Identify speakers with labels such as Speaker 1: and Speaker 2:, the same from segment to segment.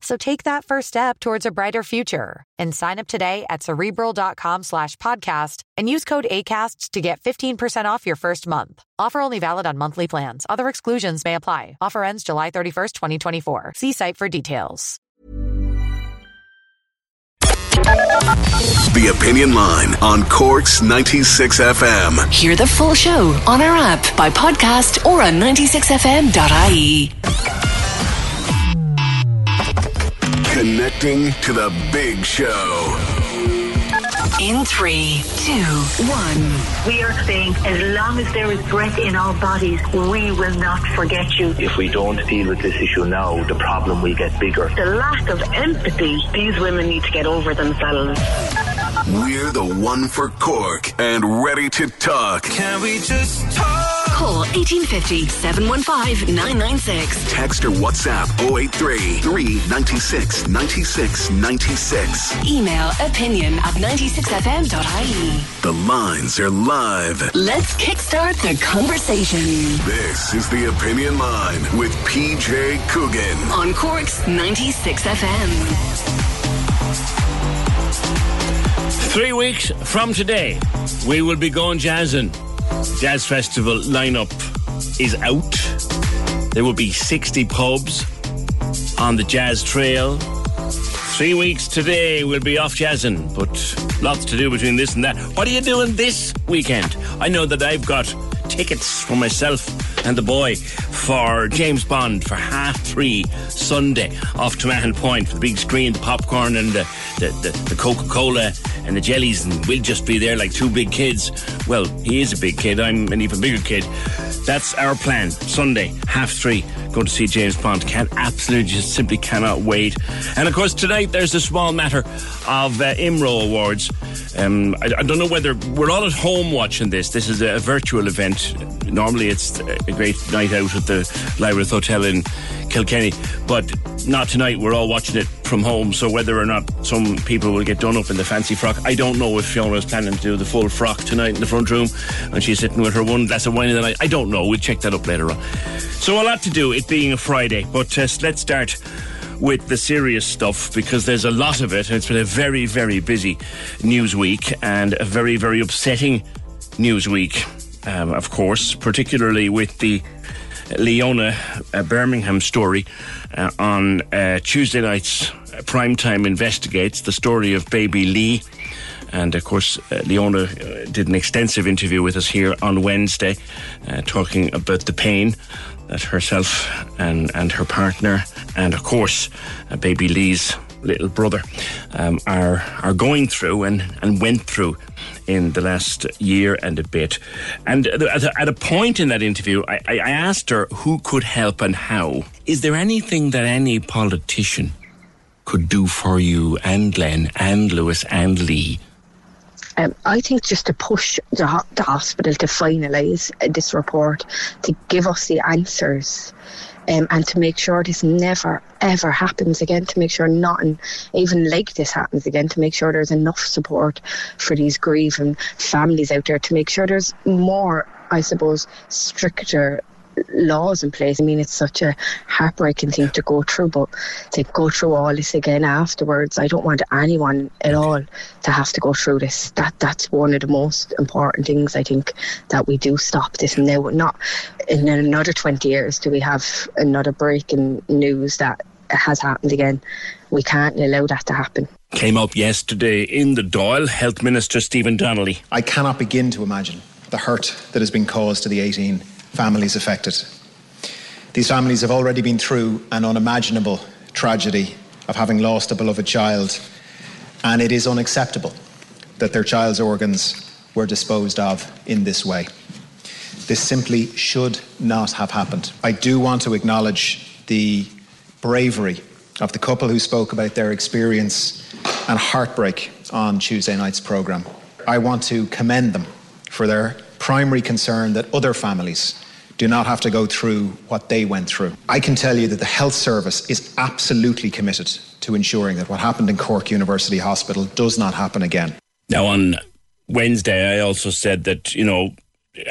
Speaker 1: So take that first step towards a brighter future and sign up today at cerebral.com slash podcast and use code ACasts to get 15% off your first month. Offer only valid on monthly plans. Other exclusions may apply. Offer ends July 31st, 2024. See site for details.
Speaker 2: The Opinion Line on Cork's 96 FM.
Speaker 3: Hear the full show on our app, by podcast, or on 96fm.ie.
Speaker 2: Connecting to the big show.
Speaker 3: In three, two, one.
Speaker 4: We are saying as long as there is breath in our bodies, we will not forget you.
Speaker 5: If we don't deal with this issue now, the problem will get bigger.
Speaker 4: The lack of empathy, these women need to get over themselves.
Speaker 2: We're the one for Cork and ready to talk.
Speaker 6: Can we just talk?
Speaker 3: Call 1850 715 996.
Speaker 2: Text or WhatsApp 083 396 96 96.
Speaker 3: Email opinion at 96fm.ie.
Speaker 2: The lines are live.
Speaker 3: Let's kickstart the conversation
Speaker 2: This is the Opinion Line with PJ Coogan.
Speaker 3: on Cork's 96FM.
Speaker 7: Three weeks from today, we will be going jazzing. Jazz Festival lineup is out. There will be 60 pubs on the Jazz Trail. Three weeks today, we'll be off jazzing, but lots to do between this and that. What are you doing this weekend? I know that I've got tickets for myself and the boy for James Bond for half three Sunday off to Mahon Point for the big screen, the popcorn and the, the, the, the Coca Cola and the jellies, and we'll just be there like two big kids. Well, he is a big kid, I'm an even bigger kid. That's our plan. Sunday, half three, going to see James Bond. Can't absolutely just simply cannot wait. And of course, tonight there's a small matter of uh, IMRO Awards. Um, I, I don't know whether we're all at home watching this. This is a, virtual event. Normally, it's a great night out at the Lyrath Hotel in Kilkenny, but not tonight. We're all watching it from home. So whether or not some people will get done up in the fancy frock, I don't know. If Fiona is planning to do the full frock tonight in the front room, and she's sitting with her one glass of wine in the night, I don't know. We'll check that up later on. So a lot to do. It being a Friday, but uh, let's start with the serious stuff because there's a lot of it. and It's been a very, very busy news week and a very, very upsetting news week, um, of course, particularly with the Leona uh, Birmingham story uh, on uh, Tuesday night's Primetime Investigates, the story of baby Lee. And of course, uh, Leona uh, did an extensive interview with us here on Wednesday, uh, talking about the pain that herself and, and her partner, and of course, baby Lee's little brother, um, are are going through and, and went through in the last year and a bit. And at a, point in that interview, I, I asked her who could help and how. Is there anything that any politician could do for you and Glenn and Lewis and Lee?
Speaker 8: Um, I think just to push the, the hospital to finalise this report, to give us the answers, um, and to make sure this never ever happens again, to make sure nothing even like this happens again, to make sure there's enough support for these grieving families out there, to make sure there's more, I suppose, stricter laws in place. I mean, it's such a heartbreaking thing to go through, but to go through all this again afterwards, I don't want anyone at mm. all to have to go through this. That that's one of the most important things I think that we do stop this. And now, not in another twenty years, do we have another breaking news that has happened again? We can't allow that to happen.
Speaker 7: came up yesterday in the Dáil, Health Minister Stephen Donnelly.
Speaker 9: I cannot begin to imagine the hurt that has been caused to the 18 families affected. These families have already been through an unimaginable tragedy of having lost a beloved child, and it is unacceptable that their child's organs were disposed of in this way. This simply should not have happened. I do want to acknowledge the bravery of the couple who spoke about their experience and heartbreak on Tuesday night's programme. I want to commend them for their primary concern that other families do not have to go through what they went through. I can tell you that the health service is absolutely committed to ensuring that what happened in Cork University Hospital does not happen again.
Speaker 7: Now, on Wednesday, I also said that, you know,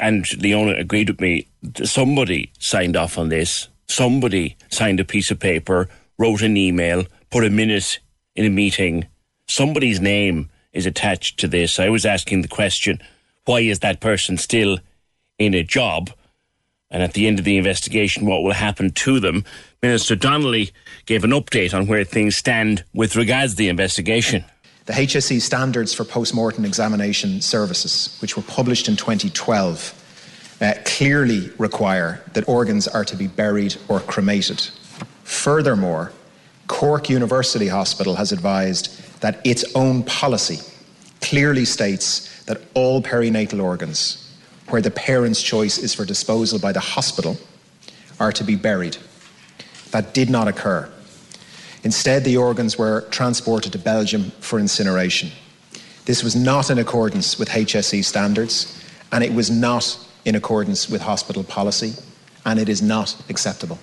Speaker 7: and Leona agreed with me, somebody signed off on this. Somebody signed a piece of paper, wrote an email, put a minute in a meeting. Somebody's name is attached to this. I was asking the question, why is that person still in a job? And at the end of the investigation, what will happen to them? Minister Donnelly gave an update on where things stand with regards to the investigation.
Speaker 9: The HSE standards for post-mortem examination services, which were published in 2012, uh, clearly require that organs are to be buried or cremated. Furthermore, Cork University Hospital has advised that its own policy clearly states that all perinatal organs, where the parent's choice is for disposal by the hospital, are to be buried. That did not occur. Instead, the organs were transported to Belgium for incineration. This was not in accordance with HSE standards, and it was not in accordance with hospital policy, and it is not acceptable.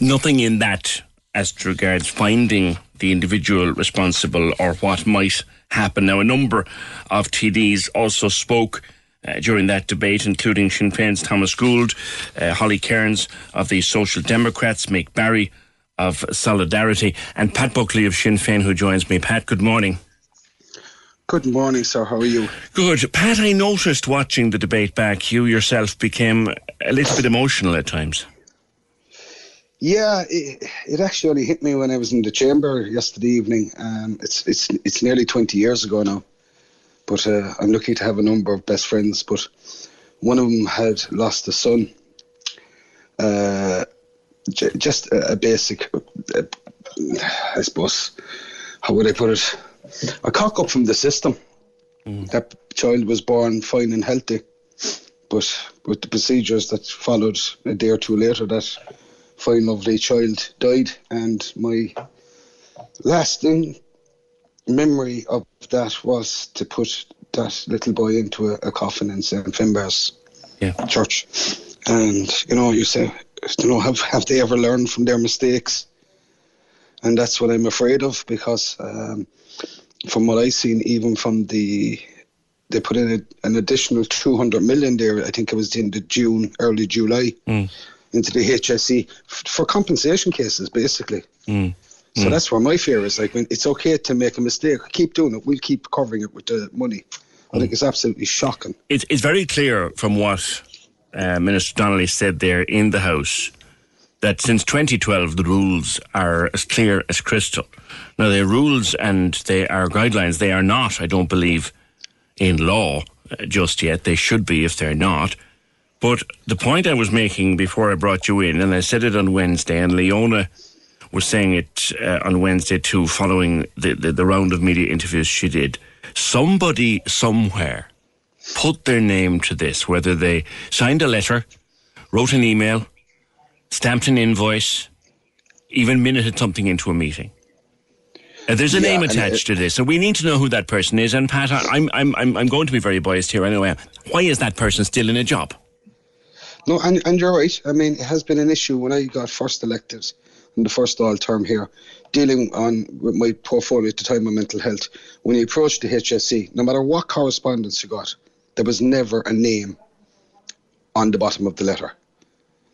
Speaker 7: nothing in that as regards finding the individual responsible or what might happen. Now, a number of TDs also spoke uh, during that debate, including Sinn Féin's Thomas Gould, uh, Holly Cairns of the Social Democrats, Mick Barry of Solidarity, and Pat Buckley of Sinn Féin, who joins me. Pat, good morning.
Speaker 10: Good morning, sir. How are you?
Speaker 7: Good. Pat, I noticed watching the debate back, you yourself became a little bit emotional at times.
Speaker 10: Yeah, it, it actually only hit me when I was in the chamber yesterday evening. Um, it's it's it's nearly twenty years ago now, but uh, I'm lucky to have a number of best friends. But one of them had lost a son. Uh, j- just a, a basic, uh, I suppose, how would I put it? A cock up from the system. That child was born fine and healthy, but with the procedures that followed a day or two later, that fine lovely child died, and my lasting memory of that was to put that little boy into a, a coffin in St Finbarr's
Speaker 7: Yeah.
Speaker 10: church. And you know, you say, you know, have have they ever learned from their mistakes? And that's what I'm afraid of because, um, from what I've seen, even from the they put in a, an additional 200 million there. I think it was in the June, early July, into the HSE f- for compensation cases, basically.
Speaker 7: Mm.
Speaker 10: So that's where my fear is. Like, when it's okay to make a mistake, keep doing it. We'll keep covering it with the money. I think it's absolutely shocking.
Speaker 7: It's, it's very clear from what uh, Minister Donnelly said there in the House that since 2012 the rules are as clear as crystal. Now they're rules and they are guidelines. They are not, I don't believe, in law uh, just yet. They should be if they're not. But the point I was making before I brought you in, and I said it on Wednesday, and Leona was saying it uh, on Wednesday too, following the, the, the round of media interviews she did. Somebody somewhere put their name to this, whether they signed a letter, wrote an email, stamped an invoice, even minuted something into a meeting. Uh, there's a
Speaker 10: Yeah,
Speaker 7: name attached
Speaker 10: it-
Speaker 7: to this, so we need to know who that person is. And Pat, I- I'm, I'm, I'm, I'm going to be very biased here anyway. Why is that person still in a job?
Speaker 10: No, and, and you're right. I mean, it has been an issue when I got first elected in the first all term here, dealing on with my portfolio at the time of mental health. When you approached the HSE, no matter what correspondence you got, there was never a name on the bottom of the letter.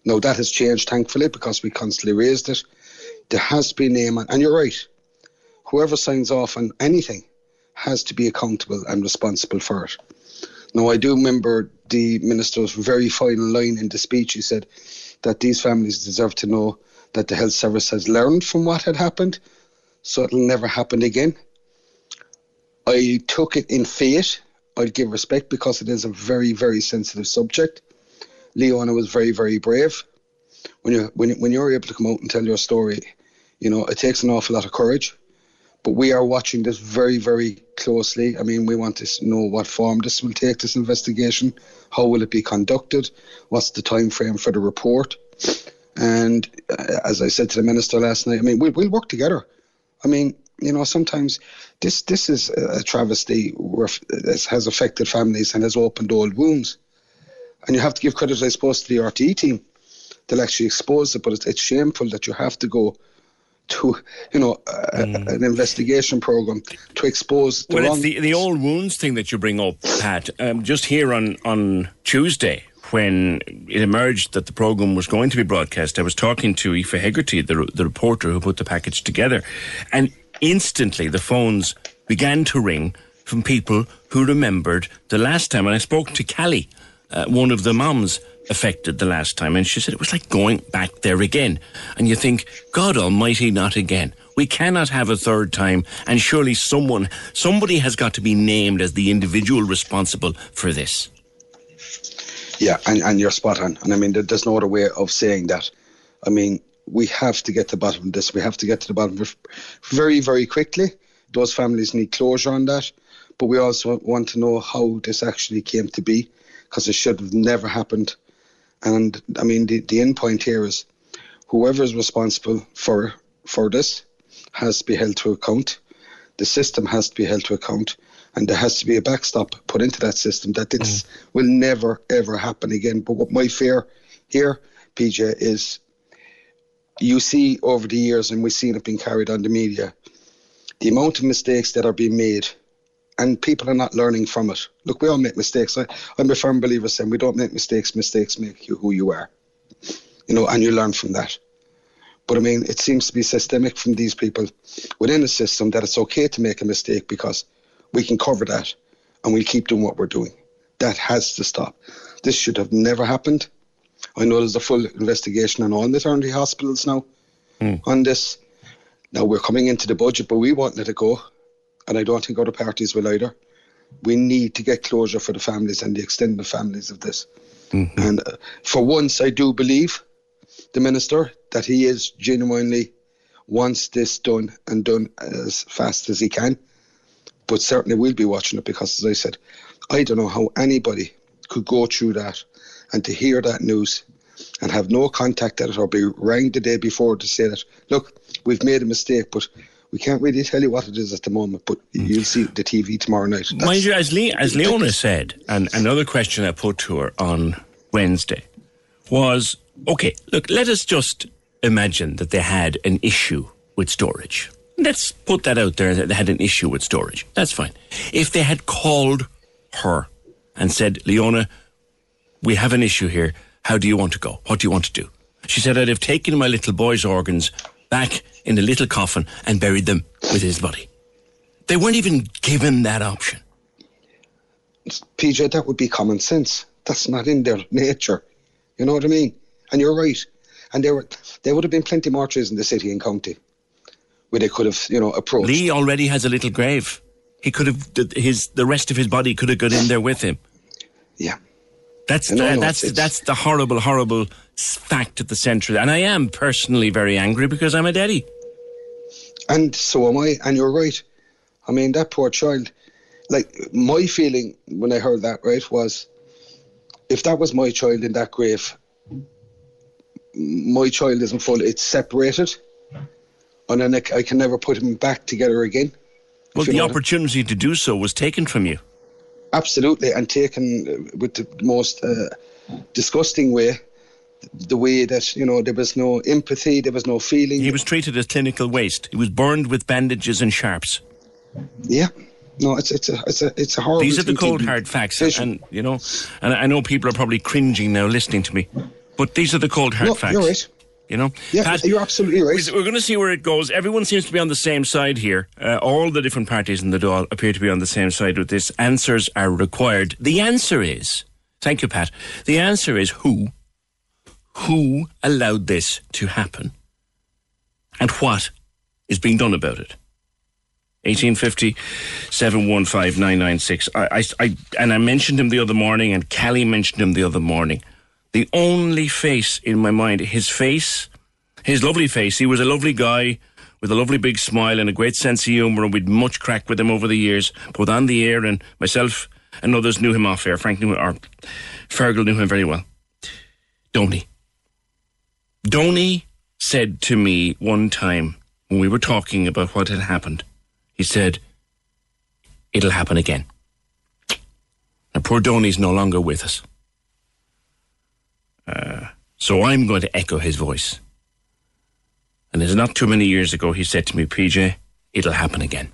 Speaker 10: Now that has changed, thankfully, because we constantly raised it. There has to be a name, on, and you're right. Whoever signs off on anything has to be accountable and responsible for it. Now, I do remember the minister's very final line in the speech. He said that these families deserve to know that the health service has learned from what had happened, so it'll never happen again. I took it in faith. I'd give respect because it is a very, very sensitive subject. Leona was very, very brave. When you when when you're able to come out and tell your story, you know it takes an awful lot of courage. But we are watching this very, very closely. I mean, we want to know what form this will take. This investigation, how will it be conducted? What's the time frame for the report? And uh, as I said to the minister last night, I mean, we'll, we'll work together. I mean, you know, sometimes this this is a travesty that has affected families and has opened old wounds. And you have to give credit, I suppose, to the RTE team. They'll actually expose it, but it's, it's shameful that you have to go to you know mm. an investigation program to expose
Speaker 7: the well it's the, the old wounds thing that you bring up pat um, just here on on tuesday when it emerged that the program was going to be broadcast i was talking to Aoife Hegarty the, the reporter who put the package together and instantly the phones began to ring from people who remembered the last time and i spoke to callie uh, one of the moms affected the last time. And she said it was like going back there again. And you think, God Almighty, not again. We cannot have a third time. And surely someone, somebody has got to be named as the individual responsible for this.
Speaker 10: Yeah, and, and you're spot on. And I mean, there's no other way of saying that. I mean, we have to get to the bottom of this. We have to get to the bottom of very, very quickly. Those families need closure on that. But we also want to know how this actually came to be because it should have never happened and I mean, the, the end point here is whoever is responsible for for this has to be held to account. The system has to be held to account, and there has to be a backstop put into that system that this mm. will never ever happen again. But what my fear here, PJ, is you see over the years, and we've seen it being carried on the media, the amount of mistakes that are being made and people are not learning from it. Look, we all make mistakes. I, I'm a firm believer saying we don't make mistakes. Mistakes make you who you are, you know, and you learn from that. But I mean, it seems to be systemic from these people within the system that it's okay to make a mistake because we can cover that and we keep doing what we're doing. That has to stop. This should have never happened. I know there's a full investigation on all maternity hospitals now mm. on this. Now we're coming into the budget, but we won't let it go and I don't think other parties will either. We need to get closure for the families and the extended families of this. Mm-hmm. And uh, for once, I do believe the minister that he is genuinely wants this done and done as fast as he can. But certainly we'll be watching it because, as I said, I don't know how anybody could go through that and to hear that news and have no contact at it or be rang the day before to say that, look, we've made a mistake, but we can't really tell you what it is at the moment, but you'll see the TV tomorrow night.
Speaker 7: That's Mind you, as, Le- as Leona said, and another question I put to her on Wednesday was okay, look, let us just imagine that they had an issue with storage. Let's put that out there that they had an issue with storage. That's fine. If they had called her and said, Leona, we have an issue here. How do you want to go? What do you want to do? She said, I'd have taken my little boy's organs back in a little coffin and buried them with his body. They weren't even given that option.
Speaker 10: PJ, that would be common sense. That's not in their nature. You know what I mean? And you're right. And there were there would have been plenty more trees in the city and county where they could have, you know, approached.
Speaker 7: Lee already has a little grave. He could have his the rest of his body could have got in there with him.
Speaker 10: Yeah.
Speaker 7: That's uh, the, that's it's, that's the horrible, horrible fact at the centre. And I am personally very angry because I'm a daddy.
Speaker 10: And so am I. And you're right. I mean, that poor child. Like my feeling when I heard that, right, was if that was my child in that grave, my child isn't full. It's separated, and then I, I can never put him back together again.
Speaker 7: Well, the opportunity to do so was taken from you.
Speaker 10: Absolutely, and taken with the most uh, disgusting way. The way that you know there was no empathy, there was no feeling.
Speaker 7: He was treated as clinical waste. He was burned with bandages and sharps.
Speaker 10: Yeah, no, it's it's a it's a it's a horrible.
Speaker 7: These are the cold hard facts, and, you know, and I know people are probably cringing now listening to me, but these are the cold hard
Speaker 10: no,
Speaker 7: facts.
Speaker 10: You're right.
Speaker 7: You know,
Speaker 10: yeah, Pat, you're absolutely right.
Speaker 7: We're going to see where it goes. Everyone seems to be on the same side here. Uh, all the different parties in the Dáil appear to be on the same side with this. Answers are required. The answer is, thank you, Pat. The answer is who, who allowed this to happen, and what is being done about it. 1850 715 I, I, I, and I mentioned him the other morning, and Callie mentioned him the other morning. The only face in my mind, his face, his lovely face, he was a lovely guy with a lovely big smile and a great sense of humour, and we'd much crack with him over the years, both on the air and myself and others knew him off air. Frank knew, him, or Fergal knew him very well. Donny. Donny said to me one time when we were talking about what had happened, he said, It'll happen again. Now, poor Donny's no longer with us. Uh, so I'm going to echo his voice. And it's not too many years ago he said to me, PJ, it'll happen again.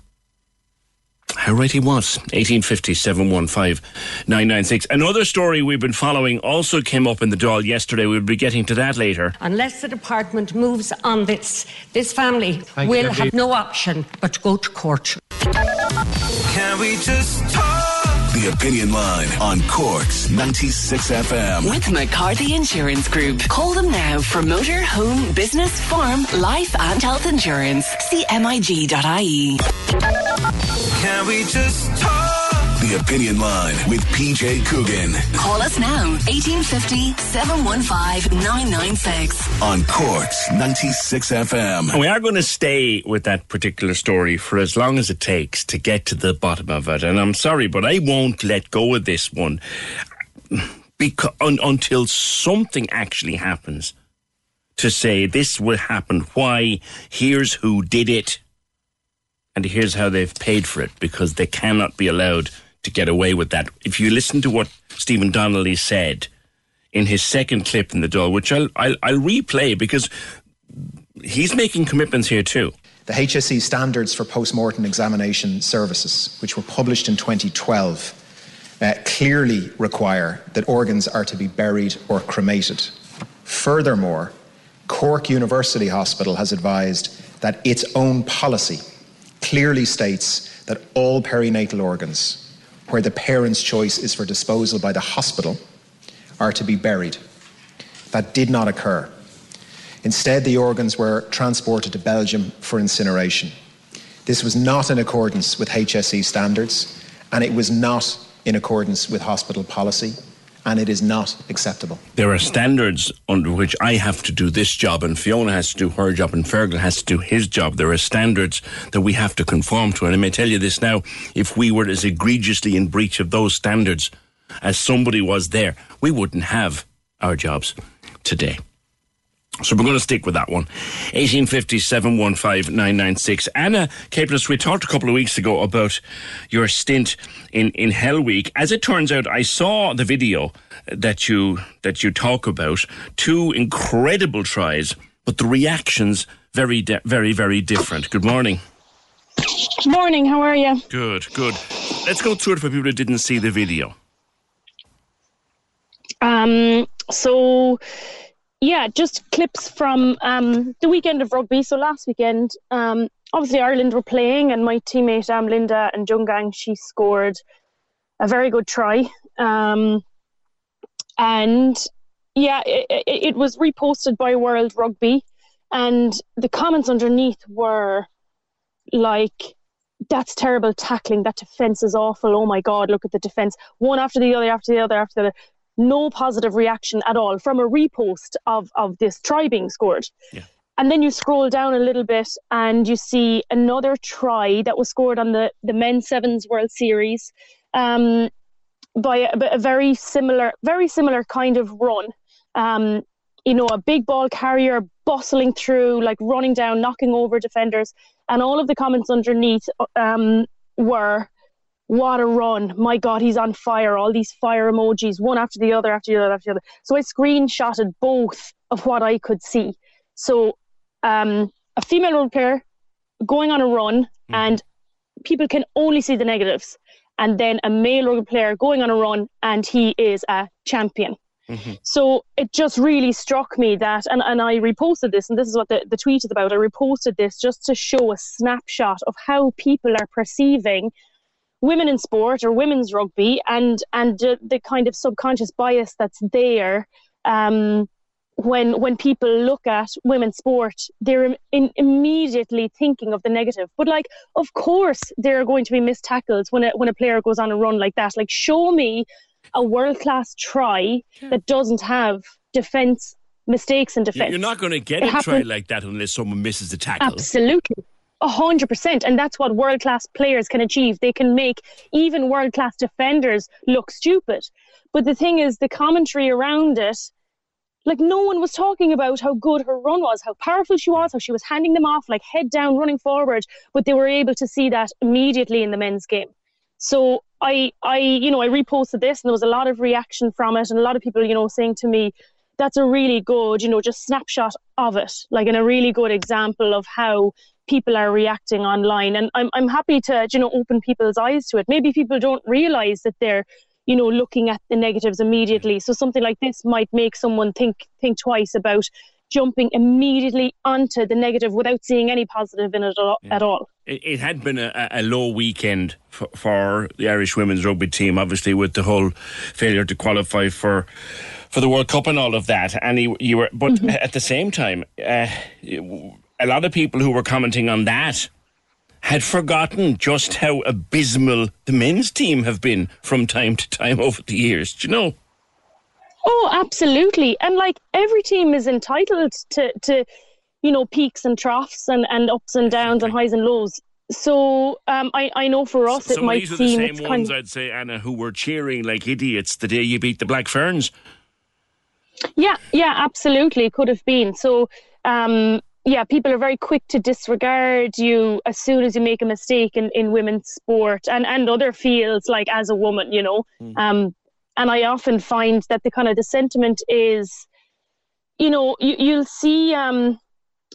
Speaker 7: How right he was. 1850 715 996. Another story we've been following also came up in the Dáil yesterday. We'll be getting to that later.
Speaker 11: Unless the department moves on this, this family Thank will you, have no option but to go to court.
Speaker 6: Can we just talk?
Speaker 2: The Opinion Line on Cork's 96 FM.
Speaker 3: With McCarthy Insurance Group. Call them now for motor, home, business, farm, life and health insurance. CMIG.ie.
Speaker 6: Can we just talk?
Speaker 2: The Opinion Line with PJ Coogan.
Speaker 3: Call us now, 1850 715 996.
Speaker 2: On Cork's 96 FM.
Speaker 7: We are going to stay with that particular story for as long as it takes to get to the bottom of it. And I'm sorry, but I won't let go of this one because, un, until something actually happens to say this will happen. Why? Here's who did it. And here's how they've paid for it because they cannot be allowed to get away with that. If you listen to what Stephen Donnelly said in his second clip in the Dáil, which I'll, I'll, I'll replay because he's making commitments here too.
Speaker 9: The HSE standards for post-mortem examination services, which were published in 2012, uh, clearly require that organs are to be buried or cremated. Furthermore, Cork University Hospital has advised that its own policy clearly states that all perinatal organs where the parent's choice is for disposal by the hospital are to be buried. That did not occur. Instead, the organs were transported to Belgium for incineration. This was not in accordance with HSE standards, and it was not in accordance with hospital policy and it is not acceptable.
Speaker 7: There are standards under which I have to do this job, and Fiona has to do her job, and Fergal has to do his job. There are standards that we have to conform to. And I may tell you this now if we were as egregiously in breach of those standards as somebody was there, we wouldn't have our jobs today. So we're going to stick with that one. 1850 715 996. Anna Caplice, we talked a couple of weeks ago about your stint in, in Hell Week. As it turns out, I saw the video that you, that you talk about. Two incredible tries, but the reactions very, very, very different. Good morning.
Speaker 12: Good morning. How are you?
Speaker 7: Good, good. Let's go through it for people who didn't see the video.
Speaker 12: Um, so yeah, just clips from um, the weekend of rugby. So last weekend, um, obviously Ireland were playing, and my teammate um, Linda and Djougang she scored a very good try, um, and yeah, it, it, was reposted by World Rugby, and the comments underneath were like. That's terrible tackling. That defense is awful. Oh my God, look at the defense. One after the other, after the other, after the other no positive reaction at all from a repost of, of this try being scored. Yeah. And then you scroll down a little bit and you see another try that was scored on the, the men's sevens World Series um, by a, a, very similar, very similar kind of run. Um, you know, a big ball carrier bustling through, like running down, knocking over defenders. And all of the comments underneath um, were, what a run. My God, he's on fire. All these fire emojis, one after the other, after the other, after the other. So I screenshotted both of what I could see. So um, a female rugby player going on a run, mm-hmm. and people can only see the negatives. And then a male rugby player going on a run, and he is a champion. Mm-hmm. So it just really struck me that, and, and I reposted this, and this is what the, the tweet is about. I reposted this just to show a snapshot of how people are perceiving women in sport or women's rugby and and the kind of subconscious bias that's there um, when when people look at women's sport, they're in, immediately thinking of the negative. But like, of course, there are going to be missed tackles when a when a player goes on a run like that. Like, show me a world class try that doesn't have defense mistakes and defense.
Speaker 7: You're not going to get
Speaker 12: It
Speaker 7: a try like that unless someone misses the tackle.
Speaker 12: Absolutely. A hundred percent. And that's what world class players can achieve. They can make even world class defenders look stupid. But the thing is, the commentary around it, like no one was talking about how good her run was, how powerful she was, how she was handing them off, like head down, running forward. But they were able to see that immediately in the men's game. So I, I, you know, I reposted this, and there was a lot of reaction from it, and a lot of people, you know, saying to me, "That's a really good, you know, just snapshot of it, like, in a really good example of how people are reacting online." And I'm, I'm happy to, you know, open people's eyes to it. Maybe people don't realize that they're, you know, looking at the negatives immediately. So something like this might make someone think think twice about jumping immediately onto the negative without seeing any positive in it at all. At all.
Speaker 7: It, it had been a, a low weekend for, for the Irish women's rugby team, obviously with the whole failure to qualify for for the World Cup and all of that. And you, you were, but
Speaker 12: Mm-hmm.
Speaker 7: at the same time, uh, a lot of people who were commenting on that had forgotten just how abysmal the men's team have been from time to time over the years. Do you know?
Speaker 12: Oh, absolutely. And like every team is entitled to, to you know, peaks and troughs and, and ups and downs and highs and lows. So um, I, I know for us it
Speaker 7: Some of
Speaker 12: might
Speaker 7: these are the same ones,
Speaker 12: kind of,
Speaker 7: I'd say, Anna, who were cheering like idiots the day you beat the Black Ferns.
Speaker 12: Yeah, yeah, absolutely. Could have been. So, um, yeah, people are very quick to disregard you as soon as you make a mistake in, in women's sport and, and other fields, like as a woman, you know. Um, and I often find that the kind of the sentiment is, you know, you, you'll see. Um,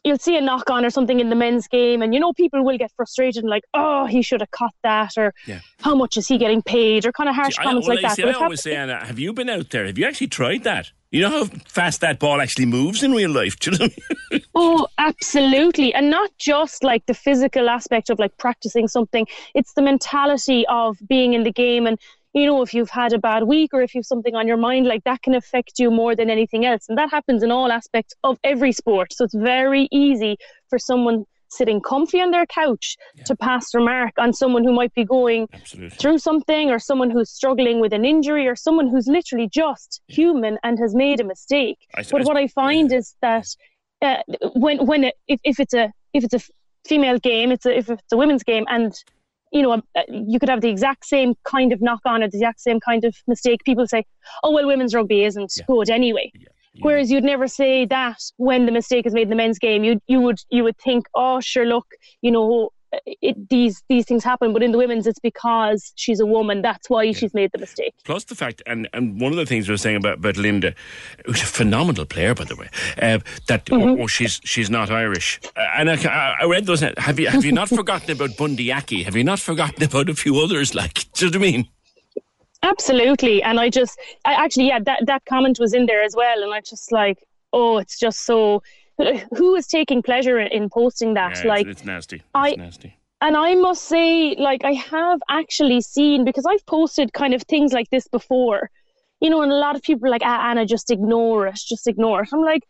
Speaker 12: You'll see a knock on or something in the men's game, and you know people will get frustrated and like, "Oh, he should have caught that," or
Speaker 7: Yeah.
Speaker 12: "How much is he getting paid?" or kind of harsh
Speaker 7: I,
Speaker 12: comments
Speaker 7: well,
Speaker 12: like
Speaker 7: I,
Speaker 12: that.
Speaker 7: see, I always say, Anna, have you been out there? Have you actually tried that? You know how fast that ball actually moves in real life. Do you know?
Speaker 12: Oh, absolutely. And not just like the physical aspect of like practicing something, it's the mentality of being in the game. And, you know, if you've had a bad week or if you've something on your mind, like that can affect you more than anything else. And that happens in all aspects of every sport. So it's very easy for someone sitting comfy on their couch to pass remark on someone who might be going through something or someone who's struggling with an injury or someone who's literally just human and has made a mistake.
Speaker 7: I-
Speaker 12: but
Speaker 7: I-
Speaker 12: what I find is that uh, when when it, if, if it's a if it's a female game, it's a, if it's a women's game, and you know uh, you could have the exact same kind of knock on or the exact same kind of mistake. People say, "Oh well, women's rugby isn't good anyway." Whereas you'd never say that when the mistake is made in the men's game. You you would you would think, "Oh, sure, look, you know." It, these these things happen, but in the women's, it's because she's a woman. That's why she's made the mistake.
Speaker 7: Plus the fact, and, and one of the things we were saying about, about Linda, who's a phenomenal player, by the way, uh, that oh, oh, she's she's not Irish. Uh, and I, I read those. Have you have you not forgotten about Bundee Aki? Have you not forgotten about a few others? Like, do you know what I mean?
Speaker 12: Absolutely. And I just, I actually, yeah, that, that comment was in there as well. And I just like, oh, it's just so, who is taking pleasure in posting that?
Speaker 7: Yeah,
Speaker 12: like,
Speaker 7: it's, it's nasty. It's
Speaker 12: I-
Speaker 7: nasty.
Speaker 12: and I must say, like, I have actually seen, because I've posted kind of things like this before, you know, and a lot of people are like, ah, Anna, just ignore it, just ignore it. I'm like,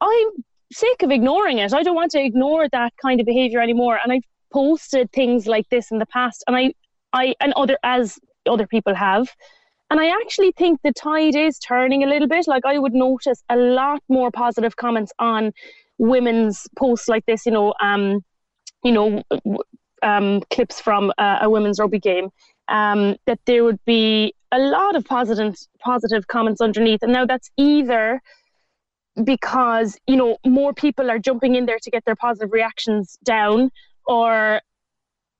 Speaker 12: I'm sick of ignoring it. I don't want to ignore that kind of behavior anymore. And I've posted things like this in the past, and I, I, and other, as other people have. And I actually think the tide is turning a little bit. Like I would notice a lot more positive comments on women's posts like this, you know, um, you know, um, clips from a, a women's rugby game. Um, that there would be a lot of positive positive comments underneath, and now that's either because you know more people are jumping in there to get their positive reactions down, or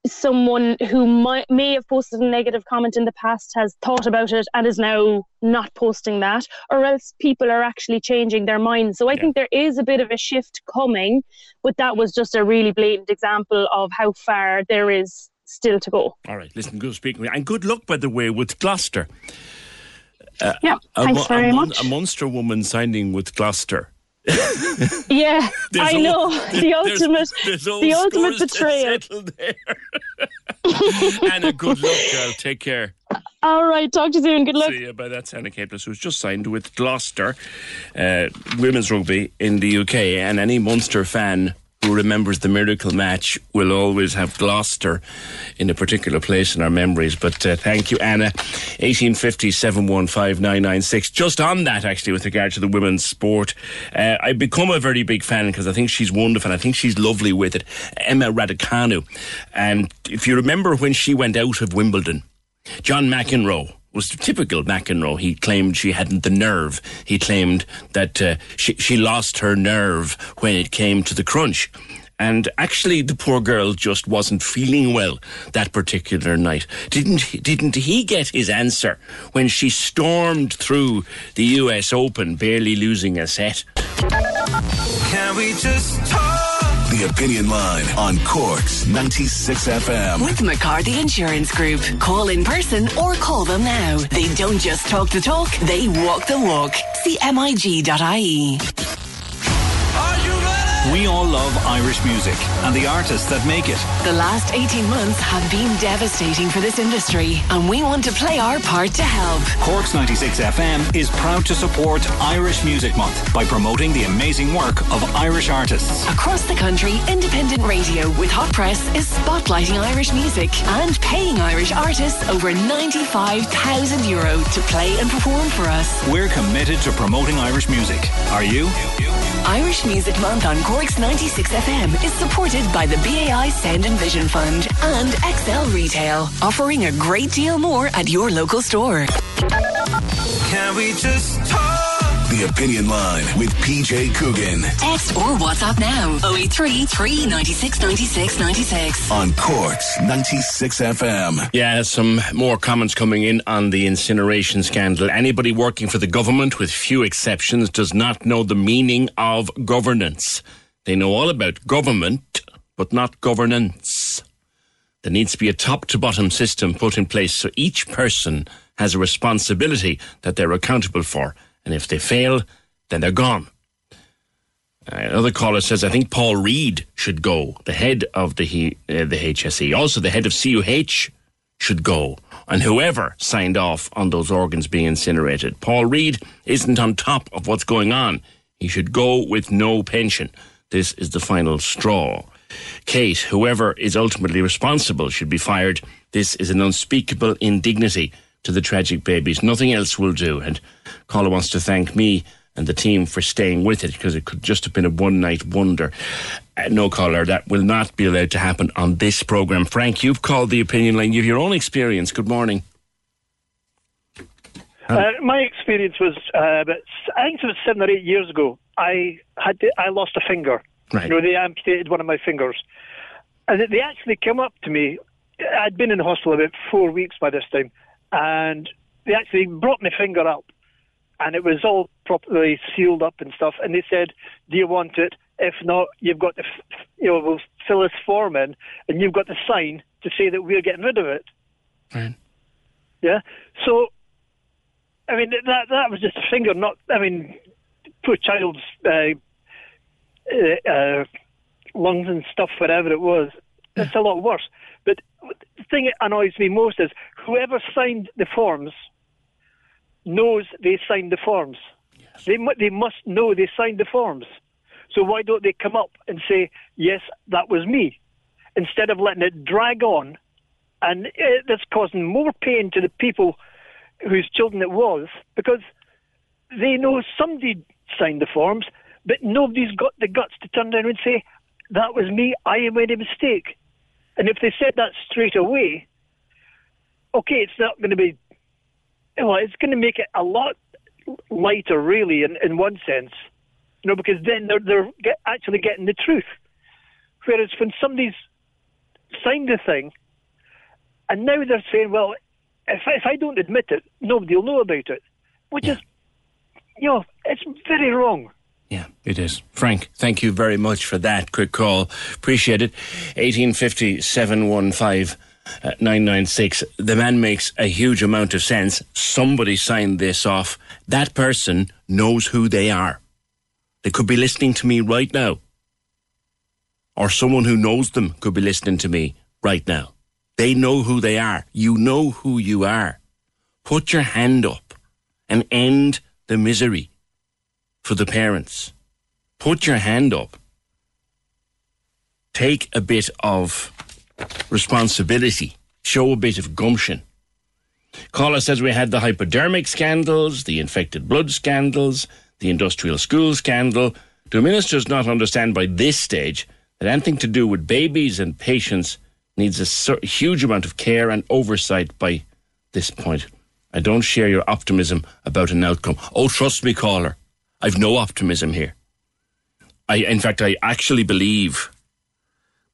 Speaker 12: someone who might, may have posted a negative comment in the past has thought about it and is now not posting that, or else people are actually changing their minds. So I think there is a bit of a shift coming, but that was just a really blatant example of how far there is still to go.
Speaker 7: All right, listen, good speaking. And good luck, by the way, with Gloucester. Uh,
Speaker 12: Yeah,
Speaker 7: a,
Speaker 12: thanks
Speaker 7: mo-
Speaker 12: very
Speaker 7: a,
Speaker 12: much.
Speaker 7: a Munster woman signing with Gloucester.
Speaker 12: Yeah, I know
Speaker 7: there's-
Speaker 12: the ultimate,
Speaker 7: there's all
Speaker 12: the ultimate betrayal.
Speaker 7: Anna, good luck, girl. Take care.
Speaker 12: All right, talk to you soon. Good luck.
Speaker 7: See you. By that's Anna Caplice, who's just signed with Gloucester uh, Women's Rugby in the UK. And any Munster fan who remembers the miracle match will always have Gloucester in a particular place in our memories. But uh, thank you, Anna. 1850 715 Just on that, actually, with regard to the women's sport, uh, I've become a very big fan because I think she's wonderful. I think she's lovely with it. Emma Raducanu. And if you remember when she went out of Wimbledon, John McEnroe was typical McEnroe. He claimed she hadn't the nerve. He claimed that uh, she, she lost her nerve when it came to the crunch. And actually, the poor girl just wasn't feeling well that particular night. Didn't didn't he get his answer when she stormed through the U.S. Open, barely losing a set?
Speaker 6: Can we just talk?
Speaker 2: The Opinion Line on Cork's 96 FM.
Speaker 3: With McCarthy Insurance Group. Call in person or call them now. They don't just talk the talk, they walk the walk. CMIG.ie.
Speaker 13: We all love Irish music and the artists that make it.
Speaker 3: The last 18 months have been devastating for this industry, and we want to play our part to help.
Speaker 13: Cork's 96 FM is proud to support Irish Music Month by promoting the amazing work of Irish artists.
Speaker 3: Across the country, independent radio with Hot Press is spotlighting Irish music and paying Irish artists over 95,000 euro to play and perform for us.
Speaker 13: We're committed to promoting Irish music. Are you?
Speaker 3: Irish Music Month on Cork's 96 FM is supported by the BAI Sound and Vision Fund and XL Retail, offering a great deal more at your local store.
Speaker 6: Can we just talk?
Speaker 2: The Opinion Line with PJ Coogan
Speaker 3: Text or WhatsApp now 083 396 96 96.
Speaker 2: on Cork's 96 FM.
Speaker 7: Yeah, some more comments coming in on the incineration scandal. Anybody working for the government, with few exceptions, does not know the meaning of governance. They know all about government, but not governance. There needs to be a top to bottom system put in place so each person has a responsibility that they're accountable for. And if they fail, then they're gone. Uh, another caller says, I think Paul Reid should go, the head of the, he, uh, the HSE. Also, the head of CUH should go. And whoever signed off on those organs being incinerated. Paul Reid isn't on top of what's going on. He should go with no pension. This is the final straw. Kate, whoever is ultimately responsible should be fired. This is an unspeakable indignity to the tragic babies. Nothing else will do. And caller wants to thank me and the team for staying with it because it could just have been a one night wonder. Uh, no caller, that will not be allowed to happen on this programme. Frank, you've called the opinion line. You have your own experience. Good morning.
Speaker 14: Uh, my experience was, uh, about, I think it was seven or eight years ago. I had to, I lost a finger.
Speaker 7: Right.
Speaker 14: You know, they amputated one of my fingers, and they actually came up to me. I'd been in the hospital about four weeks by this time, and they actually brought my finger up, and it was all properly sealed up and stuff. And they said, "Do you want it? If not, you've got to, f- you know, we'll fill this form in, and you've got to sign to say that we're getting rid of it."
Speaker 7: Right.
Speaker 14: Yeah. So, I mean, that that was just a finger, not. I mean, poor child's uh, uh, uh, lungs and stuff, whatever it was. It's a lot worse. But the thing that annoys me most is whoever signed the forms knows they signed the forms. They mu- they must know they signed the forms. So why don't they come up and say, "Yes, that was me," instead of letting it drag on, and uh, that's causing more pain to the people whose children it was because they know somebody signed the forms, but nobody's got the guts to turn around and say, "That was me. I made a mistake." And if they said that straight away, okay, it's not going to be. Well, it's going to make it a lot lighter, really, in, in one sense, you know, because then they're they're get, actually getting the truth. Whereas when somebody's signed the thing, and now they're saying, well, if if I don't admit it, nobody will know about it, which is, you know, it's very wrong.
Speaker 7: Yeah, it is. Frank, thank you very much for that quick call. Appreciate it. 1850 715 uh, 996. The man makes a huge amount of sense. Somebody signed this off. That person knows who they are. They could be listening to me right now. Or someone who knows them could be listening to me right now. They know who they are. You know who you are. Put your hand up and end the misery for the parents. Put your hand up. Take a bit of responsibility. Show a bit of gumption. Caller says we had the hypodermic scandals, the infected blood scandals, the industrial school scandal. Do ministers not understand by this stage that anything to do with babies and patients needs a huge amount of care and oversight by this point? I don't share your optimism about an outcome. Oh, trust me, caller. I've no optimism here. I, in fact, I actually believe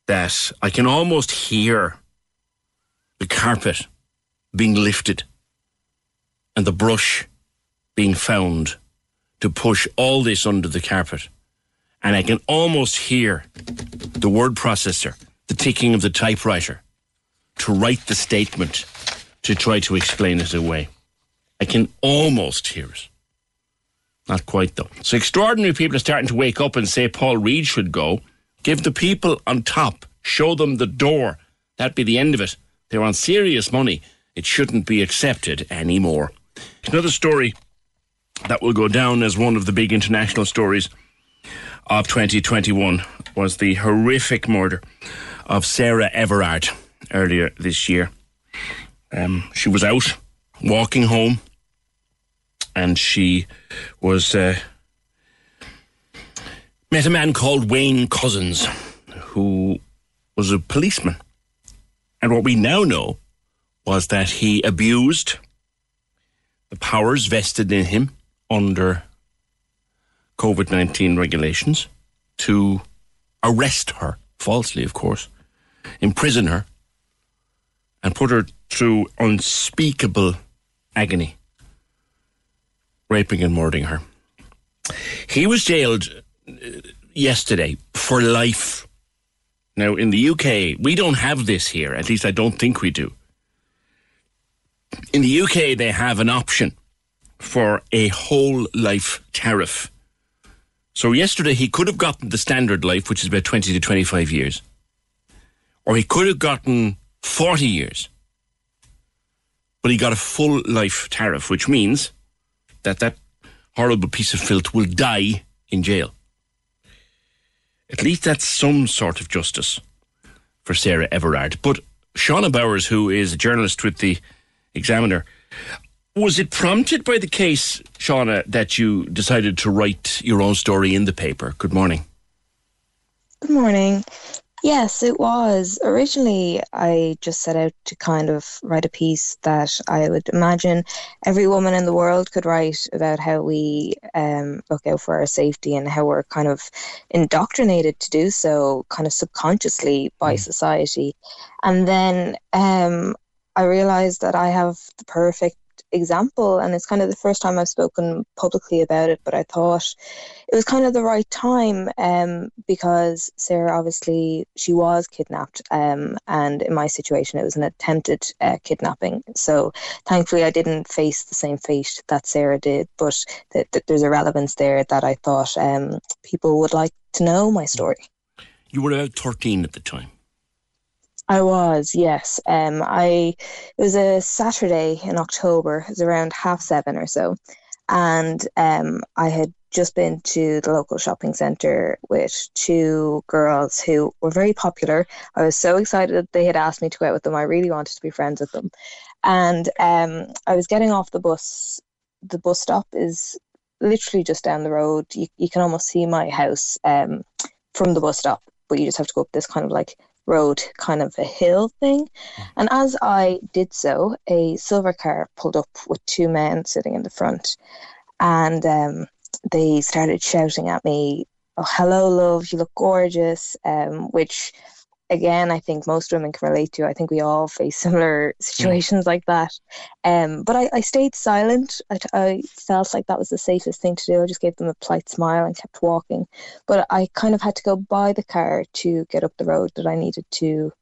Speaker 7: that I can almost hear the carpet being lifted and the brush being found to push all this under the carpet. And I can almost hear the word processor, the ticking of the typewriter to write the statement to try to explain it away. I can almost hear it. Not quite, though. So extraordinary people are starting to wake up and say Paul Reid should go. Give the people on top, show them the door. That'd be the end of it. They're on serious money. It shouldn't be accepted anymore. Another story that will go down as one of the big international stories of 2021 was the horrific murder of Sarah Everard earlier this year. Um, she was out walking home and she was uh, met a man called Wayne Couzens who was a policeman. And what we now know was that he abused the powers vested in him under COVID 19 regulations to arrest her, falsely, of course, imprison her, and put her through unspeakable agony raping and murdering her. He was jailed uh, yesterday for life. Now, in the UK, we don't have this here. At least I don't think we do. In the UK, they have an option for a whole life tariff. So, yesterday, he could have gotten the standard life, which is about 20 to 25 years. Or he could have gotten 40 years. But he got a full life tariff, which means that that horrible piece of filth will die in jail. At least that's some sort of justice for Sarah Everard. But Shauna Bowers, who is a journalist with the Examiner, was it prompted by the case, Shauna, that you decided to write your own story in the paper? Good morning.
Speaker 15: Good morning. Yes, it was. Originally, I just set out to kind of write a piece that I would imagine every woman in the world could write about how we um, look out for our safety and how we're kind of indoctrinated to do so, kind of subconsciously by mm. society. And then um, I realized that I have the perfect example and it's kind of the first time I've spoken publicly about it but I thought it was kind of the right time um, because Sarah obviously she was kidnapped um, and in my situation it was an attempted uh, kidnapping so thankfully I didn't face the same fate that Sarah did but th- th- there's a relevance there that I thought um, people would like to know my story.
Speaker 7: You were about 13 at the time.
Speaker 15: I was, yes. Um, I it was a Saturday in October. It was around half seven or so, and um, I had just been to the local shopping centre with two girls who were very popular. I was so excited that they had asked me to go out with them. I really wanted to be friends with them, and um, I was getting off the bus. The bus stop is literally just down the road. You you can almost see my house um, from the bus stop, but you just have to go up this kind of like road, kind of a hill thing. Mm. And as I did so, a silver car pulled up with two men sitting in the front. And um, they started shouting at me, Oh, hello, love, you look gorgeous, um, which again, I think most women can relate to. I think we all face similar situations like that. Um, but I, I stayed silent. I, I felt like that was the safest thing to do. I just gave them a polite smile and kept walking. But I kind of had to go by the car to get up the road that I needed to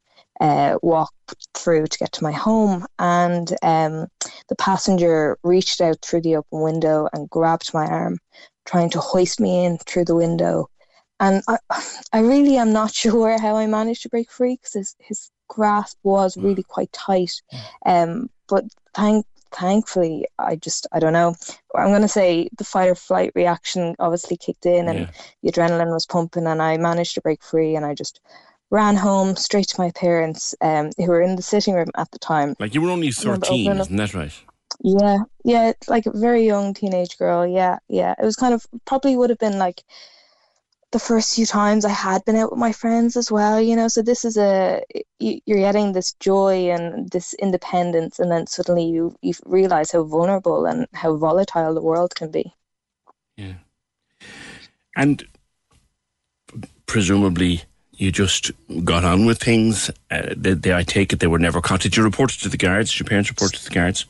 Speaker 15: uh, walk through to get to my home. And um, the passenger reached out through the open window and grabbed my arm, trying to hoist me in through the window and I, I really am not sure how I managed to break free because his, his grasp was really quite tight. Um, but thank thankfully, I just I don't know. I'm going to say the fight or flight reaction obviously kicked in, and
Speaker 7: Yeah.
Speaker 15: the adrenaline was pumping, and I managed to break free, and I just ran home straight to my parents, um, who were in the sitting room at the time.
Speaker 7: Like you were only 13,
Speaker 15: opening up-
Speaker 7: isn't that right?
Speaker 15: Yeah, yeah, like a very young teenage girl. Yeah, yeah. It was kind of probably would have been like the first few times I had been out with my friends as well, you know. So this is a you- you're getting this joy and this independence, and then suddenly you you realize how vulnerable and how volatile the world can be.
Speaker 7: Yeah, and presumably you just got on with things. Uh, they, they, I take it they were never caught. Did you report it to the guards? Did your parents report it to the guards?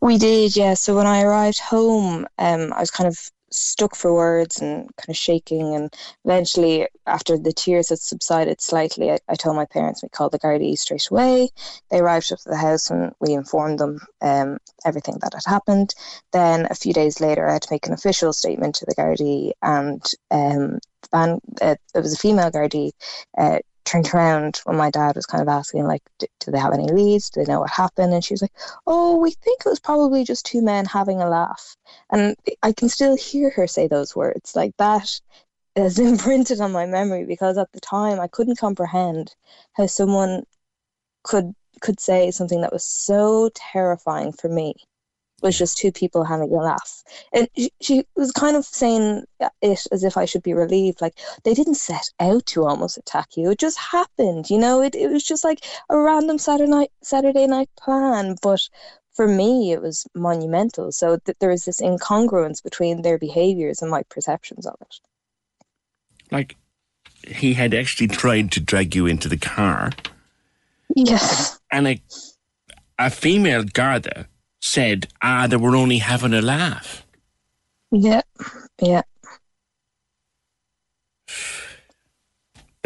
Speaker 15: We did, yeah. So when I arrived home, um, I was kind of stuck for words and kind of shaking. And eventually, after the tears had subsided slightly, I, I told my parents we called the Gardaí straight away. They arrived up to the house and we informed them um, everything that had happened. Then a few days later, I had to make an official statement to the Gardaí, and um, Van, uh, it was a female Gardaí. Uh, turned around when my dad was kind of asking like do, do they have any leads? Do they know what happened? And she was like oh we think it was probably just two men having a laugh. And i can still hear her say those words like that is imprinted on my memory because at the time i couldn't comprehend how someone could could say something that was so terrifying for me was just two people having a laugh. And she, she was kind of saying it as if i should be relieved like they didn't set out to almost attack you it just happened you know? It, it was just like a random saturday night saturday night plan but for me it was monumental. So th- there was this incongruence between their behaviors and my perceptions of it.
Speaker 7: Like he had actually tried to drag you into the car,
Speaker 15: yes.
Speaker 7: And a a female Garda said, "Ah, they were only having a laugh."
Speaker 15: yeah yeah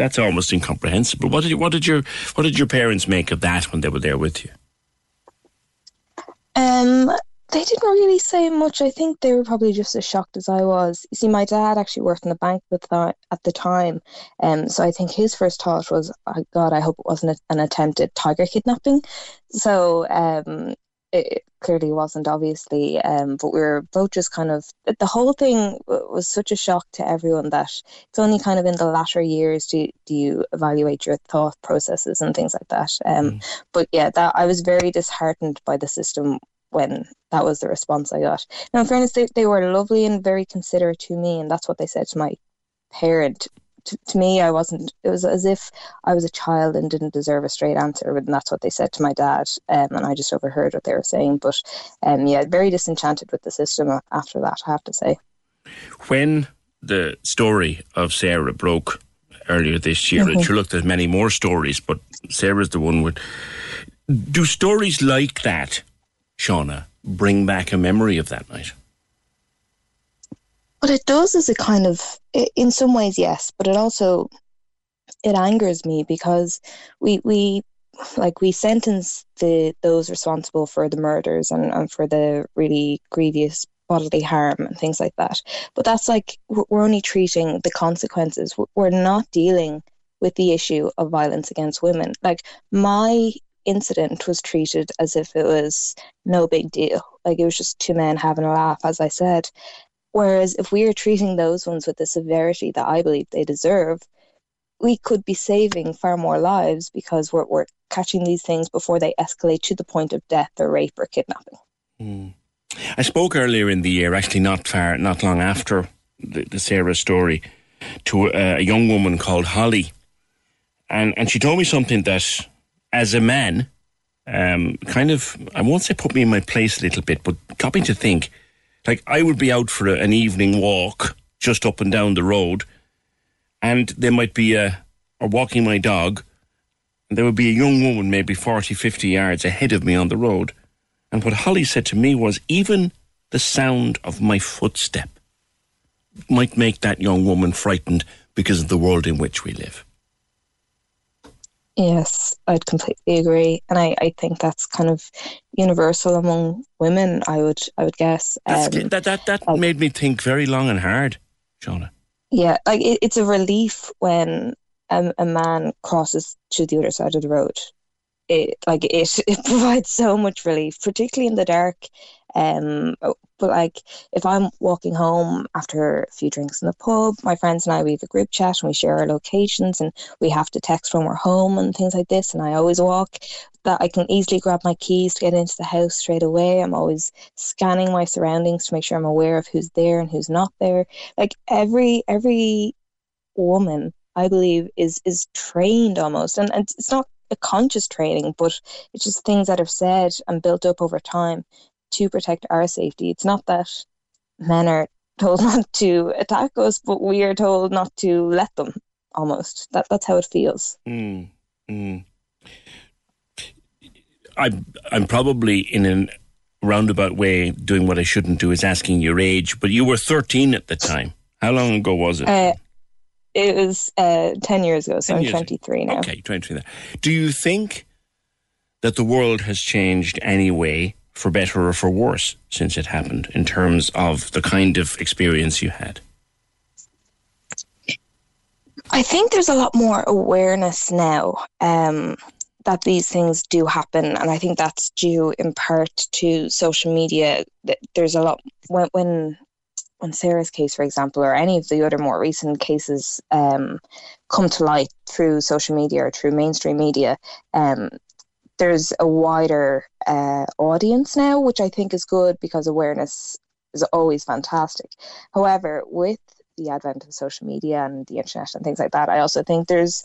Speaker 7: That's almost incomprehensible. What did what did your what did your parents make of that when they were there with you?
Speaker 15: Um, they didn't really say much. I think they were probably just as shocked as I was. You see, my dad actually worked in the bank with that at the time, um, so I think his first thought was, oh, "God, I hope it wasn't an attempted tiger kidnapping." So, um, it, clearly wasn't, obviously. Um, but we were both just kind of the whole thing was such a shock to everyone that it's only kind of in the latter years do do you evaluate your thought processes and things like that. Um, but yeah, that I was very disheartened by the system when that was the response I got. Now, in fairness, they, they were lovely and very considerate to me, and that's what they said to my parent. To, to me, I wasn't. It was as if I was a child and didn't deserve a straight answer, and that's what they said to my dad. Um, and I just overheard what they were saying. But um, yeah, very disenchanted with the system after that. I have to say.
Speaker 7: When the story of Sarah broke earlier this year, and
Speaker 15: Mhm.
Speaker 7: sure, look, there's many more stories, but Sarah's the one with. Do stories like that, Shauna, bring back a memory of that night?
Speaker 15: What it does is it kind of, in some ways, yes, but it also it angers me because we we like we sentence the those responsible for the murders and, and for the really grievous bodily harm and things like that. But that's like we're only treating the consequences. We're not dealing with the issue of violence against women. Like my incident was treated as if it was no big deal. Like it was just two men having a laugh, as I said. Whereas if we are treating those ones with the severity that I believe they deserve, we could be saving far more lives because we're, we're catching these things before they escalate to the point of death or rape or kidnapping.
Speaker 7: I spoke earlier in the year, actually not far, not long after the, the Sarah story, to a, a young woman called Holly, and and she told me something that, as a man, um, kind of I won't say put me in my place a little bit, but got me to think, like I would be out for a, an evening walk just up and down the road, and there might be a or walking my dog, and there would be a young woman maybe 40, 50 yards ahead of me on the road. And what Holly said to me was, even the sound of my footstep might make that young woman frightened because of the world in which we live.
Speaker 15: Yes, I'd completely agree, and I, I think that's kind of universal among women. I would I would guess. Um,
Speaker 7: that that, that made me think very long and hard, Shauna.
Speaker 15: yeah, like it, it's a relief when a, a man crosses to the other side of the road, it like it, it provides so much relief, particularly in the dark. Um, but like if I'm walking home after a few drinks in the pub, my friends and I we have a group chat and we share our locations and we have to text when we're home and things like this. And I always walk that I can easily grab my keys to get into the house straight away. I'm always scanning my surroundings to make sure I'm aware of who's there and who's not there. Like every every woman, I believe, is is trained almost, and, and it's not a conscious training, but it's just things that are said and built up over time to protect our safety. It's not that men are told not to attack us, but we are told not to let them. Almost that that's how it feels.
Speaker 7: Mm, mm. I'm I'm probably in a roundabout way doing what I shouldn't do is asking your age, but you were 13 at the time. How long ago was it?
Speaker 15: Uh, it was uh, 10 years ago, so I'm 23
Speaker 7: ago.
Speaker 15: now.
Speaker 7: Okay, 23 Do you think that the world has changed anyway, for better or for worse, since it happened, in terms of the kind of experience you had?
Speaker 15: I think there's a lot more awareness now um, that these things do happen, and I think that's due in part to social media. There's a lot when when when Sarah's case, for example, or any of the other more recent cases um, come to light through social media or through mainstream media, um, there's a wider uh, audience now, which I think is good because awareness is always fantastic. However, with the advent of social media and the internet and things like that, I also think there's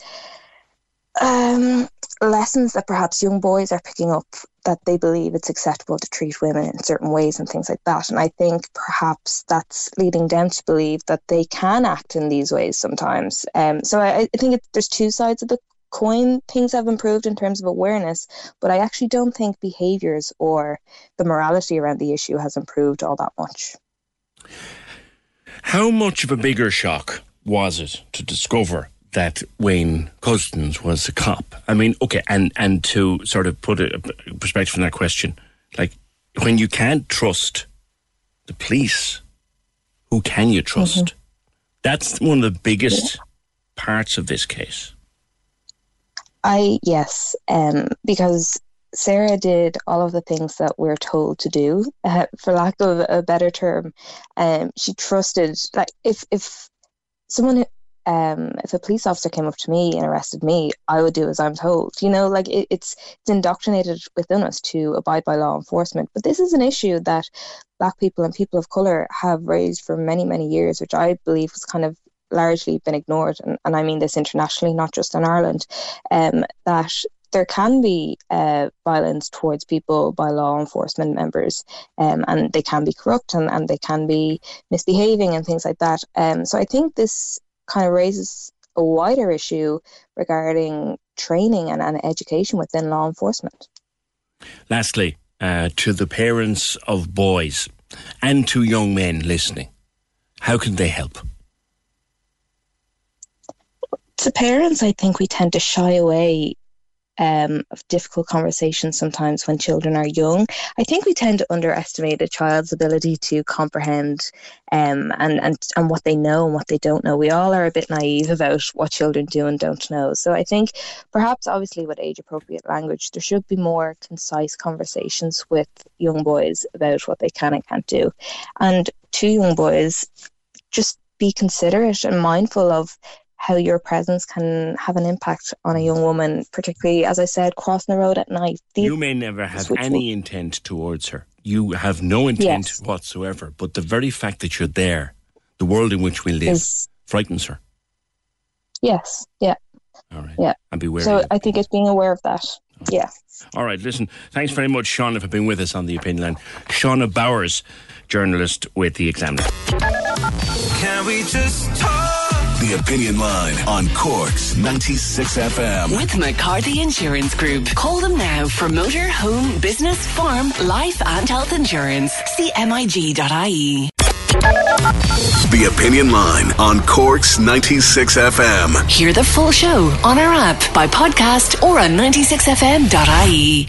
Speaker 15: um, lessons that perhaps young boys are picking up that they believe it's acceptable to treat women in certain ways and things like that. And I think perhaps that's leading them to believe that they can act in these ways sometimes. Um, so I, I think it, there's two sides of the coin. Things have improved in terms of awareness, but I actually don't think behaviors or the morality around the issue has improved all that much.
Speaker 7: How much of a bigger shock was it to discover that Wayne Couzens was a cop. I mean, okay, and and to sort of put a perspective on that question, like when you can't trust the police, who can you trust? Mm-hmm. That's one of the biggest yeah. parts of this case.
Speaker 15: I yes, um, because Sarah did all of the things that we're told to do, uh, for lack of a better term. Um, she trusted like if if someone um, if a police officer came up to me and arrested me, I would do as I'm told. You know, like it, it's it's indoctrinated within us to abide by law enforcement. But this is an issue that Black people and people of color have raised for many many years, which I believe was kind of largely been ignored, and, and I mean this internationally, not just in Ireland. Um, that there can be uh, violence towards people by law enforcement members, um, and they can be corrupt and, and they can be misbehaving and things like that. Um, so I think this kind of raises a wider issue regarding training and, and education within law enforcement.
Speaker 7: Lastly, uh, to the parents of boys and to young men listening, how can they help?
Speaker 15: To parents, I think we tend to shy away um, of difficult conversations sometimes when children are young. I think we tend to underestimate a child's ability to comprehend um, and, and, and what they know and what they don't know. We all are a bit naive about what children do and don't know. So I think perhaps, obviously, with age appropriate language, there should be more concise conversations with young boys about what they can and can't do. And to young boys, just be considerate and mindful of how your presence can have an impact on a young woman, particularly, as I said, crossing the road at night.
Speaker 7: These you may never have any intent towards her. You have no intent yes. whatsoever. But the very fact that you're there, the world in which we live, Is, frightens her.
Speaker 15: Yes. Yeah.
Speaker 7: All right.
Speaker 15: Yeah.
Speaker 7: And be aware.
Speaker 15: So I think it's being aware of that. Okay. Yeah.
Speaker 7: All right. Listen, thanks very much, Shauna, for being with us on the opinion line. Shauna Bowers, journalist with the Examiner.
Speaker 6: Can we just talk?
Speaker 2: The Opinion Line on Cork's 96 FM.
Speaker 3: With McCarthy Insurance Group. Call them now for motor, home, business, farm, life and health insurance. CMIG.ie.
Speaker 2: The Opinion Line on Cork's 96 FM.
Speaker 3: Hear the full show on our app, by podcast, or on 96fm.ie.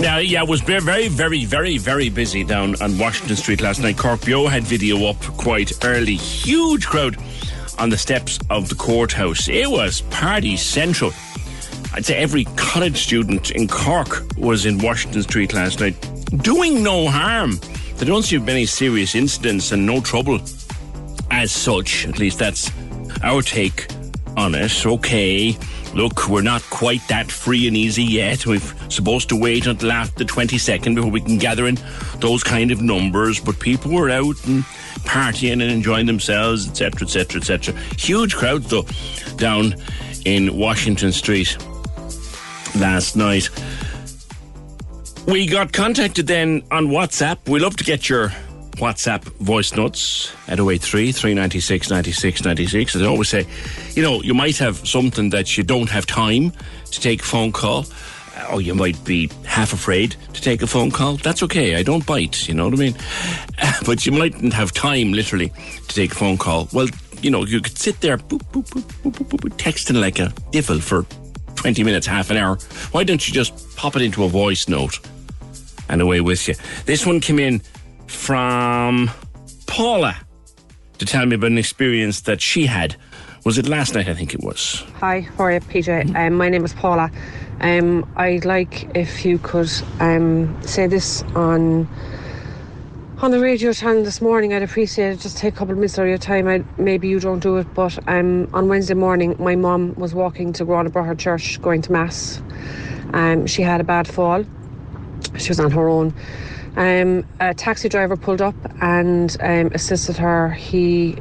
Speaker 7: Now, yeah, it was very, very, very, very, busy down on Washington Street last night. Cork Beo had video up quite early. Huge crowd on the steps of the courthouse. It was party central. I'd say every college student in Cork was in Washington Street last night, doing no harm. There don't seem to be any serious incidents and no trouble as such. At least that's our take on it. Okay, look, we're not quite that free and easy yet. We're supposed to wait until after the 22nd before we can gather in those kind of numbers. But people were out and partying and enjoying themselves, etc., etc., etc. Huge crowd though down in Washington Street last night. We got contacted then on WhatsApp. We love to get your WhatsApp voice notes at 083 396 96 96. As I always say, you know, you might have something that you don't have time to take a phone call, or you might be half afraid to take a phone call. That's okay. I don't bite, you know what I mean? But you mightn't have time, literally, to take a phone call. Well, you know, you could sit there boop, boop, boop, texting like a devil for 20 minutes, half an hour. Why don't you just pop it into a voice note and away with you? This one came in from Paula to tell me about an experience that she had. Was it last night? I think it was.
Speaker 16: Hi, how are you, PJ? Um, my name is Paula. Um, I'd like if you could um, say this on on the radio channel this morning. I'd appreciate it. Just take a couple of minutes of your time. I, maybe you don't do it, but um, on Wednesday morning, my mum was walking to Grana Church going to Mass. Um, she had a bad fall. She was on her own. Um, a taxi driver pulled up and um, assisted her. He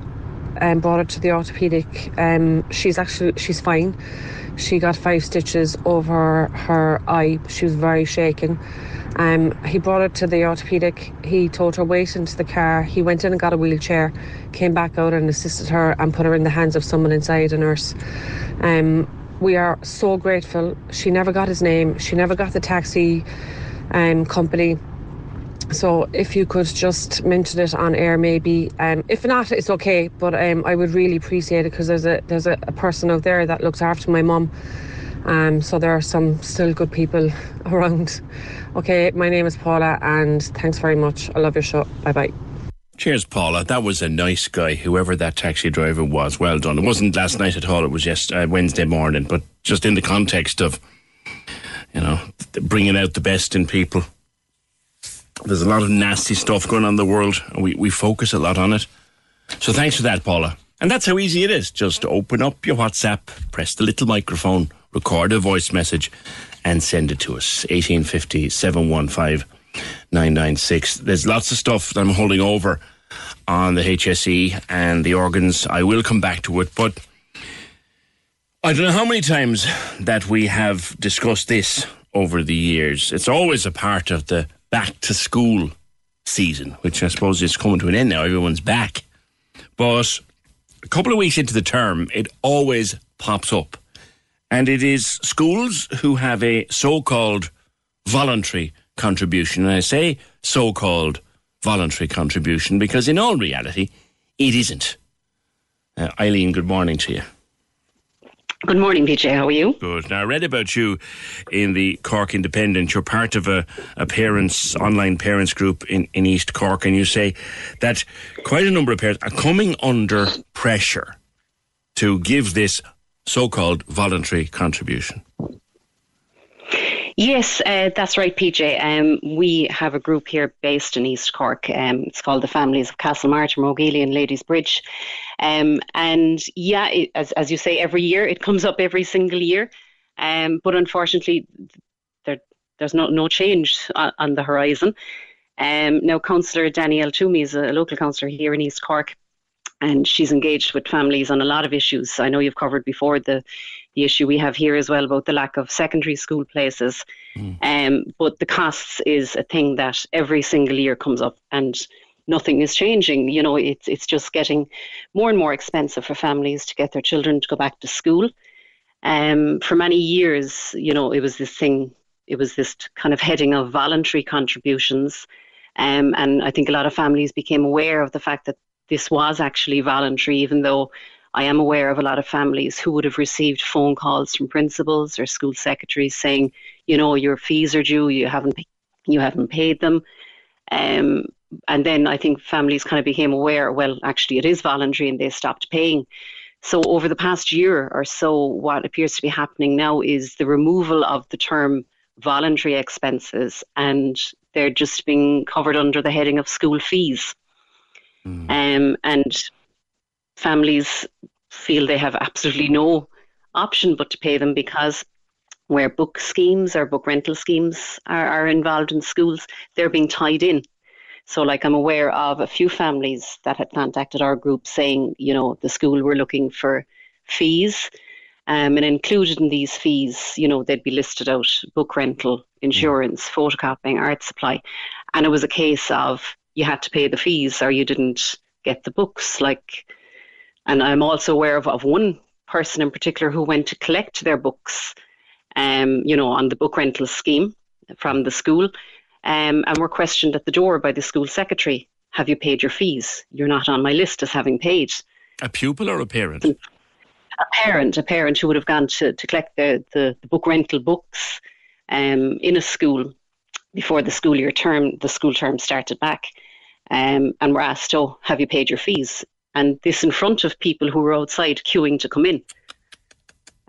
Speaker 16: um, brought her to the orthopedic. Um, she's actually she's fine. She got five stitches over her eye. She was very shaken. Um, he brought her to the orthopedic. He told her wait into the car. He went in and got a wheelchair, came back out and assisted her and put her in the hands of someone inside, a nurse. Um, we are so grateful. She never got his name. She never got the taxi um, company. So if you could just mention it on air, maybe. Um, if not, it's okay. But um, I would really appreciate it because there's a there's a, a, person out there that looks after my mum. Um, so there are some still good people around. Okay, my name is Paula, and thanks very much. I love your show. Bye bye.
Speaker 7: Cheers, Paula. That was a nice guy, whoever that taxi driver was. Well done. It wasn't last night at all. It was just uh, Wednesday morning, but just in the context of, you know, bringing out the best in people there's a lot of nasty stuff going on in the world, and we, we focus a lot on it. So thanks for that, Paula. And that's how easy it is. Just open up your WhatsApp, press the little microphone, record a voice message, and send it to us. 1850 715 996. There's lots of stuff that I'm holding over on the HSE and the organs. I will come back to it, but I don't know how many times that we have discussed this over the years. It's always a part of the back to school season, which I suppose is coming to an end now. Everyone's back. But a couple of weeks into the term, it always pops up. And it is schools who have a so called voluntary contribution. And I say so called voluntary contribution because, in all reality, it isn't. Uh, Eileen, good morning to you.
Speaker 17: Good morning, PJ. How are you?
Speaker 7: Good. Now, I read about you in the Cork Independent. You're part of a, a parents, online parents group in, in East Cork, and you say that quite a number of parents are coming under pressure to give this so called voluntary contribution.
Speaker 17: Yes, uh, that's right, PJ. Um, we have a group here based in East Cork. Um, it's called the Families of Castlemartyr, Mogeely, and Ladysbridge. Um, and yeah, it, as, as you say, every year it comes up every single year. Um, but unfortunately, there, there's no, no change on, on the horizon. Um, now, Councillor Danielle Twomey is a local councillor here in East Cork, and she's engaged with families on a lot of issues. I know you've covered before the the issue we have here as well about the lack of secondary school places. Mm. Um, but the costs is a thing that every single year comes up, and nothing is changing. You know, it's it's just getting more and more expensive for families to get their children to go back to school. Um, for many years, you know, it was this thing. It was this kind of heading of voluntary contributions, um, and I think a lot of families became aware of the fact that this was actually voluntary, even though I am aware of a lot of families who would have received phone calls from principals or school secretaries saying, you know, your fees are due, you haven't you haven't paid them. Um, and then I think families kind of became aware, well, actually it is voluntary and they stopped paying. So over the past year or so, what appears to be happening now is the removal of the term voluntary expenses and they're just being covered under the heading of school fees. Mm. Um, and families feel they have absolutely no option but to pay them because where book schemes or book rental schemes are, are involved in schools, they're being tied in. So, like, I'm aware of a few families that had contacted our group saying, you know, the school were looking for fees. Um, and included in these fees, you know, they'd be listed out book rental, insurance, mm. photocopying, art supply. And it was a case of you had to pay the fees or you didn't get the books. Like, and I'm also aware of, of one person in particular who went to collect their books, um, you know, on the book rental scheme from the school, um, and were questioned at the door by the school secretary. Have you paid your fees? You're not on my list as having paid.
Speaker 7: A pupil or a parent?
Speaker 17: A parent, a parent who would have gone to, to collect the, the, the book rental books um, in a school before the school year term, the school term started back, um, and were asked, "Oh, have you paid your fees?" and this in front of people who were outside queuing to come in.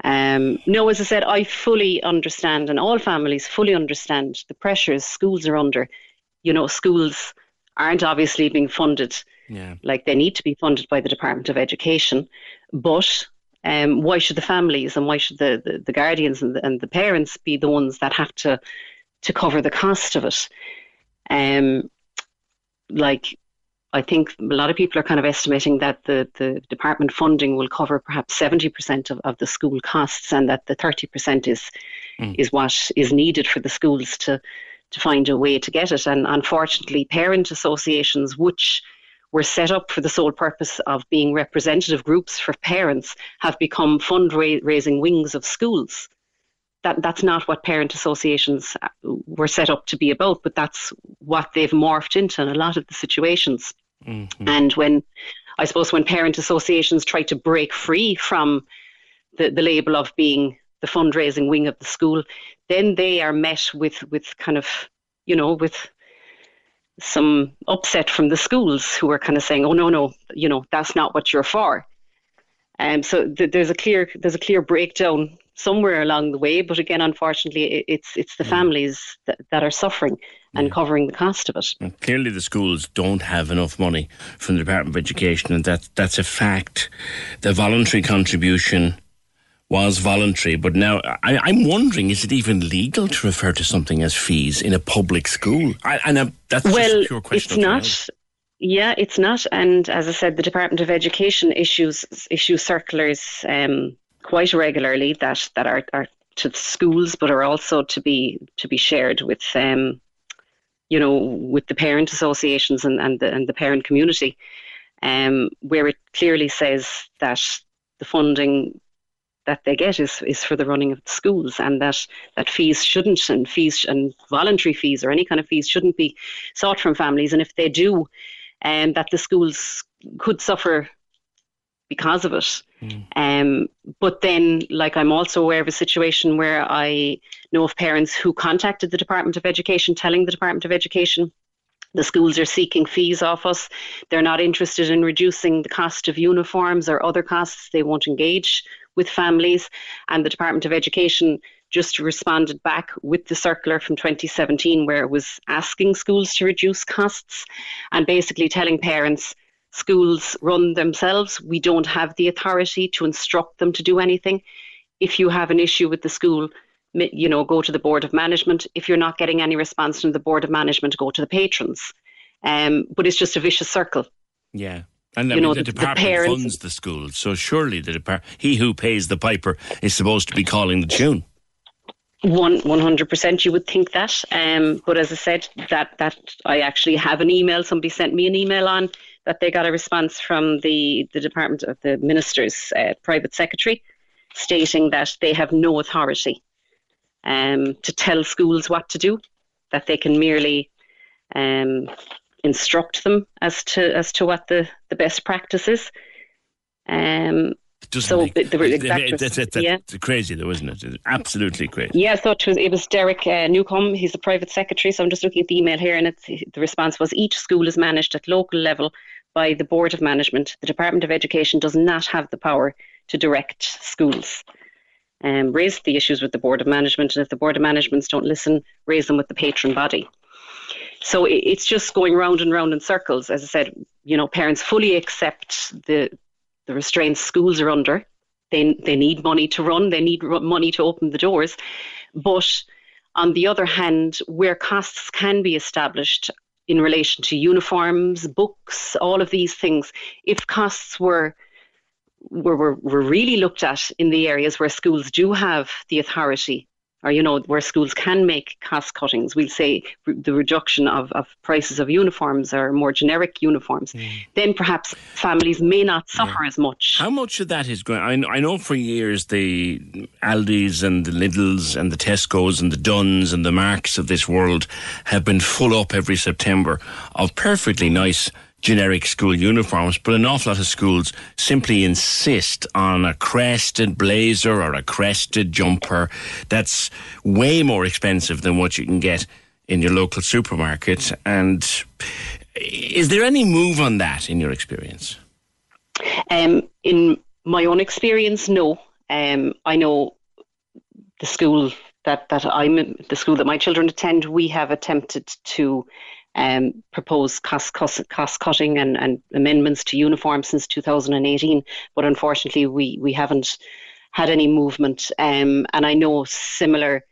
Speaker 17: Um, no, as I said, I fully understand, and all families fully understand the pressures schools are under. You know, schools aren't obviously being funded
Speaker 7: yeah.
Speaker 17: like they need to be funded by the Department of Education, but um, why should the families and why should the, the, the guardians and the, and the parents be the ones that have to to cover the cost of it? Um, like I think a lot of people are kind of estimating that the, the department funding will cover perhaps 70% of, of the school costs and that the 30% is mm. is what is needed for the schools to to find a way to get it. And unfortunately, parent associations, which were set up for the sole purpose of being representative groups for parents, have become fundraising wings of schools. That, that's not what parent associations uh, were set up to be about, but that's what they've morphed into in a lot of the situations. Mm-hmm. And when, I suppose, when parent associations try to break free from the, the label of being the fundraising wing of the school, then they are met with, with kind of, you know, with some upset from the schools who are kind of saying, "Oh no, no, you know, that's not what you're for." Um, so th- there's a clear there's a clear breakdown somewhere along the way. But again, unfortunately, it's it's the mm. families that, that are suffering and yeah. covering the cost of it.
Speaker 7: And clearly, the schools don't have enough money from the Department of Education, and that that's a fact. The voluntary contribution was voluntary, but now I, am wondering: is it even legal to refer to something as fees in a public school? I, and I, that's
Speaker 17: well,
Speaker 7: pure question.
Speaker 17: It's not. Yeah, it's not. And as I said, the Department of Education issues issues circulars um, quite regularly that that are, are to the schools, but are also to be to be shared with um, you know, with the parent associations and, and, the, and the parent community, um, where it clearly says that the funding that they get is, is for the running of the schools and that, that fees shouldn't and fees and voluntary fees or any kind of fees shouldn't be sought from families and if they do um, that the schools could suffer because of it. Mm. Um, but then, like, I'm also aware of a situation where I know of parents who contacted the Department of Education, telling the Department of Education the schools are seeking fees off us. They're not interested in reducing the cost of uniforms or other costs. They won't engage with families. And the Department of Education just responded back with the circular from 2017 where it was asking schools to reduce costs and basically telling parents schools run themselves. We don't have the authority to instruct them to do anything. If you have an issue with the school, you know, go to the board of management. If you're not getting any response from the board of management, go to the patrons. Um, but it's just a vicious circle.
Speaker 7: Yeah. And you mean, know, the, the department the funds the school, so surely the depart- he who pays the piper is supposed to be calling the tune.
Speaker 17: One one hundred percent, you would think that. Um, but as I said, that that I actually have an email. Somebody sent me an email on that they got a response from the the Department of the Minister's uh, private secretary, stating that they have no authority um, to tell schools what to do. That they can merely um, instruct them as to as to what the, the best practice is. Um,
Speaker 7: Doesn't
Speaker 17: so
Speaker 7: make-
Speaker 17: the, the
Speaker 7: it-
Speaker 17: exact,
Speaker 7: it- it's- it's-
Speaker 17: yeah.
Speaker 7: crazy though, isn't it? It's absolutely crazy.
Speaker 17: Yeah, so it was, it was Derek uh, Newcomb. He's the private secretary. So I'm just looking at the email here, and it's, the response was each school is managed at local level by the Board of Management. The Department of Education does not have the power to direct schools. Um, raise the issues with the Board of Management, and if the Board of Managements don't listen, raise them with the patron body. So it, it's just going round and round in circles. As I said, you know, parents fully accept the the restraints schools are under. They they need money to run. They need money to open the doors. But on the other hand, where costs can be established in relation to uniforms, books, all of these things, if costs were were, were, were really looked at in the areas where schools do have the authority or you know where schools can make cost cuttings. We'll say re- the reduction of, of prices of uniforms or more generic uniforms. Mm. Then perhaps families may not suffer as much.
Speaker 7: How much of that is going? I, I know for years the Aldis and the Lidls and the Tesco's and the Dunnes and the Marks of this world have been full up every September. Of perfectly nice generic school uniforms, but an awful lot of schools simply insist on a crested blazer or a crested jumper that's way more expensive than what you can get in your local supermarket. And is there any move on that in your experience?
Speaker 17: Um, in my own experience, no. Um, I know the school that, that I'm the school that my children attend, we have attempted to um, propose cost, cost, cost cutting and, and amendments to uniform since 2018, but unfortunately we, we haven't had any movement. Um, and I know similar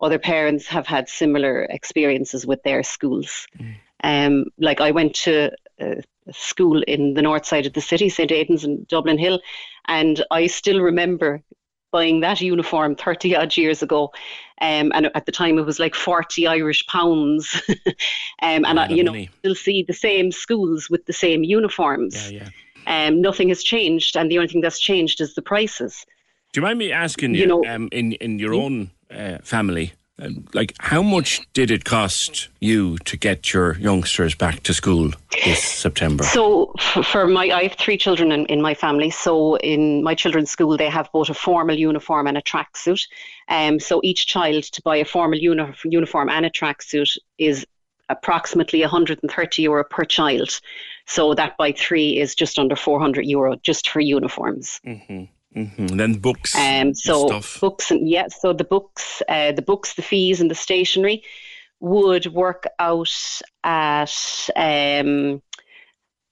Speaker 17: other parents have had similar experiences with their schools. Um, like I went to a school in the north side of the city, St Aidan's in Dublin Hill, and I still remember buying that uniform 30 odd years ago. Um, and at the time it was like 40 Irish pounds. um, and I, you know, you still see the same schools with the same uniforms.
Speaker 7: Yeah, yeah.
Speaker 17: Um, nothing has changed, and the only thing that's changed is the prices.
Speaker 7: Do you mind me asking you,
Speaker 17: You know-
Speaker 7: um, in in your own uh, family, like how much did it cost you to get your youngsters back to school this September?
Speaker 17: So for my, I have three children in, in my family. So in my children's school, they have both a formal uniform and a tracksuit. Um, so each child to buy a formal uni- uniform and a tracksuit is approximately 130 euro per child. So that by three is just under 400 euro just for uniforms.
Speaker 7: Hmm Then books,
Speaker 17: Um,
Speaker 7: and
Speaker 17: so
Speaker 7: stuff.
Speaker 17: books and yeah, so the books, uh, the books, the fees, and the stationery would work out at um,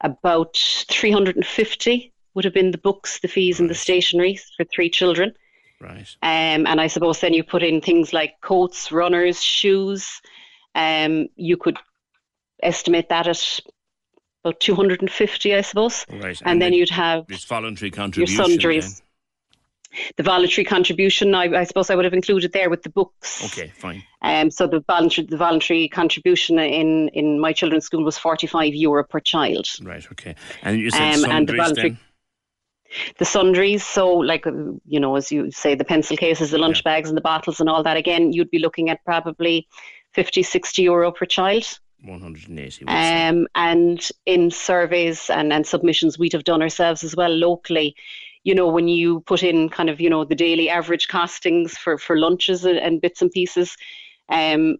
Speaker 17: about three hundred and fifty. Would have been the books, the fees, and the stationery for three children.
Speaker 7: Right.
Speaker 17: Um, and I suppose then you put in things like coats, runners, shoes. Um, you could estimate that at about two hundred and fifty, I suppose.
Speaker 7: Right.
Speaker 17: And, then you'd have
Speaker 7: This voluntary
Speaker 17: your
Speaker 7: contribution.
Speaker 17: sundries. The voluntary contribution, I, I suppose I would have included there with the books.
Speaker 7: Okay, fine.
Speaker 17: Um, so the voluntary, the voluntary contribution in, in my children's school was 45 euro per child.
Speaker 7: Right. Okay. And you said
Speaker 17: Um, and the
Speaker 7: sundries
Speaker 17: voluntary-
Speaker 7: then?
Speaker 17: The sundries, so like, you know, as you say, the pencil cases, the lunch bags and the bottles and all that, again, you'd be looking at probably 50, 60 euro per child.
Speaker 7: 180.
Speaker 17: Um, and in surveys and, and submissions we'd have done ourselves as well locally, you know, when you put in kind of, you know, the daily average costings for, for lunches and, and bits and pieces, um,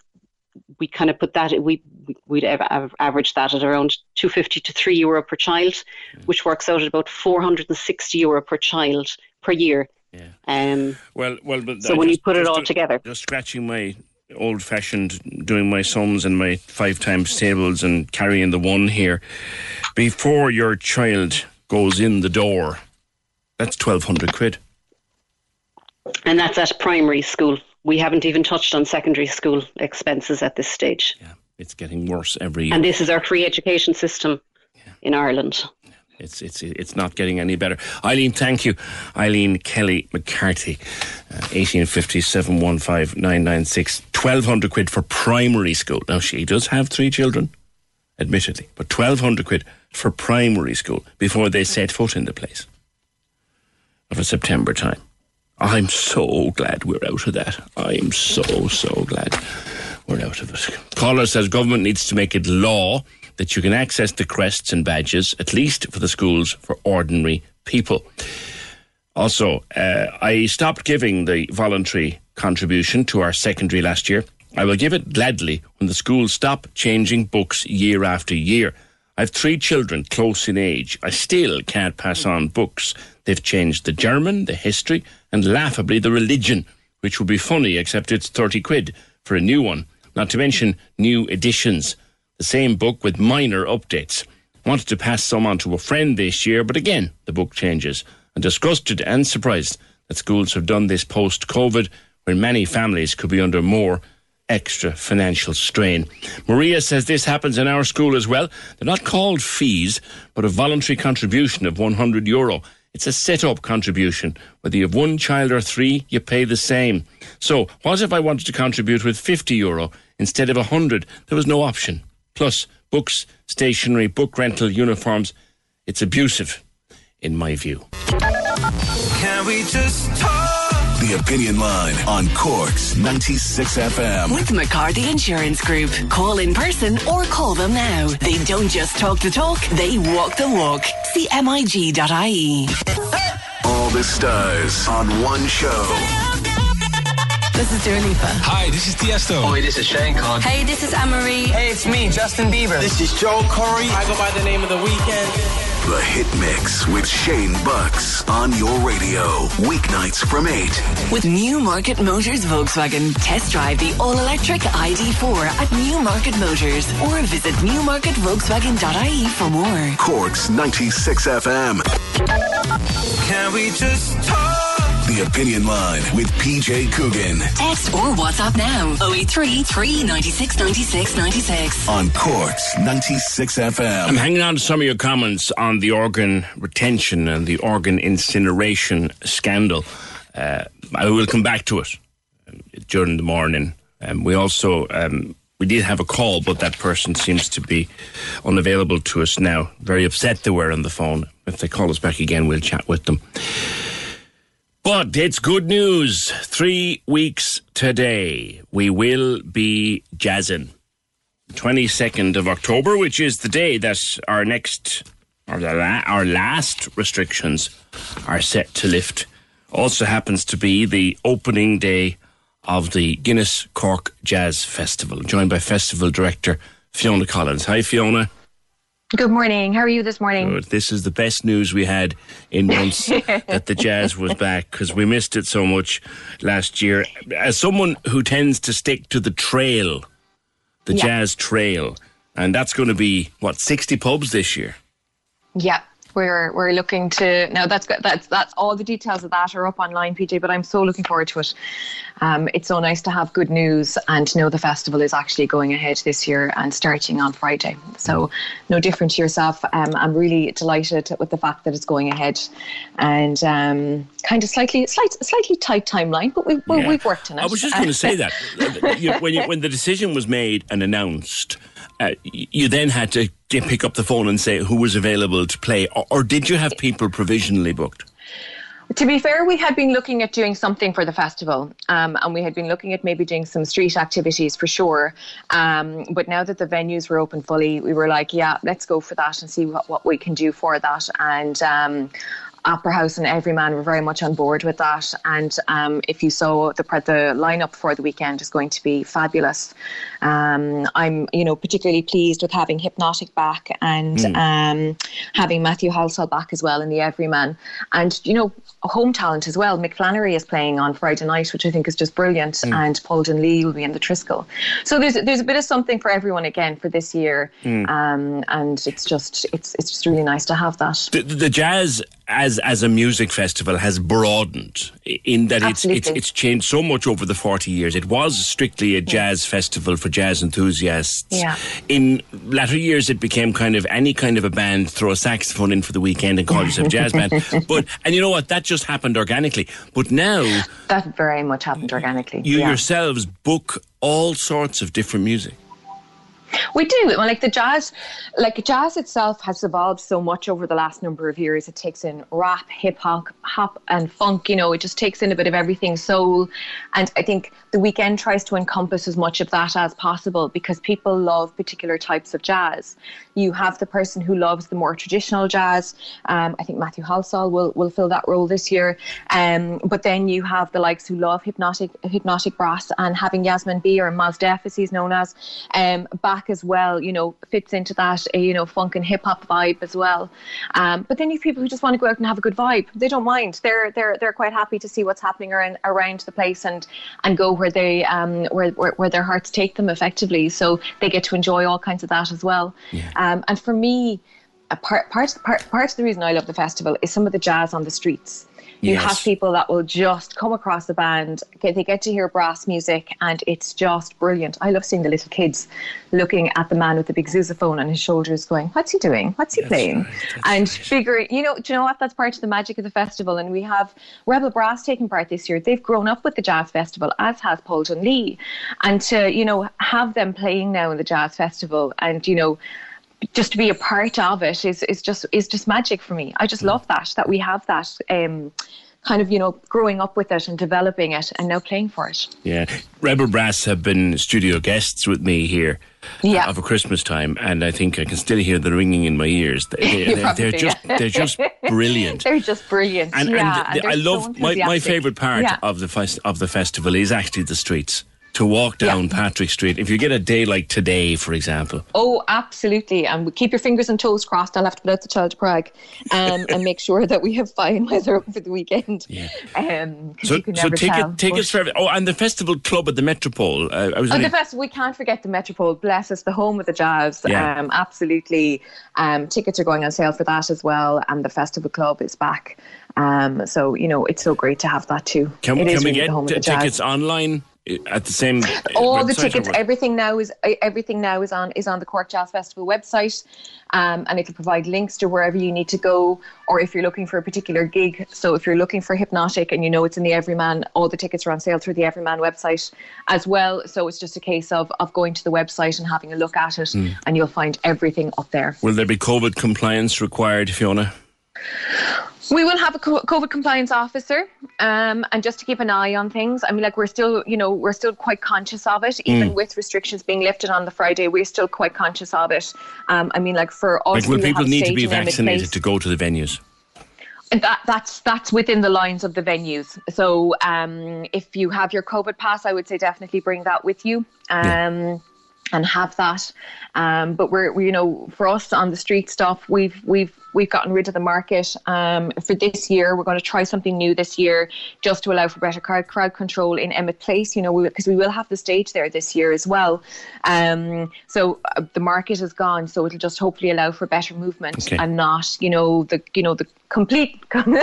Speaker 17: we kind of put that, we, we'd av- av- average that at around 250 to 3 euro per child, which works out at about 460 euro per child per year.
Speaker 7: Yeah.
Speaker 17: Um,
Speaker 7: Well, well, but
Speaker 17: So when you put it all
Speaker 7: do-
Speaker 17: together.
Speaker 7: just scratching my old-fashioned, doing my sums and my five times tables and carrying the one here. Before your child goes in the door, that's twelve hundred quid.
Speaker 17: and that's at primary school. We haven't even touched on secondary school expenses at this stage.
Speaker 7: Yeah, It's getting worse every year.
Speaker 17: And this is our free education system in Ireland.
Speaker 7: It's it's it's not getting any better. Eileen, thank you. Eileen Kelly McCarthy, uh, eighteen fifty seven one five nine nine six. Twelve hundred quid for primary school. Now she does have three children, admittedly, but twelve hundred quid for primary school before they set foot in the place. Of a September time. I'm so glad we're out of that. I'm so so glad we're out of it. Caller says government needs to make it law that you can access the crests and badges, at least for the schools, for ordinary people. Also, uh, I stopped giving the voluntary contribution to our secondary last year. I will give it gladly when the schools stop changing books year after year. I have three children close in age. I still can't pass on books. They've changed the German, the history, and laughably the religion, which would be funny, except it's 30 quid for a new one. Not to mention new editions. The same book with minor updates. Wanted to pass some on to a friend this year, but again, the book changes. I'm disgusted and surprised that schools have done this post COVID when many families could be under more extra financial strain. Maria says this happens in our school as well. They're not called fees, but a voluntary contribution of 100 euro. It's a set up contribution. Whether you have one child or three, you pay the same. So, what if I wanted to contribute with 50 euro instead of 100? There was no option. Plus, books, stationery, book rental, uniforms. It's abusive, in my view.
Speaker 18: Can we just talk?
Speaker 2: The Opinion Line on Cork's 96 FM.
Speaker 3: With McCarthy Insurance Group. Call in person or call them now. They don't just talk the talk, they walk the walk. See MIG.ie.
Speaker 2: All the stars on one show.
Speaker 3: This is Dua Lipa.
Speaker 19: Hi, this is Tiesto.
Speaker 6: Oi, this is Shane Codd.
Speaker 20: Hey, this is Anne-Marie.
Speaker 6: Hey, it's me, Justin Bieber.
Speaker 21: This is Joel Corry.
Speaker 6: I go by the name of The Weeknd.
Speaker 2: The Hit Mix with Shane Bucks on your radio. Weeknights from 8.
Speaker 3: With Newmarket Motors Volkswagen, test drive the all-electric ID4 at Newmarket Motors or visit newmarketvolkswagen.ie for more.
Speaker 2: Cork's 96 FM.
Speaker 18: Can we just talk?
Speaker 2: The Opinion Line with PJ Coogan
Speaker 3: Text or WhatsApp now 083 396 96 96.
Speaker 2: on Cork's 96 FM.
Speaker 7: I'm hanging on to some of your comments on the organ retention and the organ incineration scandal. Uh, I will come back to it um, during the morning. Um, we also um, we did have a call, but that person seems to be unavailable to us now. Very upset they were on the phone. If they call us back again, we'll chat with them. But it's good news. Three weeks today, we will be jazzing. 22nd of October, which is the day that our next, or la- our last restrictions are set to lift. Also happens to be the opening day of the Guinness Cork Jazz Festival, joined by festival director Fiona Collins. Hi, Fiona.
Speaker 15: Good morning. How are you this morning?
Speaker 7: Good. This is the best news we had in months that the jazz was back because we missed it so much last year. As someone who tends to stick to the trail, the
Speaker 15: Yeah.
Speaker 7: jazz trail, and that's going to be what sixty pubs this year.
Speaker 15: Yeah, we're we're looking to now. That's good. That's that's all the details of that are up online, PJ. But I'm so looking forward to it. Um, it's so nice to have good news and to know the festival is actually going ahead this year and starting on Friday. So no different to yourself. Um, I'm really delighted with the fact that it's going ahead, and um, kind of slightly slight, slightly tight timeline, but we, we
Speaker 7: Yeah.
Speaker 15: we've worked on it.
Speaker 7: I was just going to say that you, when you, when the decision was made and announced, uh, you then had to pick up the phone and say who was available to play, or, or did you have people provisionally booked?
Speaker 15: To be fair, we had been looking at doing something for the festival, um, and we had been looking at maybe doing some street activities for sure. Um, but now that the venues were open fully, we were like, yeah, let's go for that and see what, what we can do for that. And um, Opera House and Everyman were very much on board with that. And um, if you saw the the lineup for the weekend is going to be fabulous. Um, I'm, you know, particularly pleased with having Hypnotic back and
Speaker 22: Mm.
Speaker 15: um, having Matthew Halsall back as well in the Everyman. And, you know, home talent as well. Mick Flannery is playing on Friday night, which I think is just brilliant. And Paul Lee will be in the Triskel. So there's there's a bit of something for everyone again for this year.
Speaker 7: Mm.
Speaker 15: Um, and it's just it's it's just really nice to have that.
Speaker 7: The, the jazz as as a music festival has broadened in that it's, it's it's changed so much over the 40 years. It was strictly a jazz festival for jazz enthusiasts.
Speaker 15: Yeah.
Speaker 7: In latter years, it became kind of any kind of a band throw a saxophone in for the weekend and call yourself a jazz band. But and you know what? That just happened organically. But now
Speaker 15: That very much happened organically.
Speaker 7: you
Speaker 15: yeah.
Speaker 7: yourselves book all sorts of different music.
Speaker 15: We do. Well, like the jazz, like jazz itself has evolved so much over the last number of years. It takes in rap, hip hop, hop, and funk. You know, it just takes in a bit of everything, soul, and I think the weekend tries to encompass as much of that as possible because people love particular types of jazz. You have the person who loves the more traditional jazz. Um, I think Matthew Halsall will will fill that role this year. Um, but then you have the likes who love hypnotic hypnotic brass and having Yasiin Bey or Mos Def as he's known as um, back as well. You know, fits into that uh, you know funk and hip hop vibe as well. Um, but then you have people who just want to go out and have a good vibe. They don't mind. They're they're they're quite happy to see what's happening around around the place and and go where they um where where, where their hearts take them effectively. So they get to enjoy all kinds of that as well. Um, and for me, a part part part part of the reason I love the festival is some of the jazz on the streets. You
Speaker 23: Yes.
Speaker 15: have people that will just come across the band. Get, they get to hear brass music, and it's just brilliant. I love seeing the little kids looking at the man with the big sousaphone on his shoulders, going, "What's he doing? What's he playing?" and figuring, you know, do you know what? That's part of the magic of the festival. And we have Rebel Brass taking part this year. They've grown up with the jazz festival, as has Paulton Lee, and to you know have them playing now in the jazz festival, and you know just to be a part of it is is just is just magic for me. I just love that that we have that um, kind of you know growing up with it and developing it and now playing for it.
Speaker 7: Yeah, Rebel Brass have been studio guests with me here.
Speaker 15: Yeah.
Speaker 7: a Christmas time, and I think I can still hear the ringing in my ears. They, they, they're,
Speaker 15: probably do,
Speaker 7: just
Speaker 15: yeah.
Speaker 7: they're just brilliant.
Speaker 15: They're just brilliant.
Speaker 7: And,
Speaker 15: yeah,
Speaker 7: and
Speaker 15: they're
Speaker 7: I
Speaker 15: so
Speaker 7: love my, my favorite part
Speaker 15: Yeah.
Speaker 7: of the fest, of the festival is actually the streets. To walk down Patrick Street, if you get a day like today, for example,
Speaker 15: Oh, absolutely. And keep your fingers and toes crossed. I'll have to put out the child to Prague um, and make sure that we have fine weather over the weekend. Yeah. Um,
Speaker 7: so so ticket,
Speaker 15: tell.
Speaker 7: tickets for every- oh, and the festival club at the Metropole. Uh, I was
Speaker 15: Oh, the festival, we can't forget the Metropole. Bless us, the home of the jazz.
Speaker 7: Yeah.
Speaker 15: Um, absolutely. Um, tickets are going on sale for that as well, and the festival club is back. Um, so you know, it's so great to have that too.
Speaker 7: can,
Speaker 15: It
Speaker 7: can we get
Speaker 15: the home of
Speaker 7: t-
Speaker 15: the jazz.
Speaker 7: tickets online at the same?
Speaker 15: all the tickets everything now is everything now is on is on the cork jazz festival website um, and it'll provide links to wherever you need to go or if you're looking for a particular gig so if you're looking for hypnotic and you know it's in the everyman all the tickets are on sale through the everyman website as well so it's just a case of of going to the website and having a look at it
Speaker 7: Hmm.
Speaker 15: and you'll find everything up there
Speaker 7: Will there be COVID compliance required, Fiona?
Speaker 15: We will have a COVID compliance officer, um, and just to keep an eye on things. I mean, like we're still, you know, we're still quite conscious of it, even
Speaker 7: Mm.
Speaker 15: with restrictions being lifted on the Friday. We're still quite conscious of it. Um, I mean, like for us,
Speaker 7: Like, will people need to be vaccinated to go to the venues?
Speaker 15: That, that's that's within the lines of the venues. So um, if you have your COVID pass, I would say definitely bring that with you. Um, And have that, um, but we're we, you know for us on the street stuff we've we've we've gotten rid of the market um, for this year. We're going to try something new this year, just to allow for better crowd crowd control in Emmet Place. You know because we, will have the stage there this year as well. Um, so uh, the market is gone, so it'll just hopefully allow for better movement
Speaker 23: Okay.
Speaker 15: and not you know the you know the complete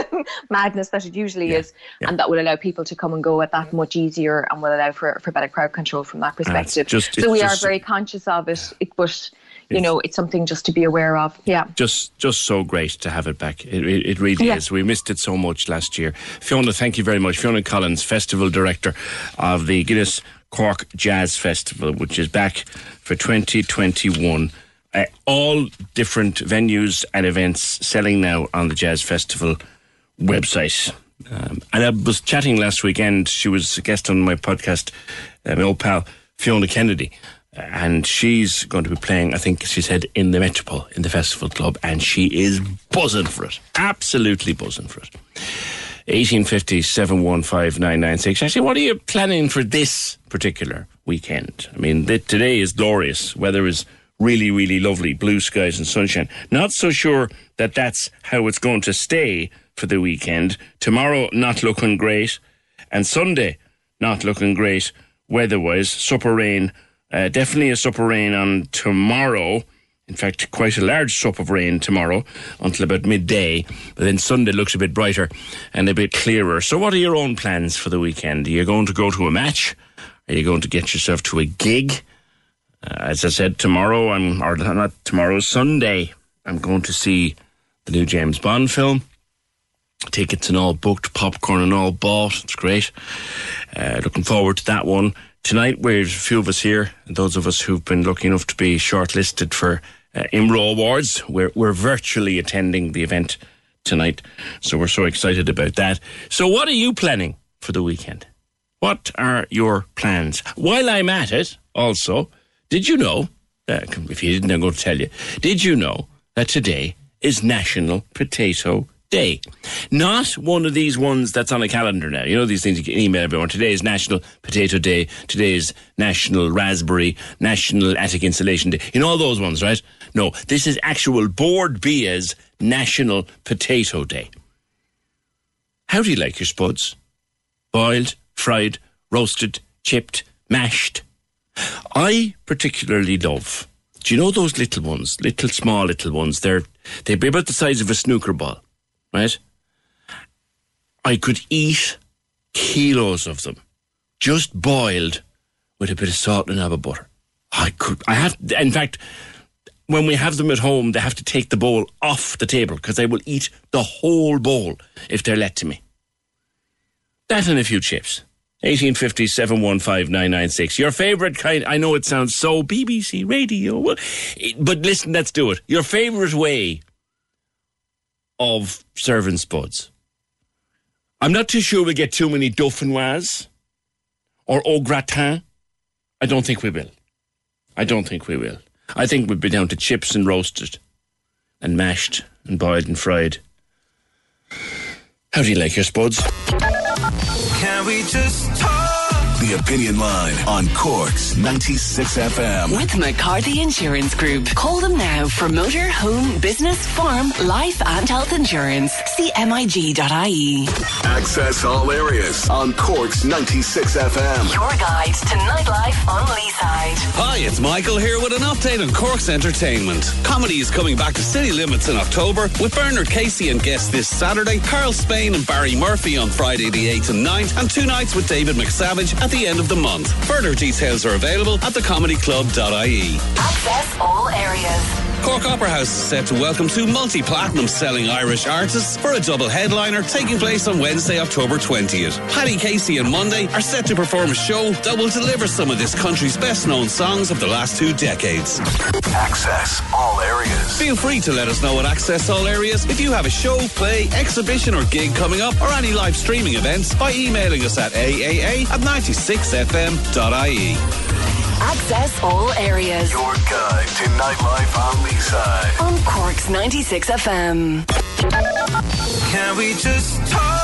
Speaker 15: madness that it usually is, and that will allow people to come and go at that much easier and will allow for, for better crowd control from that perspective.
Speaker 7: just-
Speaker 15: so we
Speaker 7: just-
Speaker 15: are very conscious of it, it but you know it's something just to be aware of. Yeah.
Speaker 7: Just, just so great to have it back. It, it, it really
Speaker 15: Yeah.
Speaker 7: is. We missed it so much last year. Fiona, thank you very much. Fiona Collins, Festival Director of the Guinness Cork Jazz Festival, which is back for 2021. Uh, all different venues and events selling now on the Jazz Festival website. Um, and I was chatting last weekend. She was a guest on my podcast, uh, my old pal Fiona Kennedy, and she's going to be playing. I think she said in the Metropole in the festival club, and she is buzzing for it. Absolutely buzzing for it. 1850 715 996. Actually, what are you planning for this particular weekend? I mean, th- today is glorious. Weather is really, really lovely. Blue skies and sunshine. Not so sure that that's how it's going to stay for the weekend. Tomorrow, not looking great. And Sunday, not looking great weather wise. Supper rain. Uh, definitely a supper rain on tomorrow. In fact, quite a large strip of rain tomorrow until about midday. But then Sunday looks a bit brighter and a bit clearer. So, what are your own plans for the weekend? Are you going to go to a match? Are you going to get yourself to a gig? Uh, as I said, tomorrow, I'm, or not tomorrow, Sunday, I'm going to see the new James Bond film. Tickets and all booked, popcorn and all bought. It's great. Uh, looking forward to that one. Tonight, we're a few of us here, those of us who've been lucky enough to be shortlisted for uh, IMRO Awards. We're, we're virtually attending the event tonight, so we're so excited about that. So, what are you planning for the weekend? What are your plans? While I'm at it, also, did you know, uh, if you didn't, I'm going to tell you, did you know that today is National Potato Day. Not one of these ones that's on a calendar now. You know these things you can email everyone. Today is National Potato Day. Today is National Raspberry, National Attic Insulation Day. You know all those ones, right? No, this is actual Bord Bia's National Potato Day. How do you like your spuds? Boiled, fried, roasted, chipped, mashed? I particularly love. Do you know those little ones, little small little ones? They're they'd be about the size of a snooker ball right? I could eat kilos of them, just boiled with a bit of salt and a of butter. I could. I have. In fact, when we have them at home, they have to take the bowl off the table because they will eat the whole bowl if they're let to me. That and a few chips. 1850 715 Your favourite kind, I know it sounds so BBC radio, but listen, let's do it. Your favourite way of serving spuds. I'm not too sure we'll get too many dauphinoise or au gratin. I don't think we will. I don't think we will. I think we'd be down to chips and roasted and mashed and boiled and fried. How do you like your spuds?
Speaker 6: Can we just talk?
Speaker 2: The Opinion Line on Cork's 96 FM.
Speaker 3: With McCarthy Insurance Group. Call them now for motor, home, business, farm, life and health insurance. See MIG.ie.
Speaker 2: Access all areas on Cork's 96 FM.
Speaker 3: Your guide to nightlife on Leeside.
Speaker 24: Hi, it's Michael here with an update on Cork's entertainment. Comedy is coming back to city limits in October with Bernard Casey and guests this Saturday, Karl Spain and Barry Murphy on Friday the 8th and 9th, and two nights with David McSavage at the end of the month. Further details are available at thecomedyclub.ie.
Speaker 3: Access all areas.
Speaker 24: Cork Opera House is set to welcome two multi-platinum selling Irish artists for a double headliner taking place on Wednesday, October 20th. Paddy Casey and Mundy are set to perform a show that will deliver some of this country's best known songs of the last two decades.
Speaker 2: Access all areas.
Speaker 24: Feel free to let us know at Access All Areas if you have a show, play, exhibition or gig coming up or any live streaming events by emailing us at aaa at 96fm.ie.
Speaker 3: Access all areas.
Speaker 2: Your guide to nightlife on Leeside.
Speaker 3: On Cork's 96 FM.
Speaker 6: Can we just talk?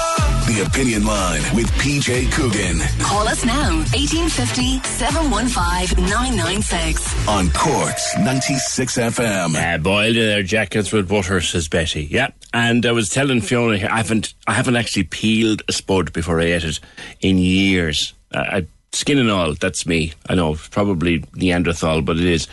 Speaker 2: The Opinion Line with PJ Coogan
Speaker 3: Call us now. 1850 715 996.
Speaker 2: on Cork's 96 FM.
Speaker 7: Uh, boiled in their jackets with butter, says Betty. Yeah, and I was telling Fiona here, I haven't, I haven't actually peeled a spud before I ate it in years. Uh, I, skin and all, that's me. I know, probably Neanderthal, but it is.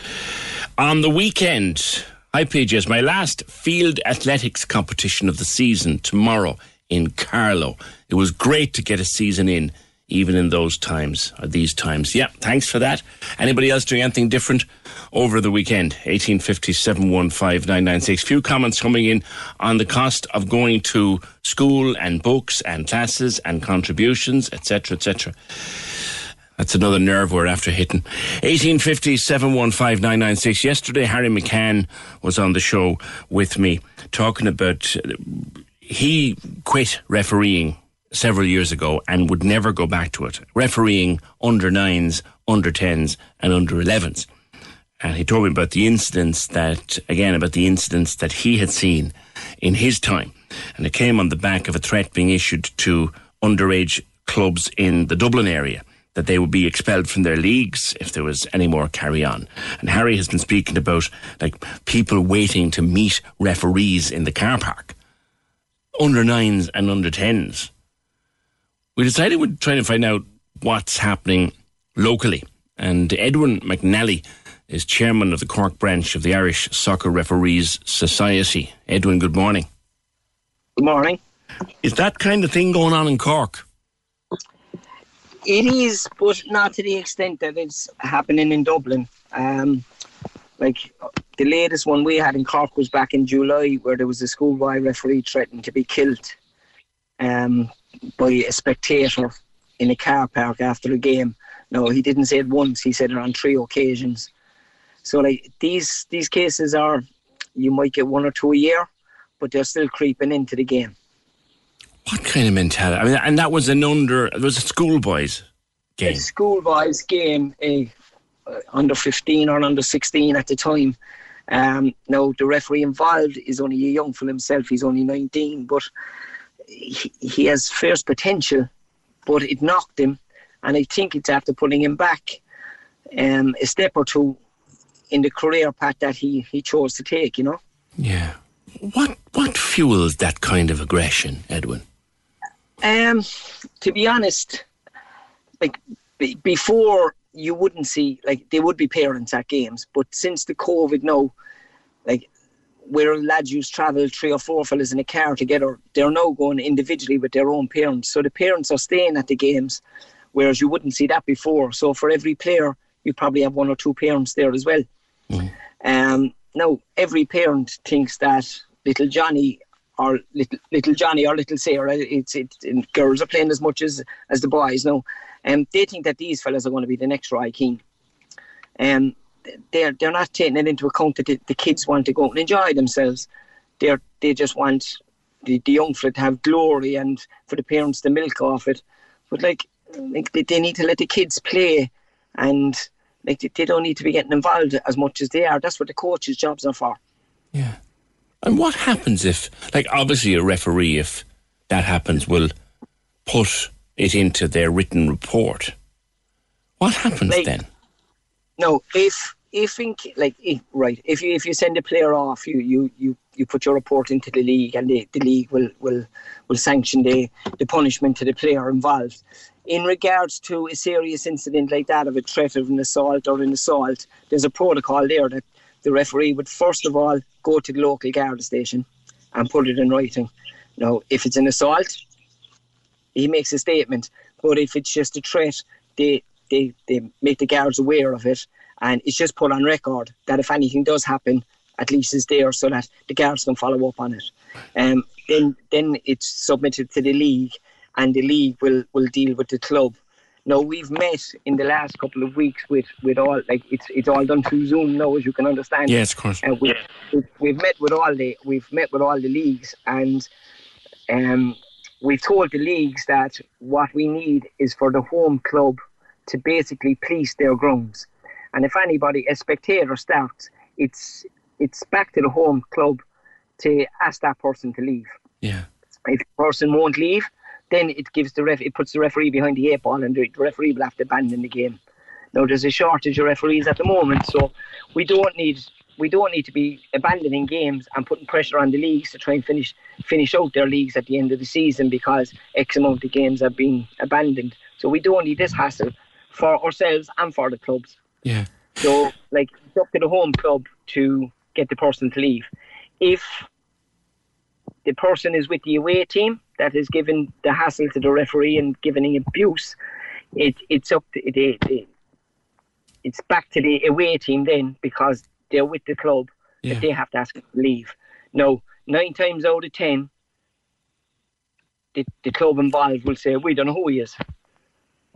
Speaker 7: On the weekend, hi PJs, my last field athletics competition of the season tomorrow in Carlow. It was great to get a season in, even in those times, or these times. Yeah, thanks for that. Anybody else doing anything different over the weekend? 1850 715 996. Few comments coming in on the cost of going to school and books and classes and contributions, etc., etc. That's another nerve we're after hitting. 1850 715 996. Yesterday, Harry McCann was on the show with me talking about. uh, He quit refereeing several years ago and would never go back to it. Refereeing under nines, under tens, and under elevens. And he told me about the incidents that, again, about the incidents that he had seen in his time. And it came on the back of a threat being issued to underage clubs in the Dublin area that they would be expelled from their leagues if there was any more carry on. And Harry has been speaking about like people waiting to meet referees in the car park, under nines and under tens. We decided we'd try to find out what's happening locally. And Edwin McNally is chairman of the Cork branch of the Irish Soccer Referees Society. Edwin, good morning.
Speaker 25: Good morning.
Speaker 7: Is that kind of thing going on in Cork?
Speaker 25: It is, but not to the extent that it's happening in Dublin. Um, like the latest one we had in Cork was back in July, where there was a schoolboy referee threatened to be killed um, by a spectator in a car park after a game. No, he didn't say it once; he said it on three occasions. So, like these these cases are, you might get one or two a year, but they're still creeping into the game.
Speaker 7: What kind of mentality? I mean, and that was an under. It was a schoolboys game.
Speaker 25: A schoolboys game, a uh, under fifteen or under sixteen at the time. Um, now the referee involved is only a young for himself. He's only nineteen, but he, he has fierce potential. But it knocked him, and I think it's after pulling him back um, a step or two in the career path that he, he chose to take. You know.
Speaker 7: Yeah. What what fuels that kind of aggression, Edwin?
Speaker 25: Um, to be honest, like b- before you wouldn't see like there would be parents at games, but since the COVID now, like where lads used to travel three or four fellas in a car together, they're now going individually with their own parents. So the parents are staying at the games, whereas you wouldn't see that before. So for every player, you probably have one or two parents there as well.
Speaker 7: Mm.
Speaker 25: Um, now every parent thinks that little Johnny or little little Johnny or little Sarah, it's it, it girls are playing as much as as the boys now, and um, they think that these fellas are going to be the next Roy Keane. Um, they're they're not taking it into account that the, the kids want to go and enjoy themselves. They're they just want the, the young fella to have glory and for the parents to milk off it. But like, like they, they need to let the kids play and like they, they don't need to be getting involved as much as they are. That's what the coaches' jobs are for.
Speaker 7: Yeah. And what happens if, like, obviously a referee, if that happens, will put it into their written report. What happens
Speaker 25: Like-
Speaker 7: then?
Speaker 25: No, if if in, like if, right, if you if you send a player off, you you you, you put your report into the league, and the, the league will will will sanction the the punishment to the player involved. In regards to a serious incident like that of a threat of an assault or an assault, there's a protocol there that the referee would first of all go to the local guard station and put it in writing. Now, if it's an assault, he makes a statement. But if it's just a threat, they they, they make the guards aware of it and it's just put on record that if anything does happen, at least it's there so that the guards can follow up on it. Um, then then it's submitted to the league and the league will, will deal with the club. Now we've met in the last couple of weeks with, with all like it's it's all done through Zoom now as you can understand.
Speaker 7: Yes, of course.
Speaker 25: And we, we've, we've met with all the we've met with all the leagues and um, we've told the leagues that what we need is for the home club to basically police their grounds. And if anybody, a spectator starts, it's it's back to the home club to ask that person to leave.
Speaker 7: Yeah.
Speaker 25: If the person won't leave, then it gives the ref it puts the referee behind the eight ball and the referee will have to abandon the game. Now there's a shortage of referees at the moment, so we don't need we don't need to be abandoning games and putting pressure on the leagues to try and finish finish out their leagues at the end of the season because X amount of games have been abandoned. So we don't need this hassle for ourselves and for the clubs.
Speaker 7: Yeah.
Speaker 25: So like it's up to the home club to get the person to leave. If the person is with the away team that is given the hassle to the referee and giving abuse, it it's up to the, the it's back to the away team then because they're with the club
Speaker 7: Yeah.
Speaker 25: that they have to ask to leave. No, nine times out of ten, the, the club involved will say, We don't know who he is.